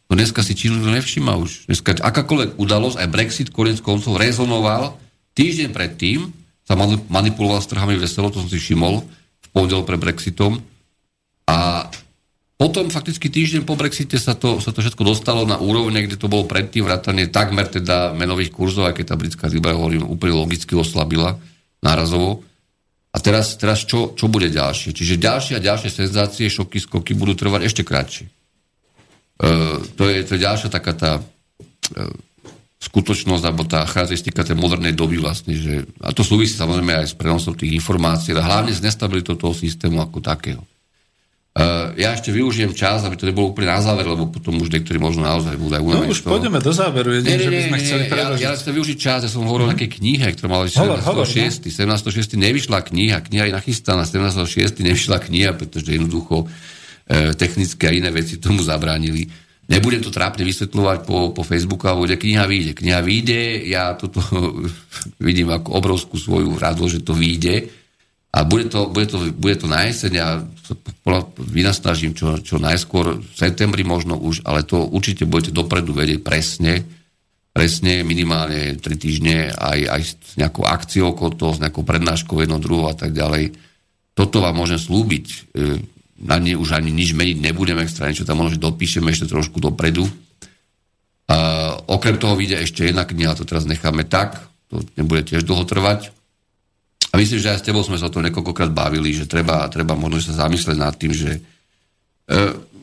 B: No dneska si Čínu nevšíma už. Dneska akákoľvek udalosť, aj Brexit konec koncov rezonoval, týždeň predtým sa manipuloval s trhami veselo, to som si všimol, v pondel pre Brexitom. A potom fakticky týždeň po Brexite sa to, sa to všetko dostalo na úrovne, kde to bolo predtým vrátanie takmer teda menových kurzov, aj keď tá britská libra, hovorím, úplne logicky oslabila nárazovo. A teraz, teraz čo, čo bude ďalšie? Čiže ďalšie a ďalšie senzácie, šoky, skoky budú trvať ešte kratšie. E, to, je, to je ďalšia taká tá e, skutočnosť, alebo tá charakteristika tej modernej doby vlastne, že, a to súvisí samozrejme aj s prenosom tých informácií, ale hlavne s nestabilitou toho systému ako takého. Uh, ja ešte využijem čas, aby to nebolo úplne na záver, lebo potom už niektorí možno naozaj budú
A: aj No už to. pôjdeme do záveru, jedine, nie, nie, že by sme chceli
B: preložiť. Ja, ja chcem využiť čas, ja som hovoril o nejakej knihe, ktorá mala 17.6. 17.6. nevyšla kniha, kniha je nachystaná, 17.6. nevyšla kniha, pretože jednoducho e, technické a iné veci tomu zabránili. Nebudem to trápne vysvetľovať po, po Facebooku, alebo kde kniha vyjde. Kniha vyjde, ja toto [LAUGHS] vidím ako obrovskú svoju radosť, že to vyjde a bude to, bude to, bude to na jeseň, ja vynasnažím čo, čo najskôr, v septembri možno už, ale to určite budete dopredu vedieť presne, presne minimálne 3 týždne, aj, aj s nejakou akciou okolo toho, s nejakou prednáškou jednou, druhou a tak ďalej. Toto vám môžem slúbiť. E, na ne už ani nič meniť nebudeme extra, niečo tam možno dopíšeme ešte trošku dopredu. A okrem toho vyjde ešte jedna kniha, to teraz necháme tak, to nebude tiež dlho trvať. A myslím, že aj s tebou sme sa o tom niekoľkokrát bavili, že treba, treba možno sa zamyslieť nad tým, že e,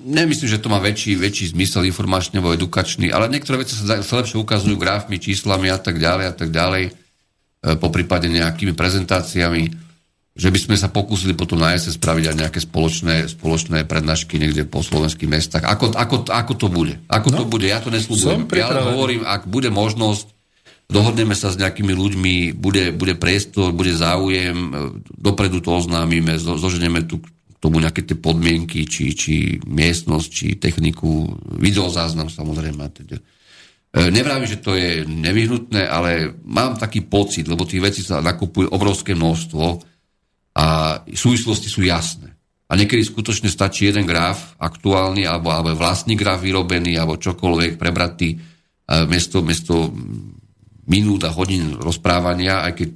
B: nemyslím, že to má väčší, väčší zmysel informačný alebo edukačný, ale niektoré veci sa, sa lepšie ukazujú grafmi, číslami a tak ďalej a tak ďalej, e, po prípade nejakými prezentáciami že by sme sa pokúsili potom na jeseň spraviť aj nejaké spoločné, spoločné prednášky niekde po slovenských mestách. Ako, ako, ako to bude? Ako no, to bude? Ja to nesľubujem. Ja hovorím, ak bude možnosť, dohodneme sa s nejakými ľuďmi, bude, bude priestor, bude záujem, e, dopredu to oznámime, zoženeme tu tomu nejaké tie podmienky, či, či miestnosť, či techniku, videozáznam samozrejme. Teda. Nevrávim, že to je nevyhnutné, ale mám taký pocit, lebo tých vecí sa nakupuje obrovské množstvo, a súvislosti sú jasné. A niekedy skutočne stačí jeden graf aktuálny, alebo, alebo vlastný graf vyrobený, alebo čokoľvek prebratý mesto, mesto minút a hodín rozprávania, aj keď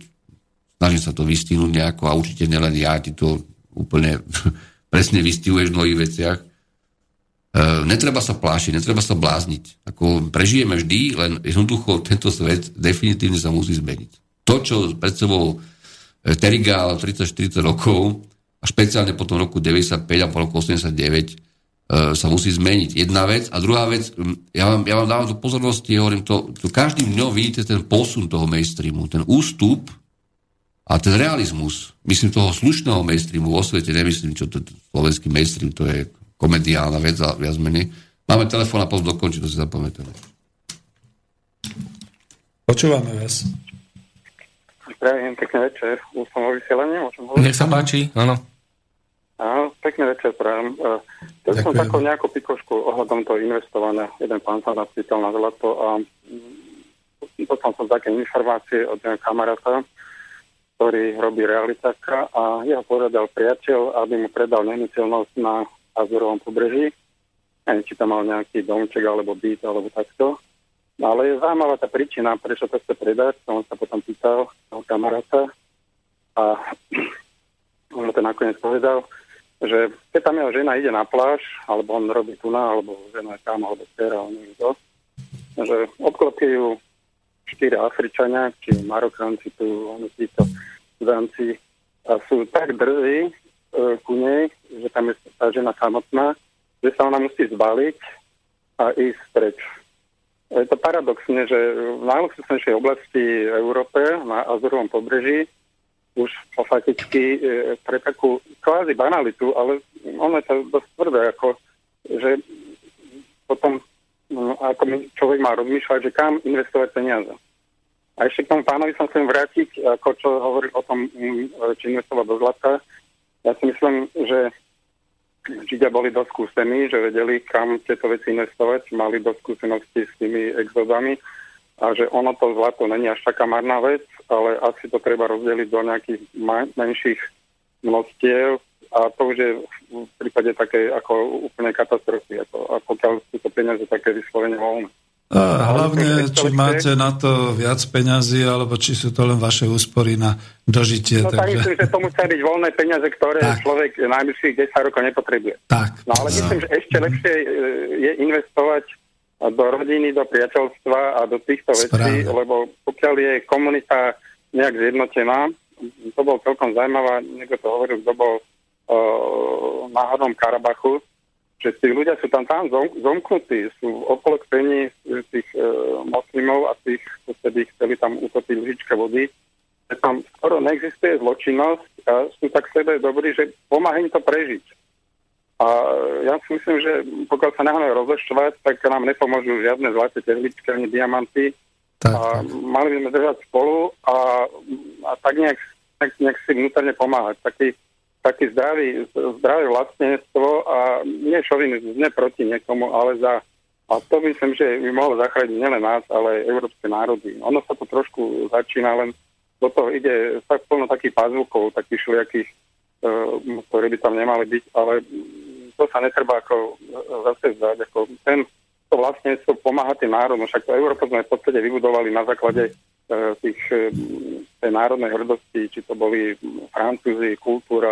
B: snažím sa to vystihnúť nejako a určite nielen ja, ty to úplne [LAUGHS] presne vystihuješ v mnohých veciach. E, netreba sa plášiť, netreba sa blázniť. Ako prežijeme vždy, len jednoducho tento svet definitívne sa musí zmeniť. To, čo pred sebou Terigál 30-40 rokov a špeciálne po tom roku 95 a po roku 89 e, sa musí zmeniť. Jedna vec. A druhá vec, ja vám, ja vám dávam do pozornosti, hovorím to, to každým dňom vidíte ten posun toho mainstreamu, ten ústup a ten realizmus, myslím toho slušného mainstreamu vo svete, nemyslím, čo to slovenský mainstream, to je komediálna vec a viac menej. Máme telefón a post dokončiť, to si zapamätáme.
A: Počúvame vás.
J: Prajem, pekný večer. Už som vo vysielaní, môžem
C: hovoriť? Nech sa páči, áno.
J: Áno, pekný večer, prajem. Uh, som takú nejakú pikošku ohľadom toho investované. Jeden pán sa napýtal na zlato a mm, potom som také informácie od jedného kamaráta, ktorý robí realitáka a jeho poradal priateľ, aby mu predal nehnuteľnosť na Azurovom pobreží. Neviem, či tam mal nejaký domček alebo byt alebo takto. Ale je zaujímavá tá príčina, prečo to chce predať. On sa potom pýtal toho kamaráta a [CLEARS THROAT] on mu to nakoniec povedal, že keď tam jeho žena ide na pláž, alebo on robí tu na, alebo žena je tam, alebo dcera, on neviem to, že obklopí štyri Afričania, či Marokánci tu, oni títo Sudanci, a sú tak drzí e, ku nej, že tam je tá žena samotná, že sa ona musí zbaliť a ísť preč. Je to paradoxne, že v najluxusnejšej oblasti v Európe, na Azurovom pobreží, už fakticky e, pre takú kvázi banalitu, ale ono je to dosť tvrdé, ako, že potom no, ako človek má rozmýšľať, že kam investovať peniaze. A ešte k tomu pánovi som chcem vrátiť, ako čo hovoril o tom, či investovať do zlata. Ja si myslím, že Židia boli dosť skúsení, že vedeli, kam tieto veci investovať, mali dosť skúsenosti s tými exodami a že ono to zlato není až taká marná vec, ale asi to treba rozdeliť do nejakých ma- menších množstiev a to už je v prípade také ako úplne katastrofy, ako, a pokiaľ sú to peniaze také vyslovene voľné.
A: A hlavne, či máte na to viac peňazí, alebo či sú to len vaše úspory na dožitie.
J: No takže... tak myslím, že to musia byť voľné peniaze, ktoré tak. človek najbližších 10 rokov nepotrebuje.
A: Tak.
J: No ale myslím, že ešte lepšie e, je investovať do rodiny, do priateľstva a do týchto Správne. vecí, lebo pokiaľ je komunita nejak zjednotená, to bol celkom zaujímavá, niekto to hovoril, kto bol uh, na Hornom Karabachu, že tí ľudia sú tam tam zom, zomknutí, sú obklopení tých e, moslimov a tých, ktorí chceli tam utopiť lžička vody. Že tam skoro neexistuje zločinnosť a sú tak sebe dobrí, že pomáha im to prežiť. A ja si myslím, že pokiaľ sa necháme rozlešťovať, tak nám nepomôžu žiadne zlaté tehličky ani diamanty. Tak, a tak. mali by sme držať spolu a, a tak nejak, nejak, nejak si vnútorne pomáhať. Taký, taký zdravý, zdravé vlastníctvo a nie šovinizmus, nie proti niekomu, ale za a to myslím, že by mohlo zachrániť nielen nás, ale aj európske národy. Ono sa to trošku začína, len do toho ide tak plno takých pazvukov, takých šliakých, e, ktorí by tam nemali byť, ale to sa netreba ako e, zase zdať. Ako ten, to vlastníctvo pomáha tým národom, však to Európa sme v podstate vybudovali na základe tých, tej národnej hrdosti, či to boli Francúzi, kultúra,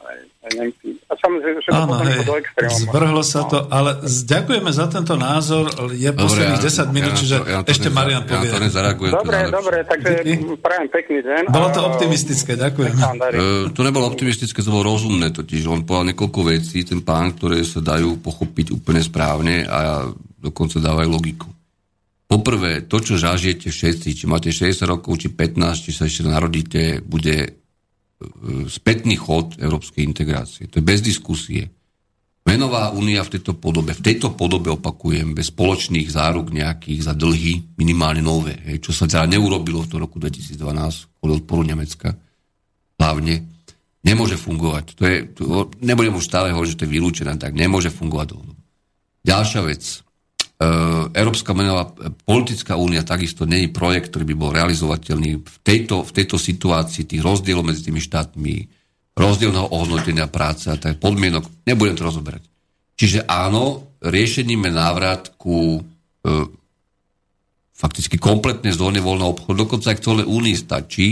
J: aj, aj Nemci. A samozrejme, že to
A: Áno,
J: potom
A: hej,
J: do extrému.
A: zvrhlo sa to, ale ďakujeme za tento názor, je posledných 10 minút, čiže
B: to
A: ešte
B: neza-
A: Marian
B: Ja
A: povie.
B: to nezareagujem.
J: Dobre, dobre, takže prajem pekný deň.
A: Bolo to optimistické, ďakujem.
B: E, to nebolo optimistické, to bolo rozumné totiž. On povedal niekoľko vecí, ten pán, ktoré sa dajú pochopiť úplne správne a dokonca dávajú logiku. Poprvé, to, čo zažijete všetci, či máte 60 rokov, či 15, či sa ešte narodíte, bude e, spätný chod európskej integrácie. To je bez diskusie. Menová únia v tejto podobe, v tejto podobe opakujem, bez spoločných záruk nejakých za dlhy, minimálne nové, hej, čo sa teda neurobilo v tom roku 2012 kvôli odporu Nemecka, hlavne, nemôže fungovať. To je, to, nebudem už stále hovoriť, že to je vylúčené, tak nemôže fungovať. Ďalšia vec. E, Európska menová politická únia takisto je projekt, ktorý by bol realizovateľný v tejto, v tejto situácii tých rozdielov medzi tými štátmi, rozdielného ohodnotenia práce a tak podmienok. Nebudem to rozoberať. Čiže áno, riešením je návrat ku e, fakticky kompletnej zóne voľného obchodu. Dokonca aj k celej únii stačí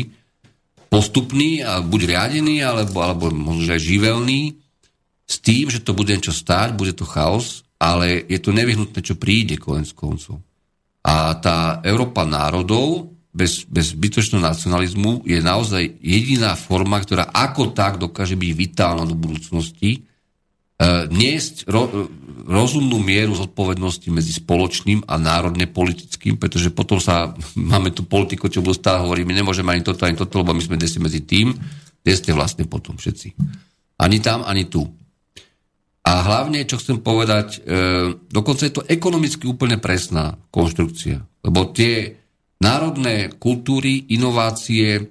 B: postupný a buď riadený, alebo, alebo možno aj živelný, s tým, že to bude niečo stáť, bude to chaos, ale je to nevyhnutné, čo príde konec koncov. A tá Európa národov bez, bez zbytočného nacionalizmu je naozaj jediná forma, ktorá ako tak dokáže byť vitálna do budúcnosti, e, niesť ro, rozumnú mieru zodpovednosti medzi spoločným a národne politickým, pretože potom sa, [LAUGHS] máme tu politiku, čo budú stále hovoriť, my nemôžeme ani toto, ani toto, lebo my sme desi medzi tým, kde ste vlastne potom všetci. Ani tam, ani tu. A hlavne, čo chcem povedať, e, dokonca je to ekonomicky úplne presná konštrukcia. Lebo tie národné kultúry, inovácie, e,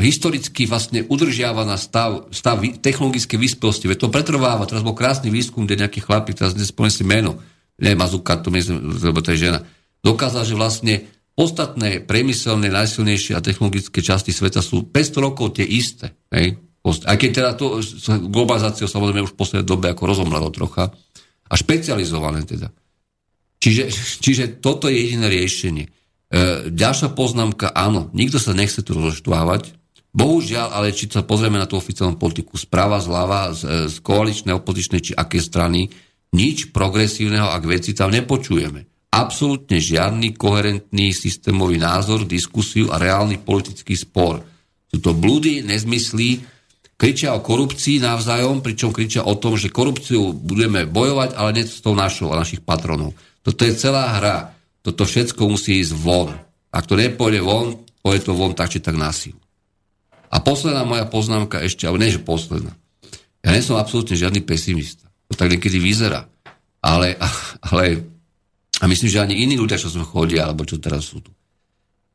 B: historicky vlastne udržiava na stav, stav technologické vyspelosti. Veď to pretrváva. Teraz bol krásny výskum, kde nejaký chlapík, teraz nespomínam si meno, nie Mazuka, to myslím, lebo to je žena, dokázal, že vlastne ostatné priemyselné, najsilnejšie a technologické časti sveta sú 500 rokov tie isté. Hej? Aj keď teda to globalizáciou samozrejme už v poslednej dobe ako rozomlelo trocha. A špecializované teda. Čiže, [LAUGHS] čiže toto je jediné riešenie. E, ďalšia poznámka, áno, nikto sa nechce tu rozštvávať. Bohužiaľ, ale či sa pozrieme na tú oficiálnu politiku správa, zľava, z, z koaličnej, opozičnej či aké strany, nič progresívneho, ak veci tam nepočujeme. Absolútne žiadny koherentný systémový názor, diskusiu a reálny politický spor. Sú to blúdy, nezmyslí, kričia o korupcii navzájom, pričom kričia o tom, že korupciu budeme bojovať, ale nie s tou našou a našich patronov. Toto je celá hra. Toto všetko musí ísť von. Ak to nepôjde von, pôjde to von tak, či tak násil. A posledná moja poznámka ešte, ale nie, že posledná. Ja nie som absolútne žiadny pesimista. To tak niekedy vyzerá. Ale, [LAUGHS] ale a myslím, že ani iní ľudia, čo som chodia, alebo čo teraz sú tu.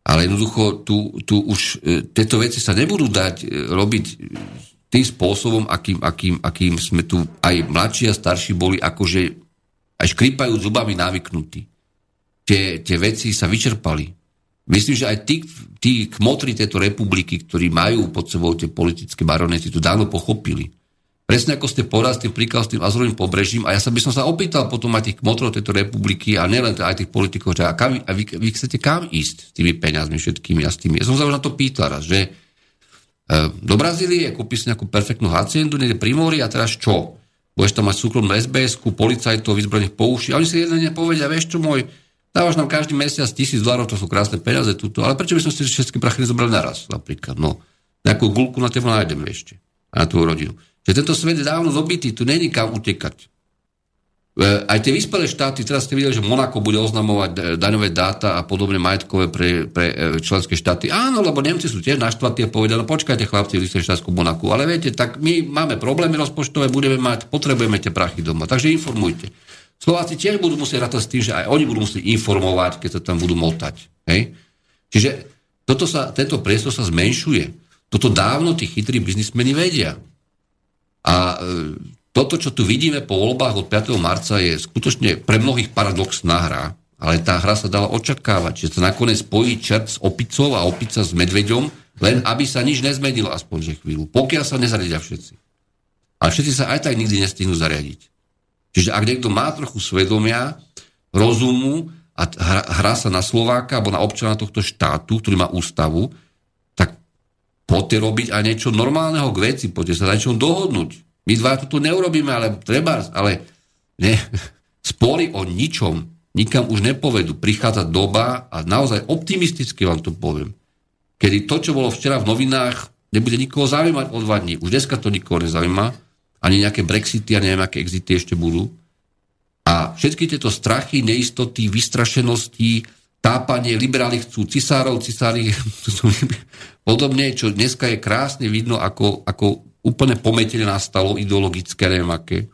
B: Ale jednoducho tu, tu už e, tieto veci sa nebudú dať e, robiť tým spôsobom, akým, akým, akým sme tu aj mladší a starší boli, akože aj škrípajú zubami navyknutí. Tie, tie veci sa vyčerpali. Myslím, že aj tí, tí kmotri tejto republiky, ktorí majú pod sebou tie politické baronety, to dávno pochopili. Presne ako ste povedali s tým príklad s tým azurovým pobrežím a ja sa by som sa opýtal potom aj tých kmotrov tejto republiky a nielen aj tých politikov, že a, kam, a vy, vy chcete kam ísť s tými peniazmi všetkými a s tými. Ja som sa už na to pýtal raz, že do Brazílie, kúpi si nejakú perfektnú haciendu, niekde pri mori a teraz čo? Budeš tam mať súkromnú SBS-ku, policajtov vyzbrojených po uši. A oni si jeden deň vieš čo môj, dávaš nám každý mesiac tisíc dolarov, to sú krásne peniaze tuto, ale prečo by som si všetky prachy nezobrali naraz napríklad? No, nejakú gulku na teba nájdeme ešte a na tú rodinu. Že tento svet je dávno dobitý, tu není kam utekať. Aj tie vyspelé štáty, teraz ste videli, že Monako bude oznamovať daňové dáta a podobne majetkové pre, pre členské štáty. Áno, lebo Nemci sú tiež naštvatí a povedali, no počkajte chlapci, vy ste štátsku Monaku, ale viete, tak my máme problémy rozpočtové, budeme mať, potrebujeme tie prachy doma, takže informujte. Slováci tiež budú musieť rátať s tým, že aj oni budú musieť informovať, keď sa tam budú motať. Hej? Čiže toto sa, tento priestor sa zmenšuje. Toto dávno tí chytrí biznismeni vedia. A toto, čo tu vidíme po voľbách od 5. marca, je skutočne pre mnohých paradoxná hra, ale tá hra sa dala očakávať, že sa nakoniec spojí čert s opicou a opica s medveďom, len aby sa nič nezmenilo aspoň že chvíľu, pokiaľ sa nezariadia všetci. A všetci sa aj tak nikdy nestihnú zariadiť. Čiže ak niekto má trochu svedomia, rozumu a hrá, sa na Slováka alebo na občana tohto štátu, ktorý má ústavu, tak poďte robiť aj niečo normálneho k veci, poďte sa na niečom dohodnúť. My dva to tu neurobíme, ale treba, ale ne, [LAUGHS] spory o ničom nikam už nepovedú. Prichádza doba a naozaj optimisticky vám to poviem, kedy to, čo bolo včera v novinách, nebude nikoho zaujímať o dva dní. Už dneska to nikoho nezaujíma, ani nejaké Brexity a neviem, aké exity ešte budú. A všetky tieto strachy, neistoty, vystrašenosti, tápanie, liberáli chcú cisárov, cisári [LAUGHS] podobne, čo dneska je krásne vidno, ako, ako úplne pometenie nastalo, ideologické, neviem aké, e,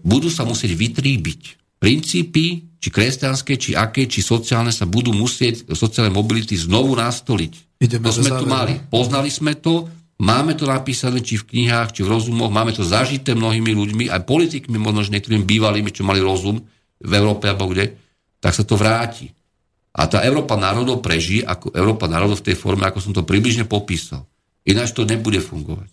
B: budú sa musieť vytríbiť princípy, či kresťanské, či aké, či sociálne sa budú musieť sociálne mobility znovu nastoliť.
A: Ideme
B: to sme tu mali. Poznali sme to, máme to napísané či v knihách, či v rozumoch, máme to zažité mnohými ľuďmi, aj politikmi, možno niektorými bývalými, čo mali rozum v Európe alebo kde, tak sa to vráti. A tá Európa národov preží ako Európa národov v tej forme, ako som to približne popísal. Ináč to nebude fungovať.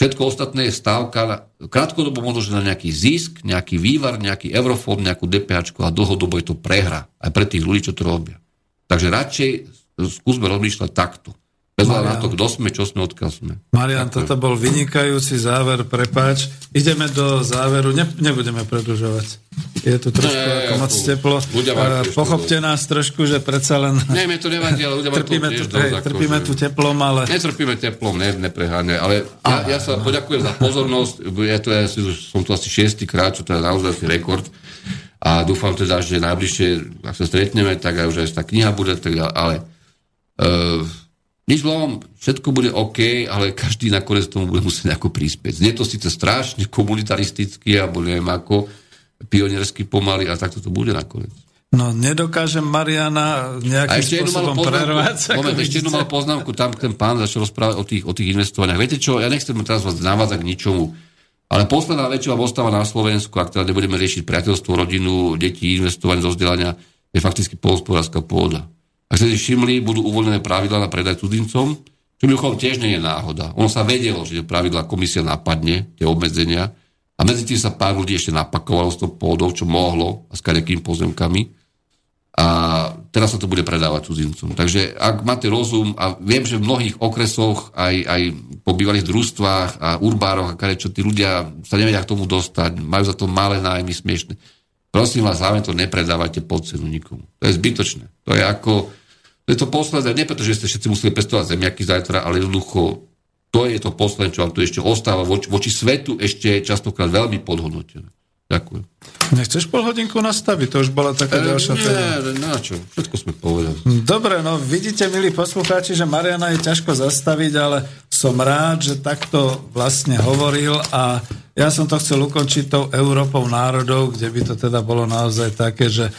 B: Všetko ostatné je stávka, krátkodobo možno, že na nejaký zisk, nejaký vývar, nejaký eurofond, nejakú DPH a dlhodobo je to prehra. Aj pre tých ľudí, čo to robia. Takže radšej skúsme rozmýšľať takto. Bez na to, kto sme, čo sme, odkiaľ sme.
A: Marian, toto bol vynikajúci záver, prepáč. Ideme do záveru, ne, nebudeme predlžovať. Je tu trošku ne, ako moc teplo. Uh, pochopte nás trošku, že predsa len...
B: Nie, mi to nevadí, ale ľudia trpíme,
A: tu, hej, ako, trpíme tu teplom, ale...
B: Netrpíme teplom, ne, nepreháňaj, ale ja, ja sa poďakujem za pozornosť. Ja, to, ja som tu asi šiestýkrát, čo to je naozaj rekord. A dúfam teda, že najbližšie, ak sa stretneme, tak aj už aj tá kniha bude, tak, ale uh, nič zlom, všetko bude OK, ale každý nakoniec tomu bude musieť nejako prispieť. Znie to síce strašne komunitaristicky, alebo neviem ako, pioniersky pomaly, a takto to bude nakoniec.
A: No, nedokážem Mariana nejakým spôsobom prervať.
B: Moment, ešte jednu malú poznámku, tam ten pán začal rozprávať o tých, o tých investovaniach. Viete čo, ja nechcem teraz vás navádzať k ničomu, ale posledná vec, čo vám ostáva na Slovensku, ak teda nebudeme riešiť priateľstvo, rodinu, deti, investovanie do vzdelania, je fakticky polospodárska pôda. Ak ste si všimli, budú uvoľnené pravidla na predaj cudzincom, čo mimochodom tiež nie je náhoda. Ono sa vedelo, že pravidla komisia napadne, tie obmedzenia, a medzi tým sa pár ľudí ešte napakovalo s tou pôdou, čo mohlo, a s kadekým pozemkami. A teraz sa to bude predávať cudzincom. Takže ak máte rozum, a viem, že v mnohých okresoch, aj, aj po bývalých družstvách a urbároch, a kade, čo tí ľudia sa nevedia k tomu dostať, majú za to malé nájmy smiešne. Prosím vás, hlavne to nepredávajte pod cenu nikomu. To je zbytočné. To je ako, to je to posledné, nie preto, že ste všetci museli pestovať zemiaky zajtra, ale jednoducho to je to posledné, čo vám tu ešte ostáva voči, voči svetu ešte častokrát veľmi podhodnotené. Ďakujem.
A: Nechceš pol hodinku nastaviť? To už bola taká e, ďalšia
B: téma. Nie, na čo? Všetko sme povedali.
A: Dobre, no vidíte, milí poslucháči, že Mariana je ťažko zastaviť, ale som rád, že takto vlastne hovoril a ja som to chcel ukončiť tou Európou národov, kde by to teda bolo naozaj také, že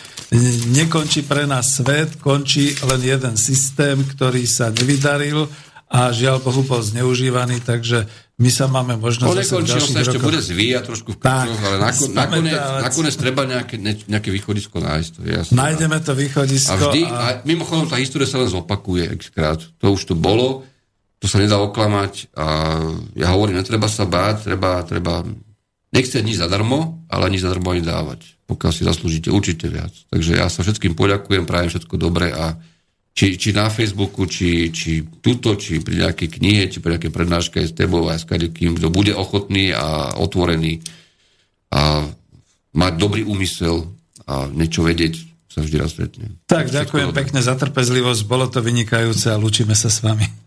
A: nekončí pre nás svet, končí len jeden systém, ktorý sa nevydaril a žiaľ Bohu bol zneužívaný, takže my sa máme možnosť...
B: To nekončí, on sa ešte rokoch... bude zvíjať trošku v kručoch, ale nakon, nakoniec, nakoniec treba nejaké, nejaké východisko nájsť. To jasné.
A: Nájdeme to východisko.
B: A vždy, a... a mimochodom tá história sa len zopakuje xkrát. To už to bolo, to sa nedá oklamať a ja hovorím, netreba sa báť, treba, treba nechcieť nič zadarmo, ale nič zadarmo ani dávať pokiaľ si zaslúžite určite viac. Takže ja sa všetkým poďakujem, prajem všetko dobré a či, či na Facebooku, či, či tuto, či pri nejakej knihe, či pri nejakej prednáške s tebou a s kým, kto bude ochotný a otvorený a mať dobrý úmysel a niečo vedieť, sa vždy raz stretnem.
A: Tak, ďakujem pekne za trpezlivosť, bolo to vynikajúce a lúčime sa s vami.